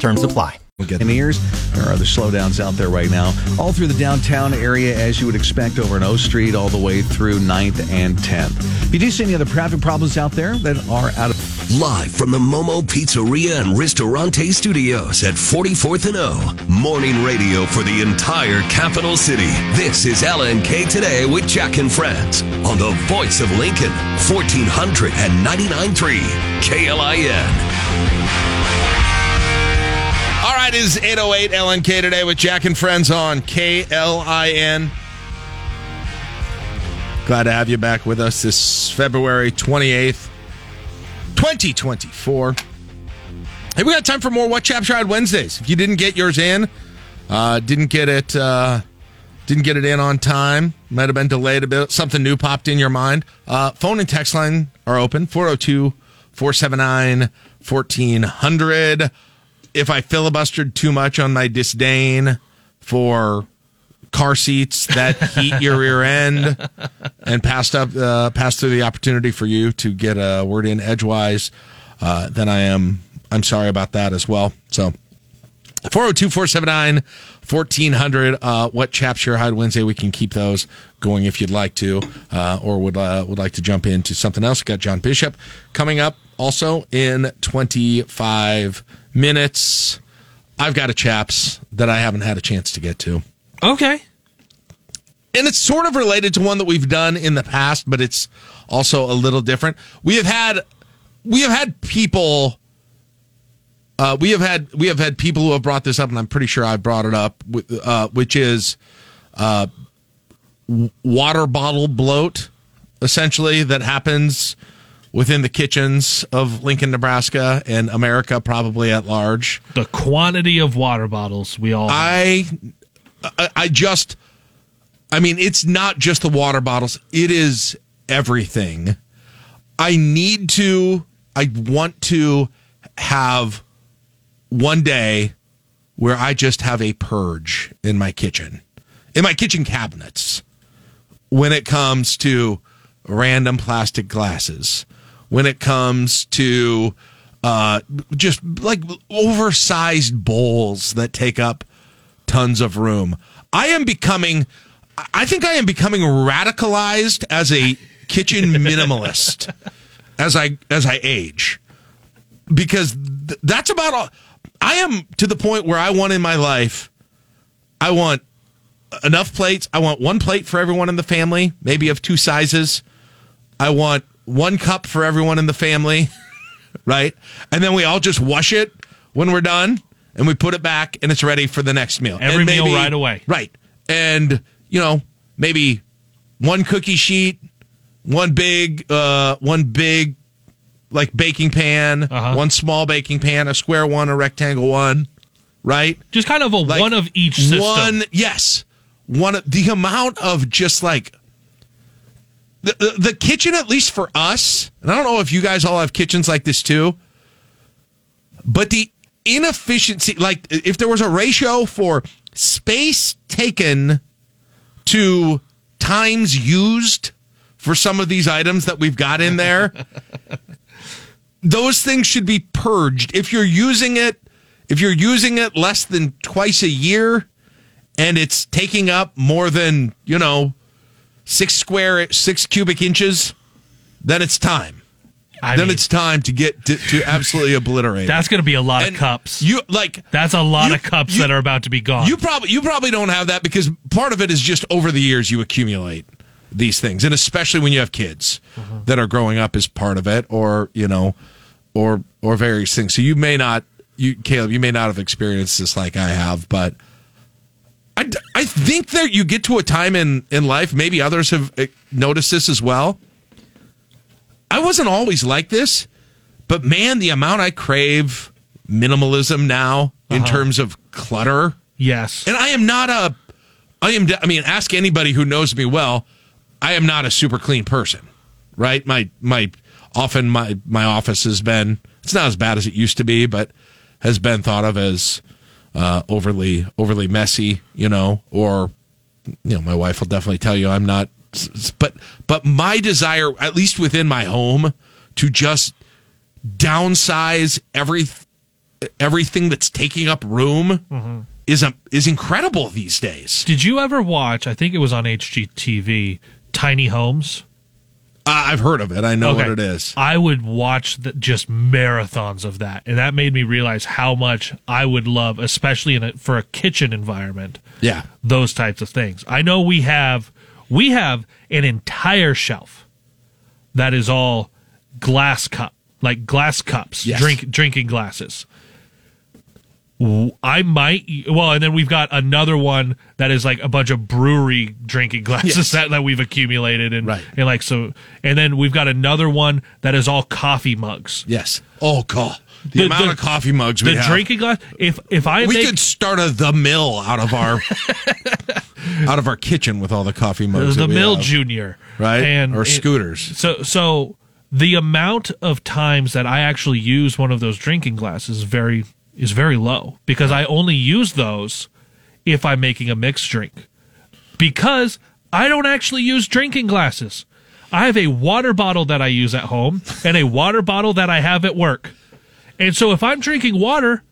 S6: Terms apply.
S21: In ears, there are other slowdowns out there right now, all through the downtown area, as you would expect, over in O Street, all the way through 9th and 10th. If you do see any other traffic problems out there that are out of
S1: Live from the Momo Pizzeria and Ristorante Studios at 44th and O. Morning radio for the entire capital city. This is LNK Today with Jack and Friends on the voice of Lincoln, 1499.3 KLIN.
S2: All right, is 808 LNK today with Jack and Friends on KLIN. Glad to have you back with us this February 28th, 2024. Hey, we got time for more What Chaps Ride Wednesdays. If you didn't get yours in, uh, didn't get it, uh, didn't get it in on time, might have been delayed a bit, something new popped in your mind. Uh, phone and text line are open 402 479 1400 if I filibustered too much on my disdain for car seats that heat your rear end and passed up uh, passed through the opportunity for you to get a word in edgewise, uh, then I am I'm sorry about that as well. So 402-479 1400 uh, what chaps your hide wednesday we can keep those going if you'd like to uh, or would uh, would like to jump into something else we got john bishop coming up also in 25 minutes i've got a chaps that i haven't had a chance to get to
S3: Okay.
S2: and it's sort of related to one that we've done in the past, but it's also a little different. We have had we have had people uh, we have had we have had people who have brought this up, and I'm pretty sure I brought it up, uh, which is uh, water bottle bloat, essentially that happens within the kitchens of Lincoln, Nebraska, and America probably at large.
S3: The quantity of water bottles we all
S2: I I, I just I mean it's not just the water bottles, it is everything. I need to I want to have one day where I just have a purge in my kitchen. In my kitchen cabinets when it comes to random plastic glasses, when it comes to uh, just like oversized bowls that take up tons of room. I am becoming, I think I am becoming radicalized as a kitchen minimalist as I as I age, because th- that's about all. I am to the point where I want in my life. I want enough plates. I want one plate for everyone in the family, maybe of two sizes. I want one cup for everyone in the family, right? And then we all just wash it when we're done and we put it back and it's ready for the next meal.
S3: Every
S2: And
S3: meal right away.
S2: Right. And, you know, maybe one cookie sheet, one big, uh, one big, like baking pan,
S3: Uh-huh.
S2: one small baking pan, a square one, a rectangle one, right?
S3: Just kind of a one of each system.
S2: One, yes. One, of- the amount of just like, the, the, the kitchen, at least for us, and I don't know if you guys all have kitchens like this too, but the inefficiency, like if there was a ratio for space taken to times used for some of these items that we've got in there, those things should be purged. If you're using it, if you're using it less than twice a year and it's taking up more than, you know, six square, six cubic inches, then it's time.
S3: I
S2: then
S3: mean-
S2: it's time to get to, to absolutely obliterate.
S3: That's going to be a lot
S2: And
S3: of cups.
S2: You like
S3: That's a lot
S2: you-
S3: of cups
S2: you-
S3: that are about to be gone.
S2: You probably you probably don't have that because part of it is just over the years you accumulate these things, and especially when you have kids
S3: Uh-huh.
S2: that are growing up as part of it, or you know, or or various things. So you may not, you Caleb, you may not have experienced this like I have, but I, I think that you get to a time in in life. Maybe others have eh, noticed this as well. I wasn't always like this, but man, the amount I crave minimalism now in
S3: Uh-huh.
S2: terms of clutter.
S3: yes.
S2: And I am not a, I am, I mean, ask anybody who knows me well. I am not a super clean person, right? My, my, often my, my office has been, it's not as bad as it used to be, but has been thought of as, uh, overly, overly messy, you know, or, you know, my wife will definitely tell you I'm not, but, but my desire, at least within my home, to just downsize every, everything that's taking up room is a, is incredible these days.
S3: Did you ever watch? I think it was on HGTV. Tiny Homes.
S2: Uh, I've heard of it. I know what it is.
S3: I would watch the, just marathons of that, and that made me realize how much I would love, especially in a, for a kitchen environment.
S2: Yeah.
S3: those types of things. I know we have we have an entire shelf that is all glass cup, like glass cups,
S2: Yes.
S3: drink drinking glasses. I might well, and then we've got another one that is like a bunch of brewery drinking glasses
S2: Yes.
S3: that, that we've accumulated and
S2: Right.
S3: and like so, and then we've got another one that is all coffee mugs.
S2: Yes. Oh god, the, amount of coffee mugs we
S3: the
S2: have.
S3: drinking glass. If if I
S2: we
S3: make
S2: could start a the mill out of our out of our kitchen with all the coffee mugs.
S3: the Mill
S2: have.
S3: Junior,
S2: right?
S3: And
S2: or
S3: it-
S2: scooters.
S3: So so the amount of times that I actually use one of those drinking glasses is very is very low because I only use those if I'm making a mixed drink. Because I don't actually use drinking glasses. I have a water bottle that I use at home and a water bottle that I have at work. And so if I'm drinking water,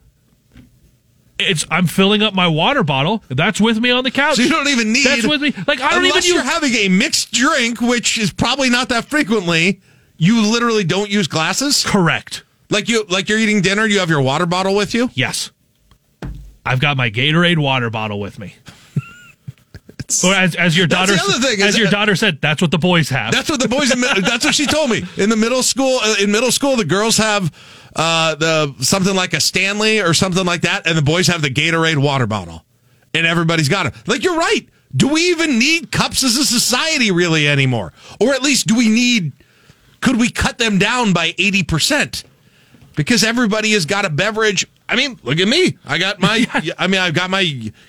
S3: it's I'm filling up my water bottle. That's with me on the couch.
S2: So you don't even need.
S3: That's with me. Like I don't
S2: unless
S3: even
S2: you're having a mixed drink, which is probably not that frequently. You literally don't use glasses.
S3: Correct.
S2: Like you, like you're eating dinner. You have your water bottle with you.
S3: Yes. I've got my Gatorade water bottle with me. or as, as your daughter
S2: thing,
S3: as your daughter said, that's what the boys have.
S2: That's what the boys. In, that's what she told me. In the middle school, uh, in middle school, the girls have uh, the something like a Stanley or something like that, and the boys have the Gatorade water bottle, and everybody's got it. Like you're right. Do we even need cups as a society really anymore? Or at least do we need? Could we cut them down by eighty percent? Because everybody has got a beverage. I mean, look at me. I got my. I mean, I've got my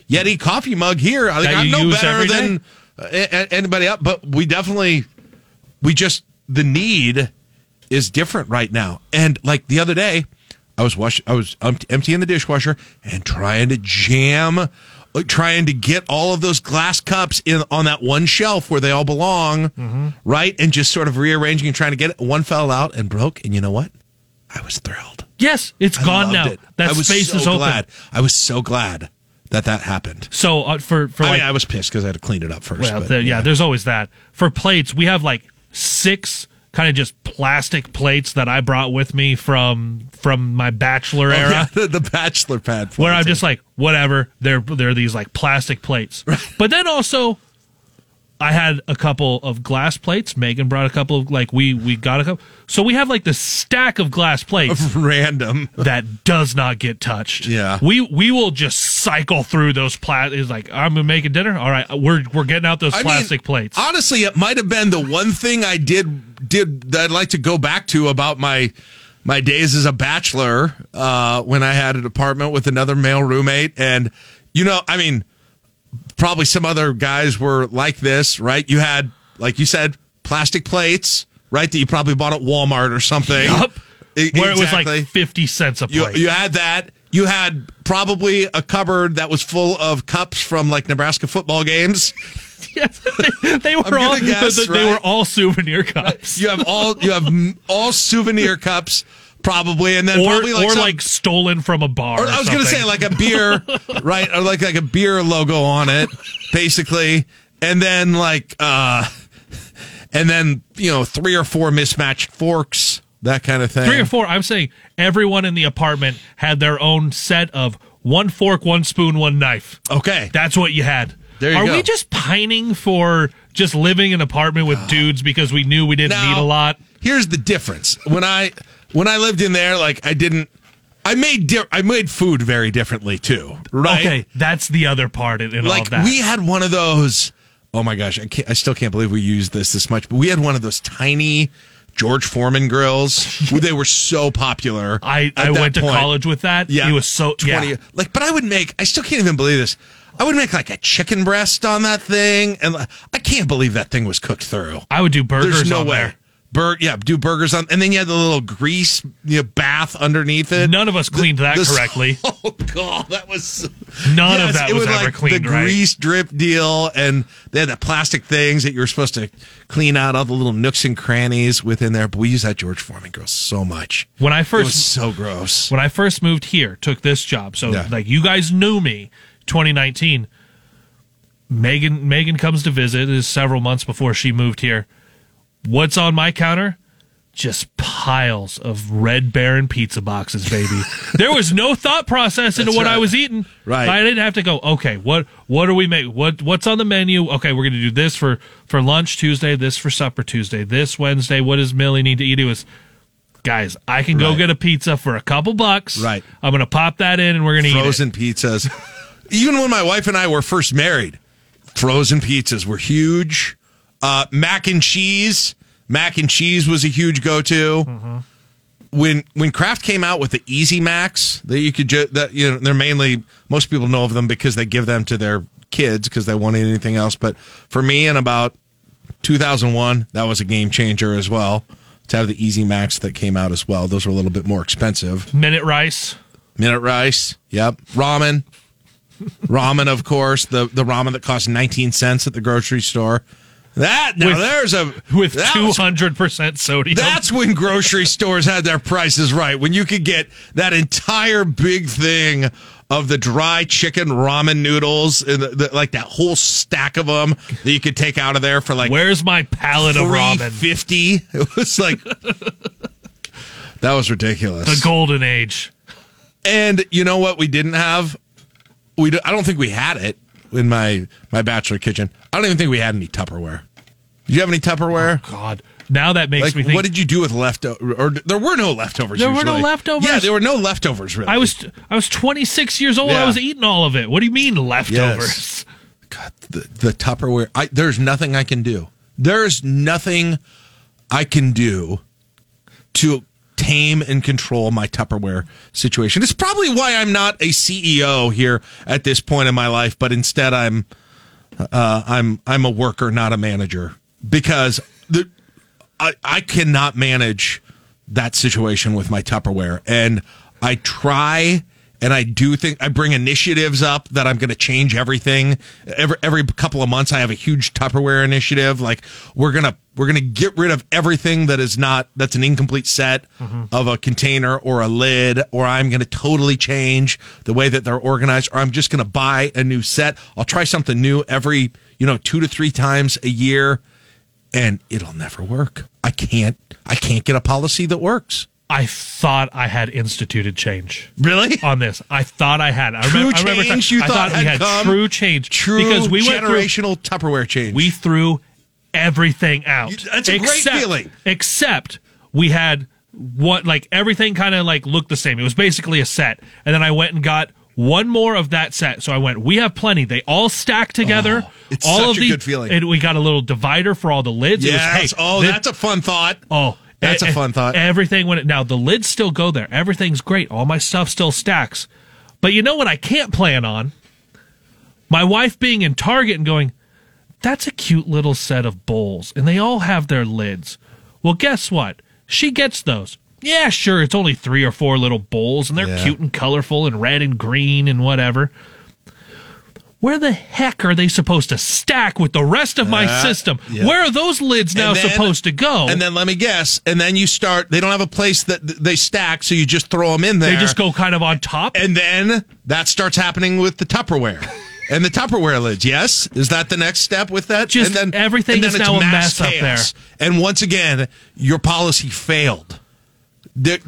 S2: Yeti coffee mug here. I think I'm no better than uh, anybody else. But we definitely, we just the need is different right now. And like the other day, I was wash, I was um, emptying the dishwasher and trying to jam, uh, trying to get all of those glass cups in on that one shelf where they all belong,
S3: Mm-hmm.
S2: right? And just sort of rearranging and trying to get it. One fell out and broke. And you know what? I was thrilled.
S3: yes, it's
S2: I
S3: gone now.
S2: it.
S3: That
S2: I was
S3: space
S2: so
S3: is open.
S2: glad. I was so glad that that happened.
S3: So uh, for for
S2: I
S3: like
S2: mean, I was pissed because I had to clean it up first.
S3: well,
S2: but,
S3: there- yeah, there's always that. For plates, we have like six kind of just plastic plates that I brought with me from from my bachelor
S2: Oh,
S3: era.
S2: yeah, the, the bachelor pad.
S3: where I'm just like, whatever. They're they're these like plastic plates. But then also, I had a couple of glass plates. Megan brought a couple of like we we got a couple. So we have like this stack of glass plates
S2: random
S3: that does not get touched.
S2: Yeah.
S3: we we will just cycle through those plastic. It's like I'm making dinner. All right, we're we're getting out those
S2: I mean,
S3: plastic plates.
S2: Honestly, it might have been the one thing I did did that I'd like to go back to about my my days as a bachelor uh, when I had an apartment with another male roommate, and you know, I mean, probably some other guys were like this, right? You had, like you said, plastic plates, right? That you probably bought at Walmart or something.
S3: Yup.
S2: E-
S3: Where it was like fifty cents a
S2: You,
S3: plate.
S2: you had that. You had probably a cupboard that was full of cups from like Nebraska football games.
S3: they, they were all
S2: guess,
S3: they, they
S2: right?
S3: were all souvenir cups.
S2: You have all you have all souvenir cups probably, and then
S3: or
S2: probably like
S3: or
S2: some-
S3: like stolen from a bar.
S2: Or
S3: or
S2: I was going to say like a beer, right? Or like like a beer logo on it, basically, and then like uh, and then you know three or four mismatched forks, that kind of thing.
S3: three or four. I'm saying everyone in the apartment had their own set of one fork, one spoon, one knife.
S2: Okay,
S3: that's what you had.
S2: There you
S3: Are
S2: go.
S3: we just pining for just living in an apartment with dudes because we knew we didn't
S2: Now,
S3: need a lot?
S2: Here's the difference. When I when I lived in there, like I didn't. I made di- I made food very differently too, right?
S3: Okay, that's the other part in, in all
S2: like
S3: of that.
S2: we had one of those. Oh my gosh, I can't. I still can't believe we used this this much. But we had one of those tiny George Foreman grills. they were so popular.
S3: I, I went to
S2: point.
S3: college with that.
S2: Yeah,
S3: it was so yeah.
S2: Like, but I would make. I still can't even believe this. I would make like a chicken breast on that thing, and like, I can't believe that thing was cooked through.
S3: I would do burgers
S2: There's no way.
S3: there.
S2: Bur- yeah, do burgers on, and then you had the little grease you know, bath underneath it.
S3: None of us cleaned that
S2: the-
S3: correctly.
S2: Oh god, that was
S3: None of that
S2: it
S3: was
S2: was
S3: ever
S2: like
S3: cleaned
S2: the
S3: right.
S2: grease drip deal, and they had the plastic things that you were supposed to clean out all the little nooks and crannies within there. But we use that George Foreman grill so much.
S3: When I
S2: it
S3: first
S2: was so gross.
S3: when I first moved here, took this job. So
S2: Yeah.
S3: like you guys knew me 2019. Megan Megan comes to visit is several months before she moved here. What's on my counter? Just piles of Red Baron pizza boxes, baby. there was no thought process into
S2: That's
S3: what I was eating.
S2: Right.
S3: I didn't have to go, okay, what what are we make what what's on the menu? Okay, we're gonna do this for for lunch Tuesday, this for supper Tuesday, this Wednesday. What does Millie need to eat? It was guys, I can go
S2: Right.
S3: get a pizza for a couple bucks.
S2: Right.
S3: I'm gonna pop that in and we're gonna eat
S2: frozen pizzas. Even when my wife and I were first married, frozen pizzas were huge. Uh, mac and cheese, mac and cheese was a huge go-to.
S3: Mm-hmm.
S2: When when Kraft came out with the Easy Macs, that you could ju- that you know they're mainly most people know of them because they give them to their kids because they won't eat anything else. But for me, in about 2001, that was a game changer as well. To have the Easy Macs that came out as well, those were a little bit more expensive.
S3: Minute rice.
S2: Minute rice. Yep. Ramen. ramen, of course. The the ramen that costs 19 cents at the grocery store. That now
S3: With-
S2: there's a
S3: with two hundred percent sodium.
S2: That's when grocery stores had their prices right. When you could get that entire big thing of the dry chicken ramen noodles, and the, the, like that whole stack of them that you could take out of there for like
S3: Where's my pallet of ramen?
S2: fifty. It was like that was ridiculous.
S3: The golden age.
S2: And you know what? We didn't have. We I don't think we had it in my my bachelor kitchen. I don't even think we had any Tupperware. Did you have any Tupperware?
S3: Oh, God, now that makes
S2: Like,
S3: me think.
S2: what did you do with leftover? Or there were no leftovers.
S3: There were no leftovers?
S2: Yeah, there were no leftovers. Really,
S3: I was I was 26 years old.
S2: Yeah.
S3: I was eating all of it. What do you mean leftovers?
S2: Yes. the, the Tupperware. I, there's nothing I can do. There's nothing I can do to tame and control my Tupperware situation. It's probably why I'm not a CEO here at this point in my life, but instead I'm uh, I'm I'm a worker, not a manager, because the I, I cannot manage that situation with my Tupperware, and I try. And I do think I bring initiatives up that I'm going to change everything. Every every couple of months, I have a huge Tupperware initiative. Like we're gonna we're gonna get rid of everything that is not that's an incomplete set mm-hmm. of a container or a lid, or I'm going to totally change the way that they're organized, or I'm just going to buy a new set. I'll try something new every you know two to three times a year, and it'll never work. I can't I can't get a policy that works.
S3: I thought I had instituted change.
S2: Really?
S3: On this, I thought I had. I
S2: True
S3: remember, I remember
S2: change you
S3: I
S2: thought
S3: we
S2: had come?
S3: true change.
S2: True
S3: because we went through,
S2: generational Tupperware change.
S3: we threw everything out.
S2: You- that's a great
S3: Except-
S2: feeling.
S3: Except we had what like everything kind of like looked the same. It was basically a set, and then I went and got one more of that set. So I went. We have plenty. They all stack together.
S2: Oh, it's
S3: all
S2: such
S3: of
S2: a
S3: the,
S2: good feeling.
S3: And we got a little divider for all the lids. It was,
S2: Yes.
S3: hey,
S2: oh,
S3: thi-
S2: that's a fun thought.
S3: Oh,
S2: That's a
S3: eh, eh,
S2: fun thought.
S3: Everything went now. The lids still go there. Everything's great. All my stuff still stacks. But you know what? I can't plan on my wife being in Target and going. That's a cute little set of bowls, and they all have their lids. Well, guess what? She gets those. Yeah, sure. It's only three or four little bowls, and they're
S2: Yeah.
S3: cute and colorful and red and green and whatever. Where the heck are they supposed to stack with the rest of my
S2: Uh,
S3: system?
S2: yeah.
S3: Where are those lids now
S2: then-
S3: supposed to go?
S2: And then let me guess. And then you start. They don't have a place that they stack, so you just throw them in there.
S3: they just go kind of on top.
S2: And then that starts happening with the Tupperware. And the Tupperware lids, yes, is that the next step with that?
S3: Just
S2: and then
S3: everything
S2: and then
S3: is
S2: it's
S3: now a mess up
S2: chaos. And once again, your policy failed. The-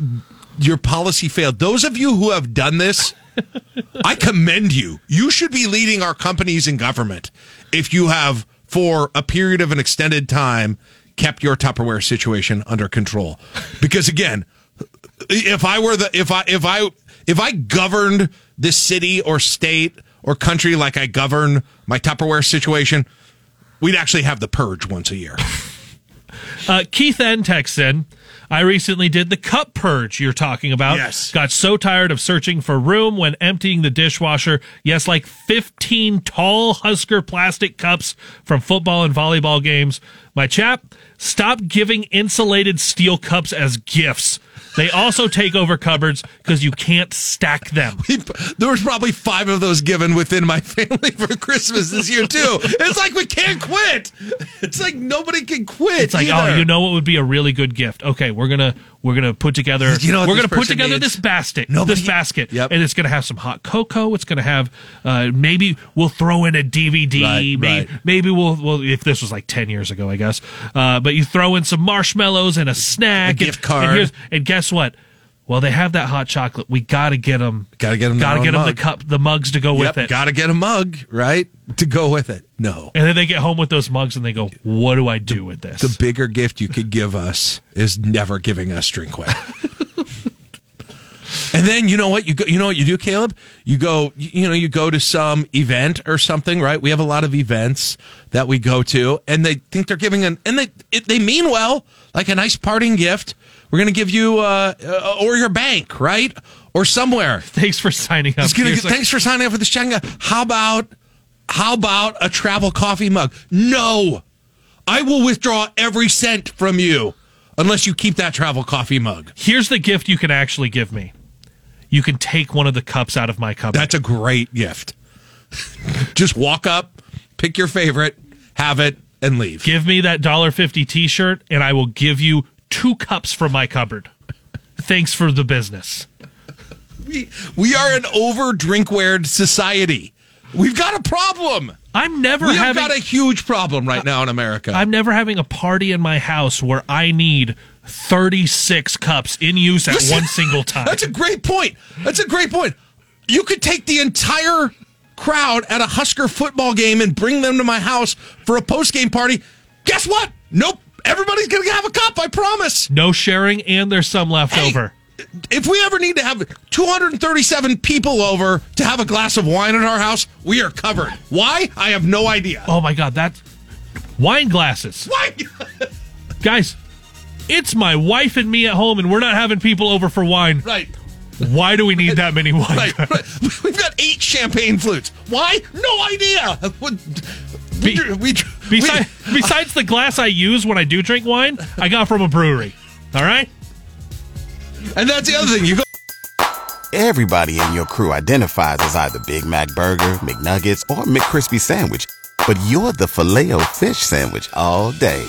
S2: your policy failed. Those of you who have done this, I commend you. You should be leading our companies in government if you have, for a period of an extended time, kept your Tupperware situation under control. Because again, if I were the if I if I if I governed this city or state or country like I govern my Tupperware situation, we'd actually have the purge once a year.
S3: Uh, Keith N texts in. I recently did the cup purge you're talking about.
S2: Yes.
S3: Got so tired of searching for room when emptying the dishwasher. Yes, like 15 tall Husker plastic cups from football and volleyball games. My chap, stop giving insulated steel cups as gifts. They also take over cupboards because you can't stack them.
S2: there was probably five of those given within my family for Christmas this year too. It's like we can't quit. It's like nobody can quit.
S3: It's like, oh,
S2: either.
S3: oh, you know what would be a really good gift? Okay, we're gonna we're gonna put together
S2: You know
S3: we're gonna put together
S2: needs?
S3: this basket,
S2: Nobody-
S3: this basket,
S2: Yep.
S3: and it's gonna have some hot cocoa. It's gonna have uh, maybe we'll throw in a DVD.
S2: Right,
S3: maybe,
S2: right.
S3: maybe we'll well if this was like ten years ago, I guess. Uh, but you throw in some marshmallows and a snack,
S2: A gift
S3: and,
S2: card.
S3: and, here's- and guess what? Well, they have that hot chocolate. We gotta get them.
S2: Gotta get them.
S3: Gotta get them the cup, the mugs to go
S2: Yep,
S3: with it.
S2: Gotta get a mug, right? To go with it. No.
S3: and then they get home with those mugs and they go, "What do I do with this?"
S2: The bigger gift you could give us is never giving us drinkware. and then you know what you go, you know what you do, Caleb? You go, you know, you go to some event or something, right? We have a lot of events that we go to, and they think they're giving an, and they it, they mean well, like a nice parting gift. We're going to give you, uh, uh, or your bank, right, or somewhere.
S3: Thanks for signing up.
S2: Gonna, thanks for signing up for this Changa. How about how about a travel coffee mug? No. I will withdraw every cent from you unless you keep that travel coffee mug.
S3: Here's the gift you can actually give me. You can take one of the cups out of my cup.
S2: That's a great gift. Just walk up, pick your favorite, have it, and leave.
S3: Give me that $1.50 t-shirt and I will give you two cups from my cupboard. Thanks for the business.
S2: We, we are an over drinkwared society. We've got a problem.
S3: I'm never
S2: we have
S3: having
S2: got a huge problem right now in America.
S3: I'm never having a party in my house where I need 36 cups in use at
S2: Listen,
S3: one single time.
S2: That's a great point. That's a great point. You could take the entire crowd at a Husker football game and bring them to my house for a post game party. Guess what? Nope. Everybody's going to have a cup, I promise.
S3: no sharing and there's some left over.
S2: If we ever need to have 237 people over to have a glass of wine in our house, we are covered. Why? I have no idea.
S3: Oh my god, that wine glasses.
S2: Why?
S3: Guys, it's my wife and me at home and we're not having people over for wine.
S2: Right.
S3: Why do we need that many wine?
S2: Right, right. We've got eight champagne flutes. Why? No idea. We, we, we,
S3: Besides, besides the glass I use when I do drink wine, I got from a brewery. All right?
S2: and that's the other thing. You go.
S4: Everybody in your crew identifies as either Big Mac Burger, McNuggets, or McCrispy Sandwich. But you're the filet fish Sandwich all day.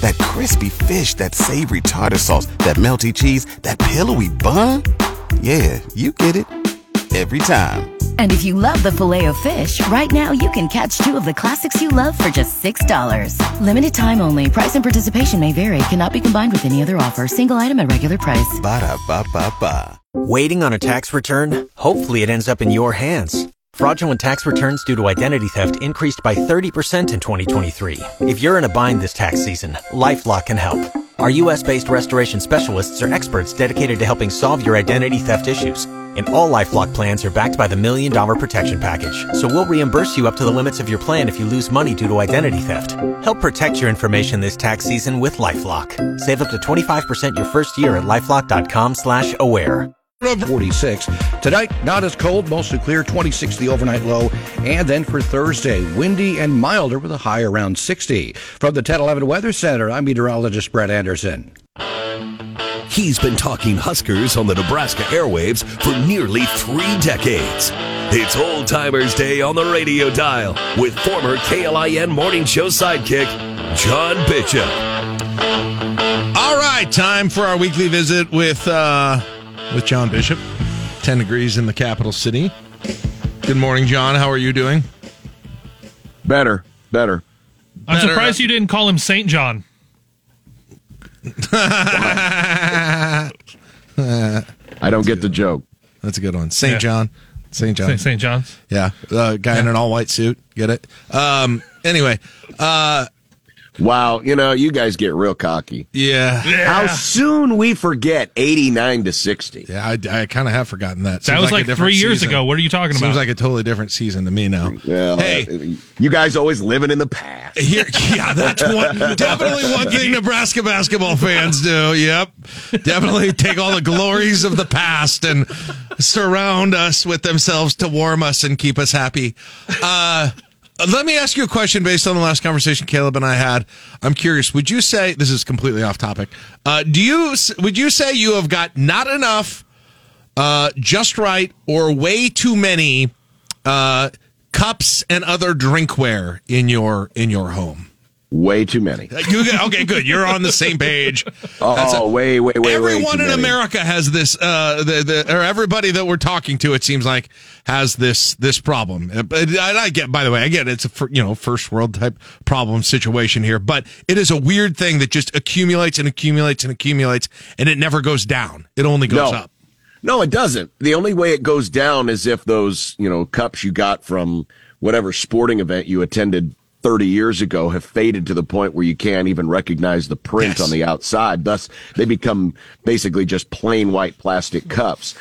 S4: That crispy fish, that savory tartar sauce, that melty cheese, that pillowy bun. Yeah, you get it. Every time.
S5: And if you love the filet of fish, right now you can catch two of the classics you love for just $6. Limited time only. Price and participation may vary. Cannot be combined with any other offer. Single item at regular price.
S4: Ba-da-ba-ba-ba.
S6: Waiting on a tax return? Hopefully it ends up in your hands. Fraudulent tax returns due to identity theft increased by 30% in 2023. If you're in a bind this tax season, LifeLock can help. Our US-based restoration specialists are experts dedicated to helping solve your identity theft issues. And all LifeLock plans are backed by the Million Dollar Protection Package. So we'll reimburse you up to the limits of your plan if you lose money due to identity theft. Help protect your information this tax season with LifeLock. Save up to 25% your first year at LifeLock.com slash aware.
S22: 46. Tonight, not as cold, mostly clear, 26 the overnight low. And then for Thursday, windy and milder with a high around 60. From the 1011 Weather Center, I'm meteorologist Brett Anderson.
S1: He's been talking Huskers on the Nebraska airwaves for nearly three decades. It's Old Timers Day on the radio dial with former KLIN morning show sidekick, John Bishop.
S2: All right, time for our weekly visit with uh, with John Bishop. Ten degrees in the capital city. Good morning, John. How are you doing?
S23: Better, better.
S3: I'm
S2: Better-
S3: surprised you didn't call him Saint John.
S23: I don't get the joke.
S2: That's a good one. St.
S3: Yeah.
S2: John. St. John.
S3: Saint- St. John's.
S2: Yeah. Uh, guy in an all white suit. Get it? Um, anyway. Uh,
S23: Wow, you know, you guys get real cocky.
S2: yeah.
S23: How soon we forget 89 to 60.
S2: Yeah, I, I kind of have forgotten that.
S3: That
S2: Seems
S3: was
S2: a
S3: like three years
S2: season.
S3: ago. What are you talking
S2: Seems
S3: about?
S2: Seems like a totally different season to me now.
S23: Well,
S2: Hey.
S23: uh, you guys always living in the past.
S2: Here, yeah, that's one definitely one thing Nebraska basketball fans do. Yep, definitely take all the glories of the past and surround us with themselves to warm us and keep us happy. Uh, let me ask you a question based on the last conversation Caleb and I had. I'm curious. Would you say this is completely off topic? Uh, do you would you say you have got not enough, uh, just right, or way too many uh, cups and other drinkware in your in your home?
S23: Way too many.
S2: You, okay, good. You're on the same page.
S23: Oh,
S2: a-
S23: way, way, way, way
S2: Everyone
S23: too
S2: in
S23: many.
S2: America has this, uh, the, the, or everybody that we're talking to, it seems like, has this this problem. Uh, I, I get, by the way, I get it's a you know first world type problem situation here, but it is a weird thing that just accumulates and accumulates and accumulates, and it never goes down. It only goes
S23: No.
S2: up.
S23: No, it doesn't. The only way it goes down is if those, you know, cups you got from whatever sporting event you attended 30 years ago have faded to the point where you can't even recognize the print
S2: Yes.
S23: on the outside. Thus, they become basically just plain white plastic cups.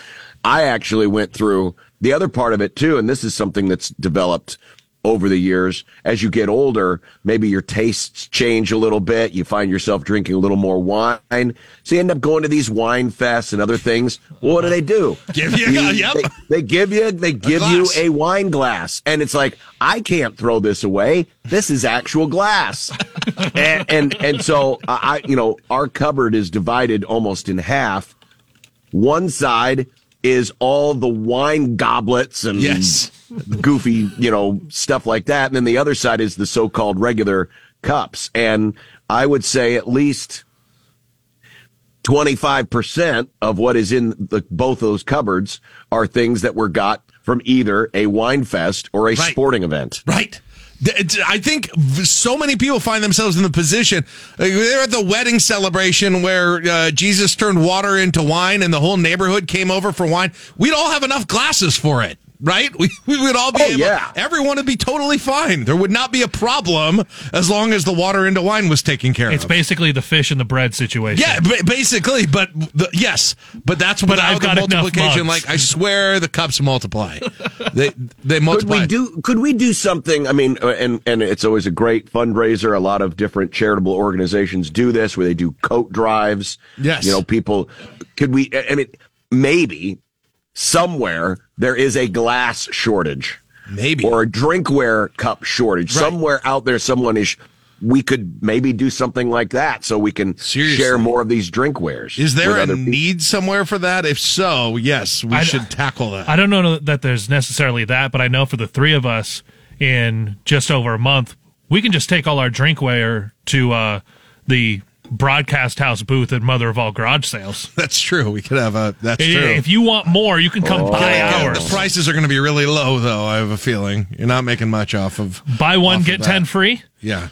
S23: I actually went through the other part of it too, and this is something that's developed over the years. As you get older, maybe your tastes change a little bit. You find yourself drinking a little more wine. So you end up going to these wine fests and other things. Well, what do they do?
S2: Give you- yep.
S23: They, they give you, they give you a wine glass. And it's like, I can't throw this away. This is actual glass. and, and, and so I- you know, our cupboard is divided almost in half. One side is all the wine goblets and
S2: Yes.
S23: goofy, you know, stuff like that. And then the other side is the so-called regular cups. And I would say at least 25% of what is in the, both those cupboards are things that were got from either a wine fest or a
S2: Right.
S23: sporting event.
S2: Right. I think so many people find themselves in the position. They're at the wedding celebration where uh, Jesus turned water into wine and the whole neighborhood came over for wine. We'd all have enough glasses for it. Right? We, we would all be
S23: Oh,
S2: able,
S23: yeah.
S2: everyone would be totally fine. There would not be a problem as long as the water into wine was taken care
S3: It's
S2: of.
S3: It's basically the fish and the bread situation.
S2: Yeah, ba- basically, but the, yes, but that's
S3: But
S2: without
S3: I've
S2: the
S3: got
S2: multiplication. Like I swear, the cups multiply. they they multiply.
S23: Could we do? Could we do something? I mean, uh, and and it's always a great fundraiser. A lot of different charitable organizations do this, where they do coat drives.
S2: Yes.
S23: you know, people. Could we? I mean, maybe somewhere there is a glass shortage,
S2: maybe,
S23: or a drinkware cup shortage. Somewhere out there, someone is. We could maybe do something like that, so we can share more of these drinkwares.
S2: Is there a
S23: other people.
S2: need somewhere for that? If so, yes, we
S3: I-
S2: should tackle that.
S3: I don't know that there's necessarily that, but I know for the three of us in just over a month, we can just take all our drinkware to uh, the broadcast house booth at Mother of All Garage Sales.
S2: That's true. We could have a. That's
S3: If-
S2: true.
S3: If you want more, you can come oh. buy
S2: Yeah,
S3: ours.
S2: The prices are going to be really low, though. I have a feeling you're not making much off of.
S3: Buy one, get 10 free?
S2: Yeah,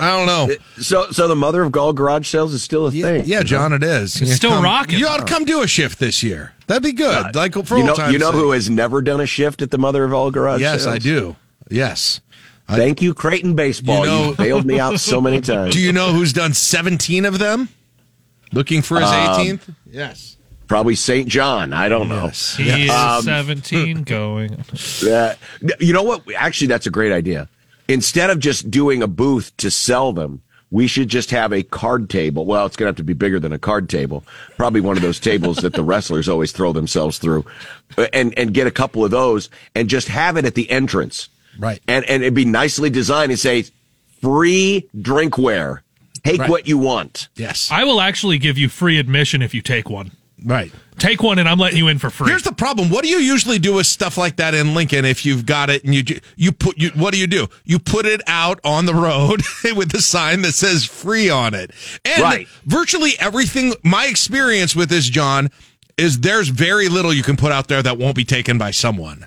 S2: I don't know.
S23: So, so the mother of All garage sales is still a thing.
S2: Yeah, John, it is.
S23: It's
S2: You
S23: still
S2: come-
S23: rocking.
S2: You ought to come do a shift this year. That'd be good. Uh, like for
S23: you know,
S2: old
S23: you know
S2: sake.
S23: who has never done a shift at the Mother of All Garage
S2: Yes,
S23: Sales?
S2: I do. Yes.
S23: Thank you, Creighton Baseball. You, bailed me out so many times.
S2: Do you know who's done 17 of them? Looking for his
S23: Um,
S2: 18th? Yes.
S23: Probably St. John. I don't know.
S3: He is
S23: Um,
S3: 17 going.
S23: uh, you know what? Actually, that's a great idea. Instead of just doing a booth to sell them, we should just have a card table. Well, it's going to have to be bigger than a card table. Probably one of those tables that the wrestlers always throw themselves through, and and get a couple of those and just have it at the entrance.
S2: Right.
S23: And and it'd be nicely designed and say free drinkware. Take
S2: Right.
S23: what you want.
S2: Yes.
S3: I will actually give you free admission if you take one.
S2: Right.
S3: Take one, and I'm letting you in for free.
S2: Here's the problem. What do you usually do with stuff like that in Lincoln if you've got it and you you put you what do you do? You put it out on the road with a sign that says free on it. And
S23: Right.
S2: virtually everything my experience with this John is there's very little you can put out there that won't be taken by someone.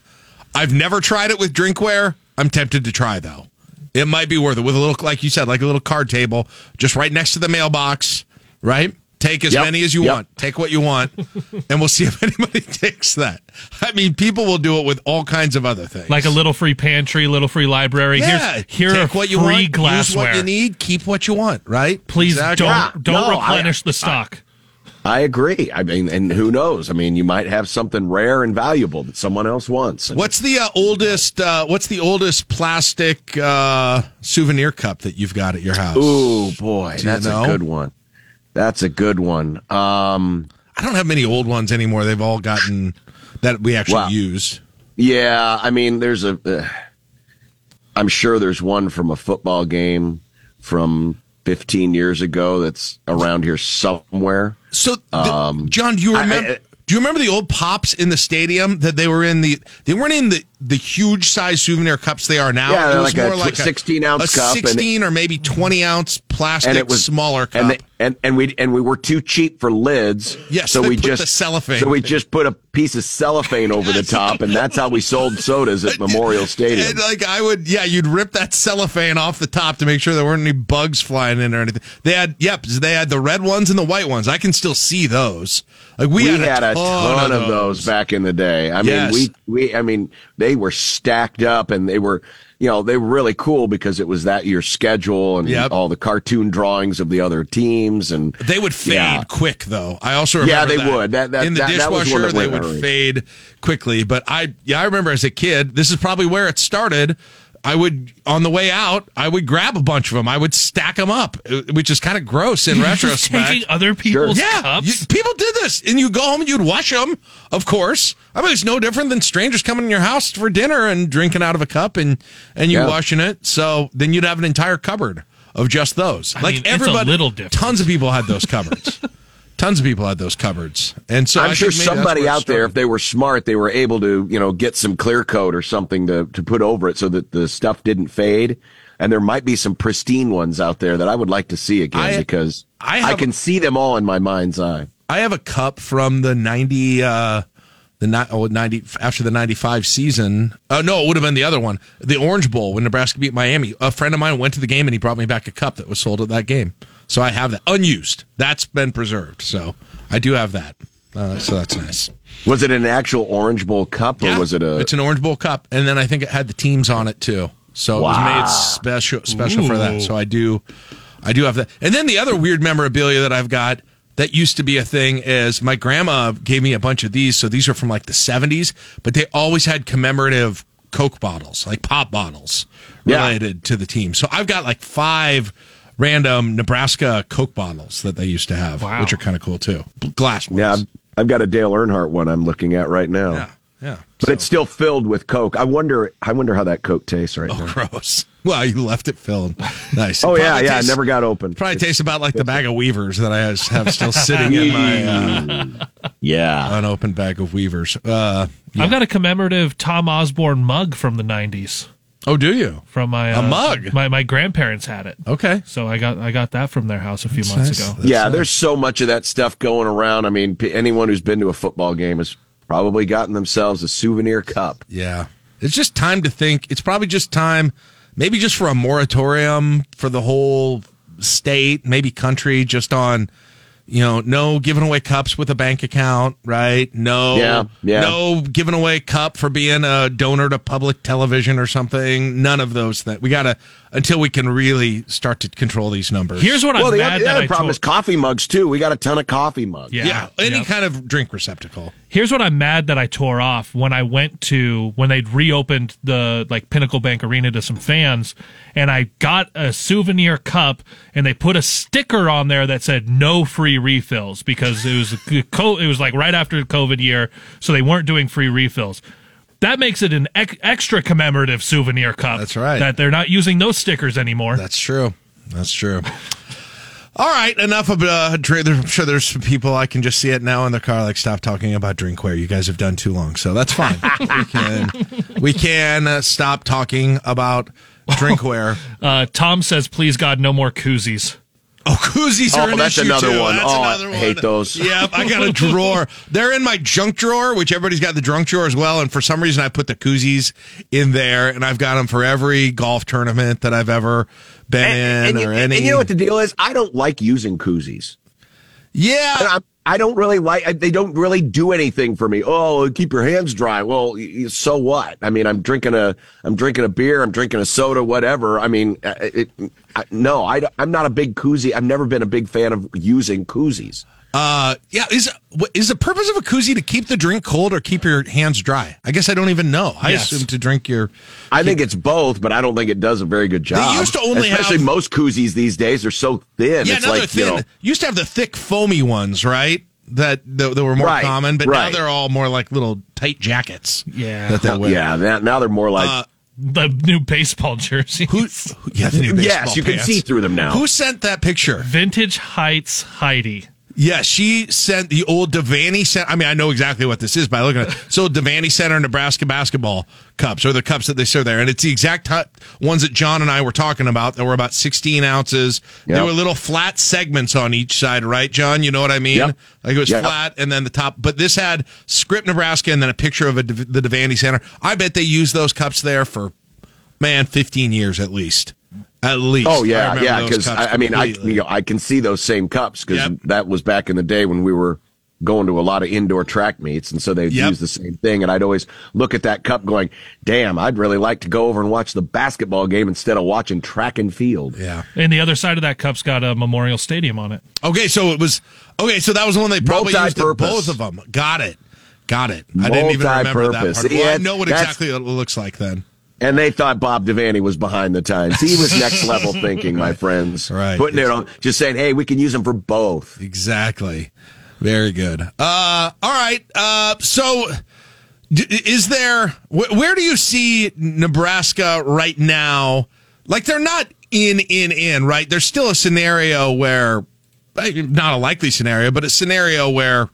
S2: I've never tried it with drinkware. I'm tempted to try though. It might be worth it with a little like you said like a little card table just right next to the mailbox, right? Take as
S23: Yep.
S2: many as you
S23: Yep.
S2: want. Take what you want, and we'll see if anybody takes that. I mean, people will do it with all kinds of other things,
S3: like a little free pantry, little free library.
S2: yeah.
S3: Here's, here
S2: take
S3: are
S2: what you
S3: free
S2: want, use what you need, keep what you want. Right?
S3: Please
S2: Exactly.
S3: don't don't
S23: No, I-
S3: replenish the stock.
S23: I agree. I mean, and who knows? I mean, you might have something rare and valuable that someone else wants. And
S2: What's the uh, oldest? Uh, what's the oldest plastic uh, souvenir cup that you've got at your house?
S23: Oh boy,
S2: Do you
S23: that's
S2: know?
S23: a good one. That's a good one. Um,
S2: I don't have many old ones anymore. They've all gotten that we actually
S23: Wow.
S2: use.
S23: yeah, I mean, there's a. Uh, I'm sure there's one from a football game from 15 years ago that's around here somewhere.
S2: So, the-
S23: Um,
S2: John, do you
S23: I- I-
S2: do you remember the old pops in the stadium that they were in the? They weren't in the the huge size souvenir cups they are now.
S23: Yeah,
S2: it was
S23: like a
S2: more
S23: tw-
S2: like
S23: 16 ounce
S2: a
S23: cup and-
S2: sixteen or maybe twenty ounce plastic
S23: and it was
S2: smaller cup.
S23: and they, and and we and we were too cheap for lids.
S2: Yes,
S23: so we just
S2: the cellophane
S23: So we just put a piece of cellophane over the top, and that's how we sold sodas at Memorial Stadium.
S2: And like I would, yeah, you'd rip that cellophane off the top to make sure there weren't any bugs flying in or anything. They had, yep, they had the red ones and the white ones. I can still see those. Like we,
S23: we,
S2: had,
S23: had, a ton, of,
S2: those.
S23: those back in the day. I mean, we we I mean, they were stacked up, and they were you know they were really cool because it was that year's schedule and
S2: Yep.
S23: all the cartoon drawings of the other teams, and
S2: They would fade
S23: Yeah.
S2: quick, though. I also
S23: Yeah, they
S2: that.
S23: would. That- that-
S2: in the
S23: that- that was
S2: dishwasher they would
S23: in a hurry.
S2: fade quickly. But I, yeah, I remember as a kid. This is probably where it started. I would on the way out, I would grab a bunch of them. I would stack them up, uh, which is kind of gross in
S3: You're just
S2: retrospect.
S3: taking other people's
S2: yeah,
S3: cups?
S2: you- people did this, and you go home and you'd wash them. Of course, I mean it's no different than strangers coming in your house for dinner and drinking out of a cup and and you
S23: Yeah.
S2: washing it. So then you'd have an entire cupboard of just those.
S3: I
S2: like
S3: mean, it's a
S2: everybody,
S3: little different.
S2: tons of people had those cupboards. tons of people had those cupboards, and so
S23: I'm
S2: I
S23: sure
S2: think maybe that's
S23: somebody out there, if they were smart, they were able to, you know, get some clear coat or something to, to put over it so that the stuff didn't fade. And there might be some pristine ones out there that I would like to see again
S2: I-
S23: because
S2: I
S23: I, can see them all in my mind's eye.
S2: I have a cup from the ninety, uh, the ni- oh, 90 after the ninety five season. Uh, no, it would have been the other one, the Orange Bowl when Nebraska beat Miami. A friend of mine went to the game and he brought me back a cup that was sold at that game. So I have that unused. That's been preserved. So I do have that. Uh, so that's nice.
S23: Was it an actual Orange Bowl cup or
S2: Yeah,
S23: was it a?
S2: It's an Orange Bowl cup, and then I think it had the teams on it too. So it was made special special for that. So I do, I do have that. And then the other weird memorabilia that I've got that used to be a thing is my grandma gave me a bunch of these. So these are from like the seventies, but they always had commemorative Coke bottles, like pop bottles,
S23: Yeah.
S2: related to the team. So I've got like five random Nebraska Coke bottles that they used to have,
S3: Wow.
S2: which are kind of cool too. Glass ones.
S23: yeah, I've, I've got a Dale Earnhardt one I'm looking at right now.
S2: yeah, yeah.
S23: But it's still filled with Coke. I wonder. I wonder how that Coke tastes right now.
S2: Gross. Well, you left it filled. Nice.
S23: Oh yeah, yeah. It
S2: tastes-
S23: never got open.
S2: Probably tastes about like the bag of Weavers that I have still sitting in my uh,
S23: yeah.
S2: unopened bag of Weavers. Uh, yeah.
S3: I've got a commemorative Tom Osborne mug from the '90s.
S2: Oh, do you?
S3: From my
S2: A
S3: uh,
S2: mug?
S3: My my grandparents had it,
S2: Okay.
S3: so I got I got that from their house a few
S2: That's
S3: months
S2: nice.
S3: ago.
S2: That's
S23: yeah,
S2: nice.
S23: there's so much of that stuff going around. I mean, p- anyone who's been to a football game has probably gotten themselves a souvenir cup.
S2: Yeah. It's just time to think. It's probably just time, maybe just for a moratorium for the whole state, maybe country, just on, you know, no giving away cups with a bank account, right? No,
S23: Yeah, yeah.
S2: no giving away cup for being a donor to public television or something. None of those things. We got to, until we can really start to control these numbers.
S3: Here's what
S23: well,
S3: I'm
S23: the
S3: mad
S23: other, the
S3: that
S23: other
S3: I
S23: problem
S3: told-
S23: is coffee mugs too. We got a ton of coffee mugs.
S3: Yeah.
S2: yeah, any
S3: Yeah.
S2: kind of drink receptacle.
S3: Here's what I'm mad that I tore off when I went to when they'd reopened the like Pinnacle Bank Arena to some fans, and I got a souvenir cup, and they put a sticker on there that said no free refills because it was a co- it was like right after the COVID year, so they weren't doing free refills. That makes it an ex- extra commemorative souvenir cup.
S2: That's right.
S3: That they're not using those stickers anymore.
S2: That's true. That's true. All right, enough of uh, drink. I'm sure there's some people I can just see it now in their car. Like, stop talking about drinkware. You guys have done too long, so that's fine. we can we can uh, stop talking about drinkware.
S3: Uh, Tom says, "Please God, no more koozies."
S2: Oh, koozies
S23: Oh,
S2: are an
S23: that's
S2: issue
S23: another
S2: too.
S23: one.
S2: That's
S23: Oh, I hate those.
S2: Yep, I got a drawer. They're in my junk drawer, which everybody's got the junk drawer as well. And for some reason, I put the koozies in there, and I've got them for every golf tournament that I've ever been in,
S23: and, you,
S2: or
S23: and
S2: any.
S23: you know what the deal is? I don't like using koozies.
S2: Yeah,
S23: I, I don't really like. They don't really do anything for me. Oh, keep your hands dry. Well, so what? I mean, I'm drinking a, I'm drinking a beer. I'm drinking a soda. Whatever. I mean, uh, it, I, no, I, am not a big koozie. I've never been a big fan of using koozies.
S2: Uh, yeah. Is what- is the purpose of a koozie to keep the drink cold or keep your hands dry? I guess I don't even know. I
S23: Yes.
S2: assume to drink your.
S23: I think it's both, but I don't think it does a very good job.
S2: used to only
S23: especially
S2: have-
S23: most koozies these days are so thin.
S2: Yeah,
S23: it's
S2: now
S23: like
S2: thin.
S23: you know,
S2: Used to have the thick foamy ones, right? That that, that were more
S23: Right,
S2: common, but
S23: right.
S2: now they're all more like little tight jackets.
S3: Yeah.
S2: that
S23: yeah. Now, now they're more like.
S2: Uh,
S3: the new baseball jersey.
S2: Who? Yeah, the new
S23: yes,
S2: baseball
S23: you can see through them now.
S2: Who sent that picture?
S3: Vintage Heights Heidi.
S2: Yeah, she sent the old Devaney Center. I mean, I know exactly what this is by looking at it. So Devaney Center Nebraska basketball cups or the cups that they serve there. And it's the exact ones that John and I were talking about that were about 16 ounces. They
S23: Yep.
S2: were little flat segments on each side, right, John? You know what I mean?
S23: Yep.
S2: Like it was
S23: Yep.
S2: flat and then the top. But this had script Nebraska and then a picture of a, the Devaney Center. I bet they used those cups there for, man, 15 years at least. At least.
S23: Oh yeah,
S2: remember
S23: yeah. Because I, I mean, I you know I can see those same cups because
S2: Yep.
S23: that was back in the day when we were going to a lot of indoor track meets, and so they'd
S2: Yep.
S23: use the same thing. And I'd always look at that cup, going, "Damn, I'd really like to go over and watch the basketball game instead of watching track and field."
S2: Yeah.
S3: And the other side of that cup's got a Memorial Stadium on it.
S2: Okay, so it was okay. So that was the one they probably used at
S23: Multi-purpose.
S2: both of them. Got it, got it. I didn't even remember that part. Well, I
S23: Yeah,
S2: know what exactly it looks like then.
S23: And they thought Bob Devaney was behind the times. He was next level thinking, my friends.
S2: Right.
S23: Putting it on, just saying, "Hey, we can use them for both."
S2: Exactly. Very good. Uh, all right. Uh, so, d- is there wh- where do you see Nebraska right now? Like they're not in in in right. There's still a scenario where, eh, not a likely scenario, but a scenario where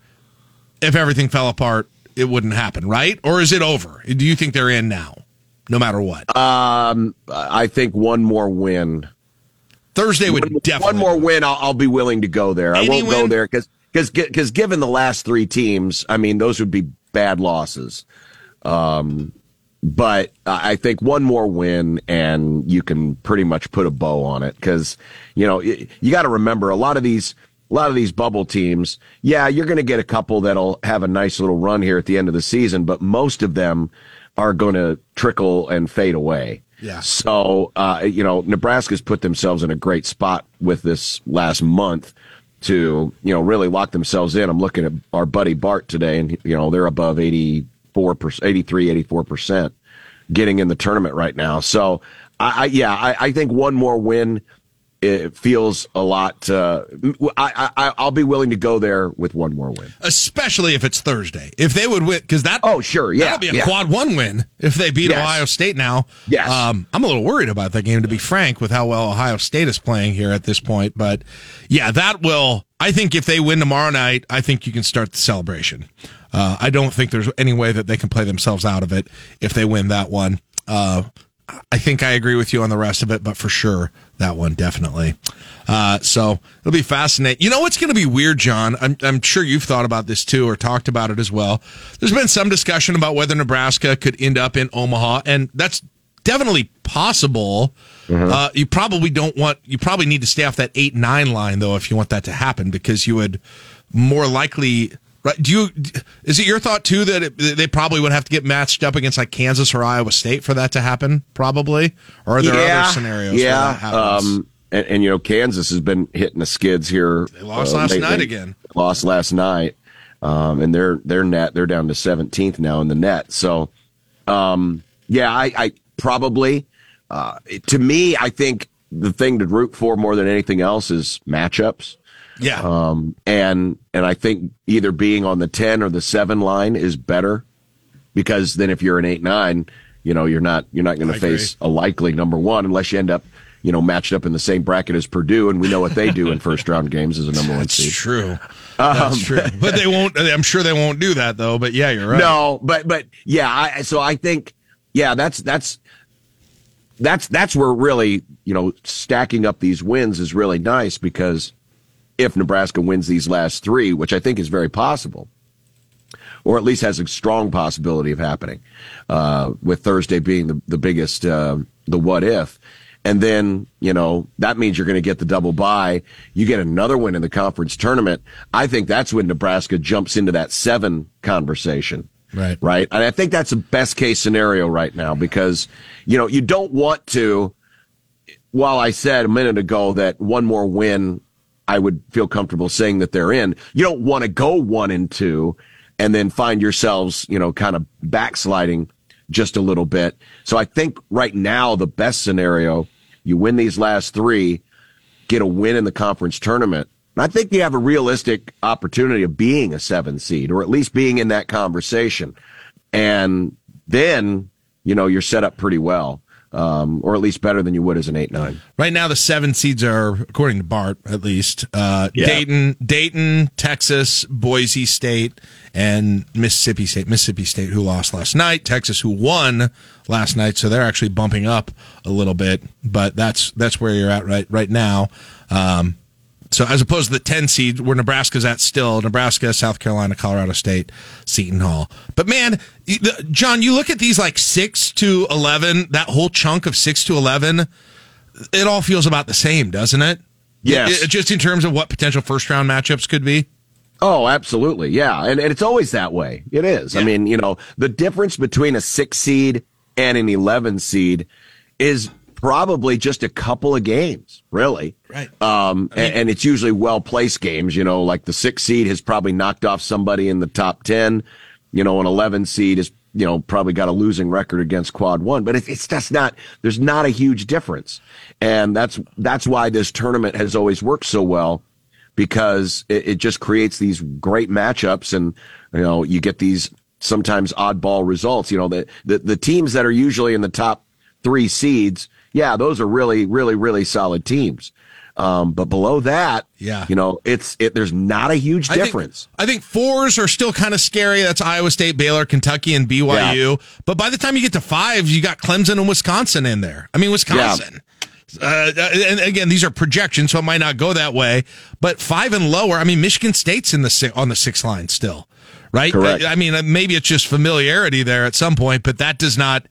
S2: if everything fell apart, it wouldn't happen, right? Or is it over? Do you think they're in now, no matter what?
S23: Um, I think one more win.
S2: Thursday would
S23: one,
S2: definitely
S23: one more win. I'll, I'll be willing to go there. I won't go there because because given the last three teams, I mean those would be bad losses. Um, but I think one more win and you can pretty much put a bow on it because you know you got to remember a lot of these a lot of these bubble teams. Yeah, you're going to get a couple that'll have a nice little run here at the end of the season, but most of them are going to trickle and fade away.
S2: Yeah.
S23: So, uh, you know, Nebraska's put themselves in a great spot with this last month to, you know, really lock themselves in. I'm looking at our buddy Bart today and, you know, they're above 84%, 83, 84% getting in the tournament right now. So, I, I yeah, I, I think one more win, it feels a lot, uh, I, I, I'll be willing to go there with one more win.
S2: especially if it's Thursday. If they would win, because that
S23: oh sure, yeah,
S2: that'll be a
S23: yeah.
S2: quad one win if they beat
S23: Yes.
S2: Ohio State. Now,
S23: Yes.
S2: um, I'm a little worried about that game to be frank, with how well Ohio State is playing here at this point. But yeah, that will. I think if they win tomorrow night, I think you can start the celebration. Uh, I don't think there's any way that they can play themselves out of it if they win that one. Uh, I think I agree with you on the rest of it, but for sure that one definitely. Uh, so it'll be fascinating. You know what's going to be weird, John? I'm, I'm sure you've thought about this too, or talked about it as well. There's been some discussion about whether Nebraska could end up in Omaha, and that's definitely possible. Uh, you probably don't want. You probably need to stay off that eight nine line though if you want that to happen, because you would more likely. Right? Do you? Is it your thought too that it, they probably would have to get matched up against like Kansas or Iowa State for that to happen? Probably, or are there other scenarios? where
S23: Yeah, um, and, and you know Kansas has been hitting the skids here. They
S2: lost last night again.
S23: Lost last night, um, and they're they're net they're down to seventeenth now in the net. So, um, yeah, I, I probably uh, to me I think the thing to root for more than anything else is matchups.
S2: Yeah.
S23: Um, and and I think either being on the ten or the seven line is better because then if you're an eight nine, you know you're not you're not going to
S2: agree.
S23: face a likely number one unless you end up you know, matched up in the same bracket as Purdue, and we know what they do in first round games as a number one seed.
S2: That's true.
S23: Um,
S2: That's true. But they won't. I'm sure they won't do that though. But yeah, you're right.
S23: No, but but yeah, I, so I think yeah, that's that's that's that's where really you know stacking up these wins is really nice because if Nebraska wins these last three, which I think is very possible, or at least has a strong possibility of happening, uh, with Thursday being the the biggest uh, the what if. And then, you know, that means you're going to get the double bye. You get another win in the conference tournament. I think that's when Nebraska jumps into that seven conversation.
S2: Right.
S23: Right. And I think that's the best case scenario right now because, you know, you don't want to, while I said a minute ago that one more win, I would feel comfortable saying that they're in, you don't want to go one and two and then find yourselves, you know, kind of backsliding just a little bit. So I think right now, the best scenario, you win these last three, get a win in the conference tournament. And I think you have a realistic opportunity of being a seven seed or at least being in that conversation. And then, you know, you're set up pretty well. Um, or at least better than you would as an eight nine.
S2: Right now, the seven seeds are, according to Bart, at least uh,
S23: Yeah.
S2: Dayton, Dayton, Texas, Boise State, and Mississippi State. Mississippi State, who lost last night, Texas, who won last night, so they're actually bumping up a little bit. But that's that's where you're at right right now. Um, so as opposed to the 10 seed where Nebraska's at still, Nebraska, South Carolina, Colorado State, Seton Hall. But man, John, you look at these like 6 to 11, that whole chunk of 6 to 11, it all feels about the same, doesn't it?
S23: Yes.
S2: It- just in terms of what potential first round matchups could be.
S23: Oh, absolutely. Yeah. And, and it's always that way. It is. I mean, you know, the difference between a six seed and an 11 seed is probably just a couple of games, really.
S2: Right.
S23: Um, and, and it's usually well placed games, you know, like the six seed has probably knocked off somebody in the top 10. You know, an 11 seed is, you know, probably got a losing record against quad one, but it, it's just not, there's not a huge difference. And that's, that's why this tournament has always worked so well because it, it just creates these great matchups and, you know, you get these sometimes oddball results. You know, the, the, the teams that are usually in the top three seeds, yeah, those are really, really, really solid teams. Um, but below that,
S2: Yeah.
S23: you know, it's, it, there's not a huge
S2: I think-
S23: difference.
S2: I think fours are still kind of scary. That's Iowa State, Baylor, Kentucky, and BYU. But by the time you get to fives, you got Clemson and Wisconsin in there. I mean, Wisconsin. Uh, and again, these are projections, so it might not go that way. But five and lower, I mean, Michigan State's in the on the six line still, right?
S23: Correct.
S2: I, I mean, uh, maybe it's just familiarity there at some point, but that does not.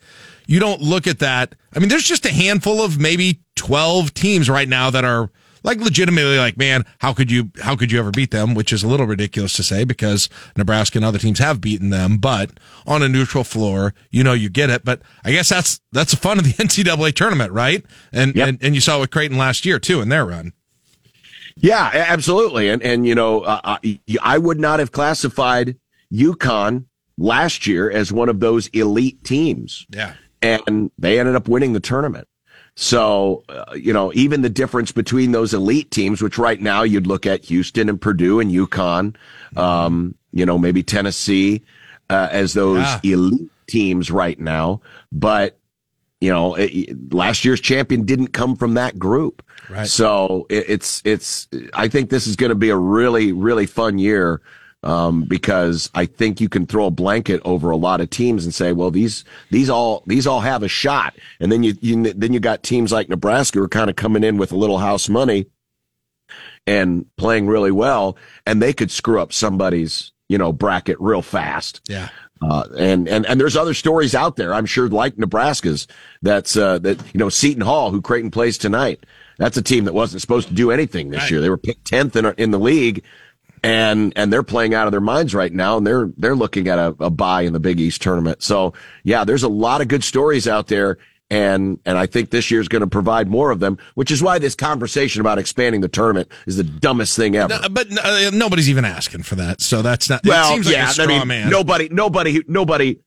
S2: You don't look at that. I mean, there's just a handful of maybe twelve teams right now that are like legitimately like, man, how could you how could you ever beat them? Which is a little ridiculous to say because Nebraska and other teams have beaten them, but on a neutral floor, you know you get it. But I guess that's that's the fun of the NCAA tournament, right? And and, and you saw it with Creighton last year too in their run.
S23: Yeah, absolutely. And, and, you know, uh, I, I would not have classified UConn last year as one of those elite teams.
S2: Yeah.
S23: And they ended up winning the tournament. So, uh, you know, even the difference between those elite teams, which right now you'd look at Houston and Purdue and UConn, um, you know, maybe Tennessee, uh, as those
S2: Yeah.
S23: elite teams right now. But, you know, it, last year's champion didn't come from that group.
S2: Right.
S23: So it, it's, it's, I think this is going to be a really, really fun year. Um, because I think you can throw a blanket over a lot of teams and say, well, these, these all, these all have a shot. And then you, you then you got teams like Nebraska who are kind of coming in with a little house money and playing really well and they could screw up somebody's, you know, bracket real fast.
S2: Yeah.
S23: Uh, and, and, and there's other stories out there, I'm sure, like Nebraska's that's, uh, that, you know, Seton Hall, who Creighton plays tonight. That's a team that wasn't supposed to do anything this year. They were picked 10th in, in the league and, and they're playing out of their minds right now and they're, they're looking at a, a bye in the Big East tournament. So yeah, there's a lot of good stories out there. And, and I think this year's going to provide more of them, which is why this conversation about expanding the tournament is the dumbest thing ever.
S2: No, but uh, nobody's even asking for that, so that's not. it
S23: Well,
S2: seems like
S23: yeah,
S2: a straw
S23: I mean,
S2: man.
S23: nobody, nobody, nobody,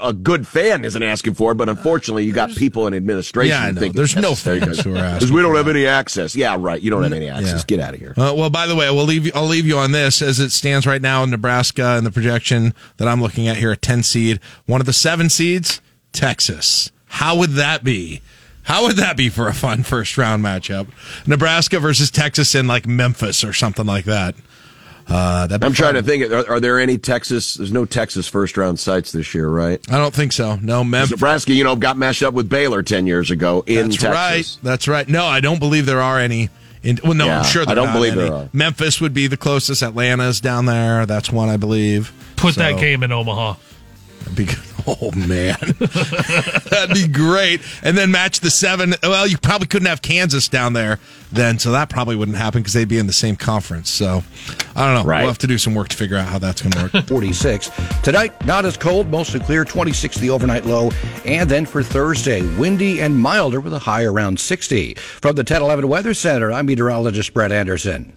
S23: a good fan isn't asking for it, but unfortunately, you got people in administration.
S2: Yeah, I know.
S23: thinking
S2: There's no
S23: that's
S2: fans who are asking
S23: because we don't have any access. Yeah, right. You don't have any access.
S2: Yeah.
S23: Get out of here.
S2: Uh, well, by the way, we'll leave you, I'll leave you on this as it stands right now in Nebraska and the projection that I'm looking at here, a 10 seed. One of the seven seeds, Texas. How would that be? How would that be for a fun first round matchup? Nebraska versus Texas in like Memphis or something like that. Uh,
S23: I'm trying to think. Are, are there any Texas? There's no Texas first round sites this year, right?
S2: I don't think so. No, Memphis.
S23: Nebraska, you know, got mashed up with Baylor ten years ago in
S2: That's
S23: Texas.
S2: right. That's right. No, I don't believe there are any. In, well, no,
S23: Yeah,
S2: I'm sure
S23: I don't
S2: not
S23: believe
S2: any.
S23: there are.
S2: Memphis would be the closest. Atlanta's down there. That's one, I believe.
S3: Put that game in Omaha.
S2: Be, oh man, that'd be great. And then match the seven. Well, you probably couldn't have Kansas down there then, so that probably wouldn't happen because they'd be in the same conference. So I don't know.
S22: Right.
S2: We'll have to do some work to figure out how that's going to work.
S22: 46. Tonight, not as cold, mostly clear, 26 the overnight low. And then for Thursday, windy and milder with a high around 60. From the 1011 Weather Center, I'm meteorologist Brett Anderson.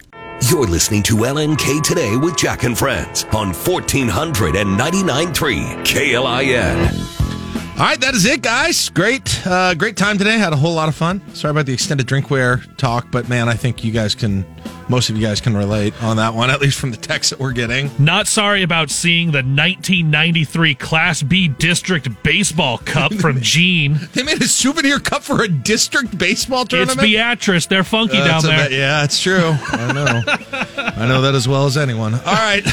S1: You're listening to LNK Today with Jack and Friends on 1499.3 KLIN.
S2: All right, that is it, guys. Great, uh, great time today. Had a whole lot of fun. Sorry about the extended drinkware talk, but man, I think you guys can, most of you guys can relate on that one, at least from the text that we're getting.
S3: Not sorry about seeing the 1993 Class B District Baseball Cup from Gene.
S2: They made a souvenir cup for a district baseball tournament.
S3: It's Beatrice. They're funky down there.
S2: bit- yeah, it's true. I know. I know that as well as anyone. All right.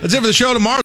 S2: That's it for the show tomorrow.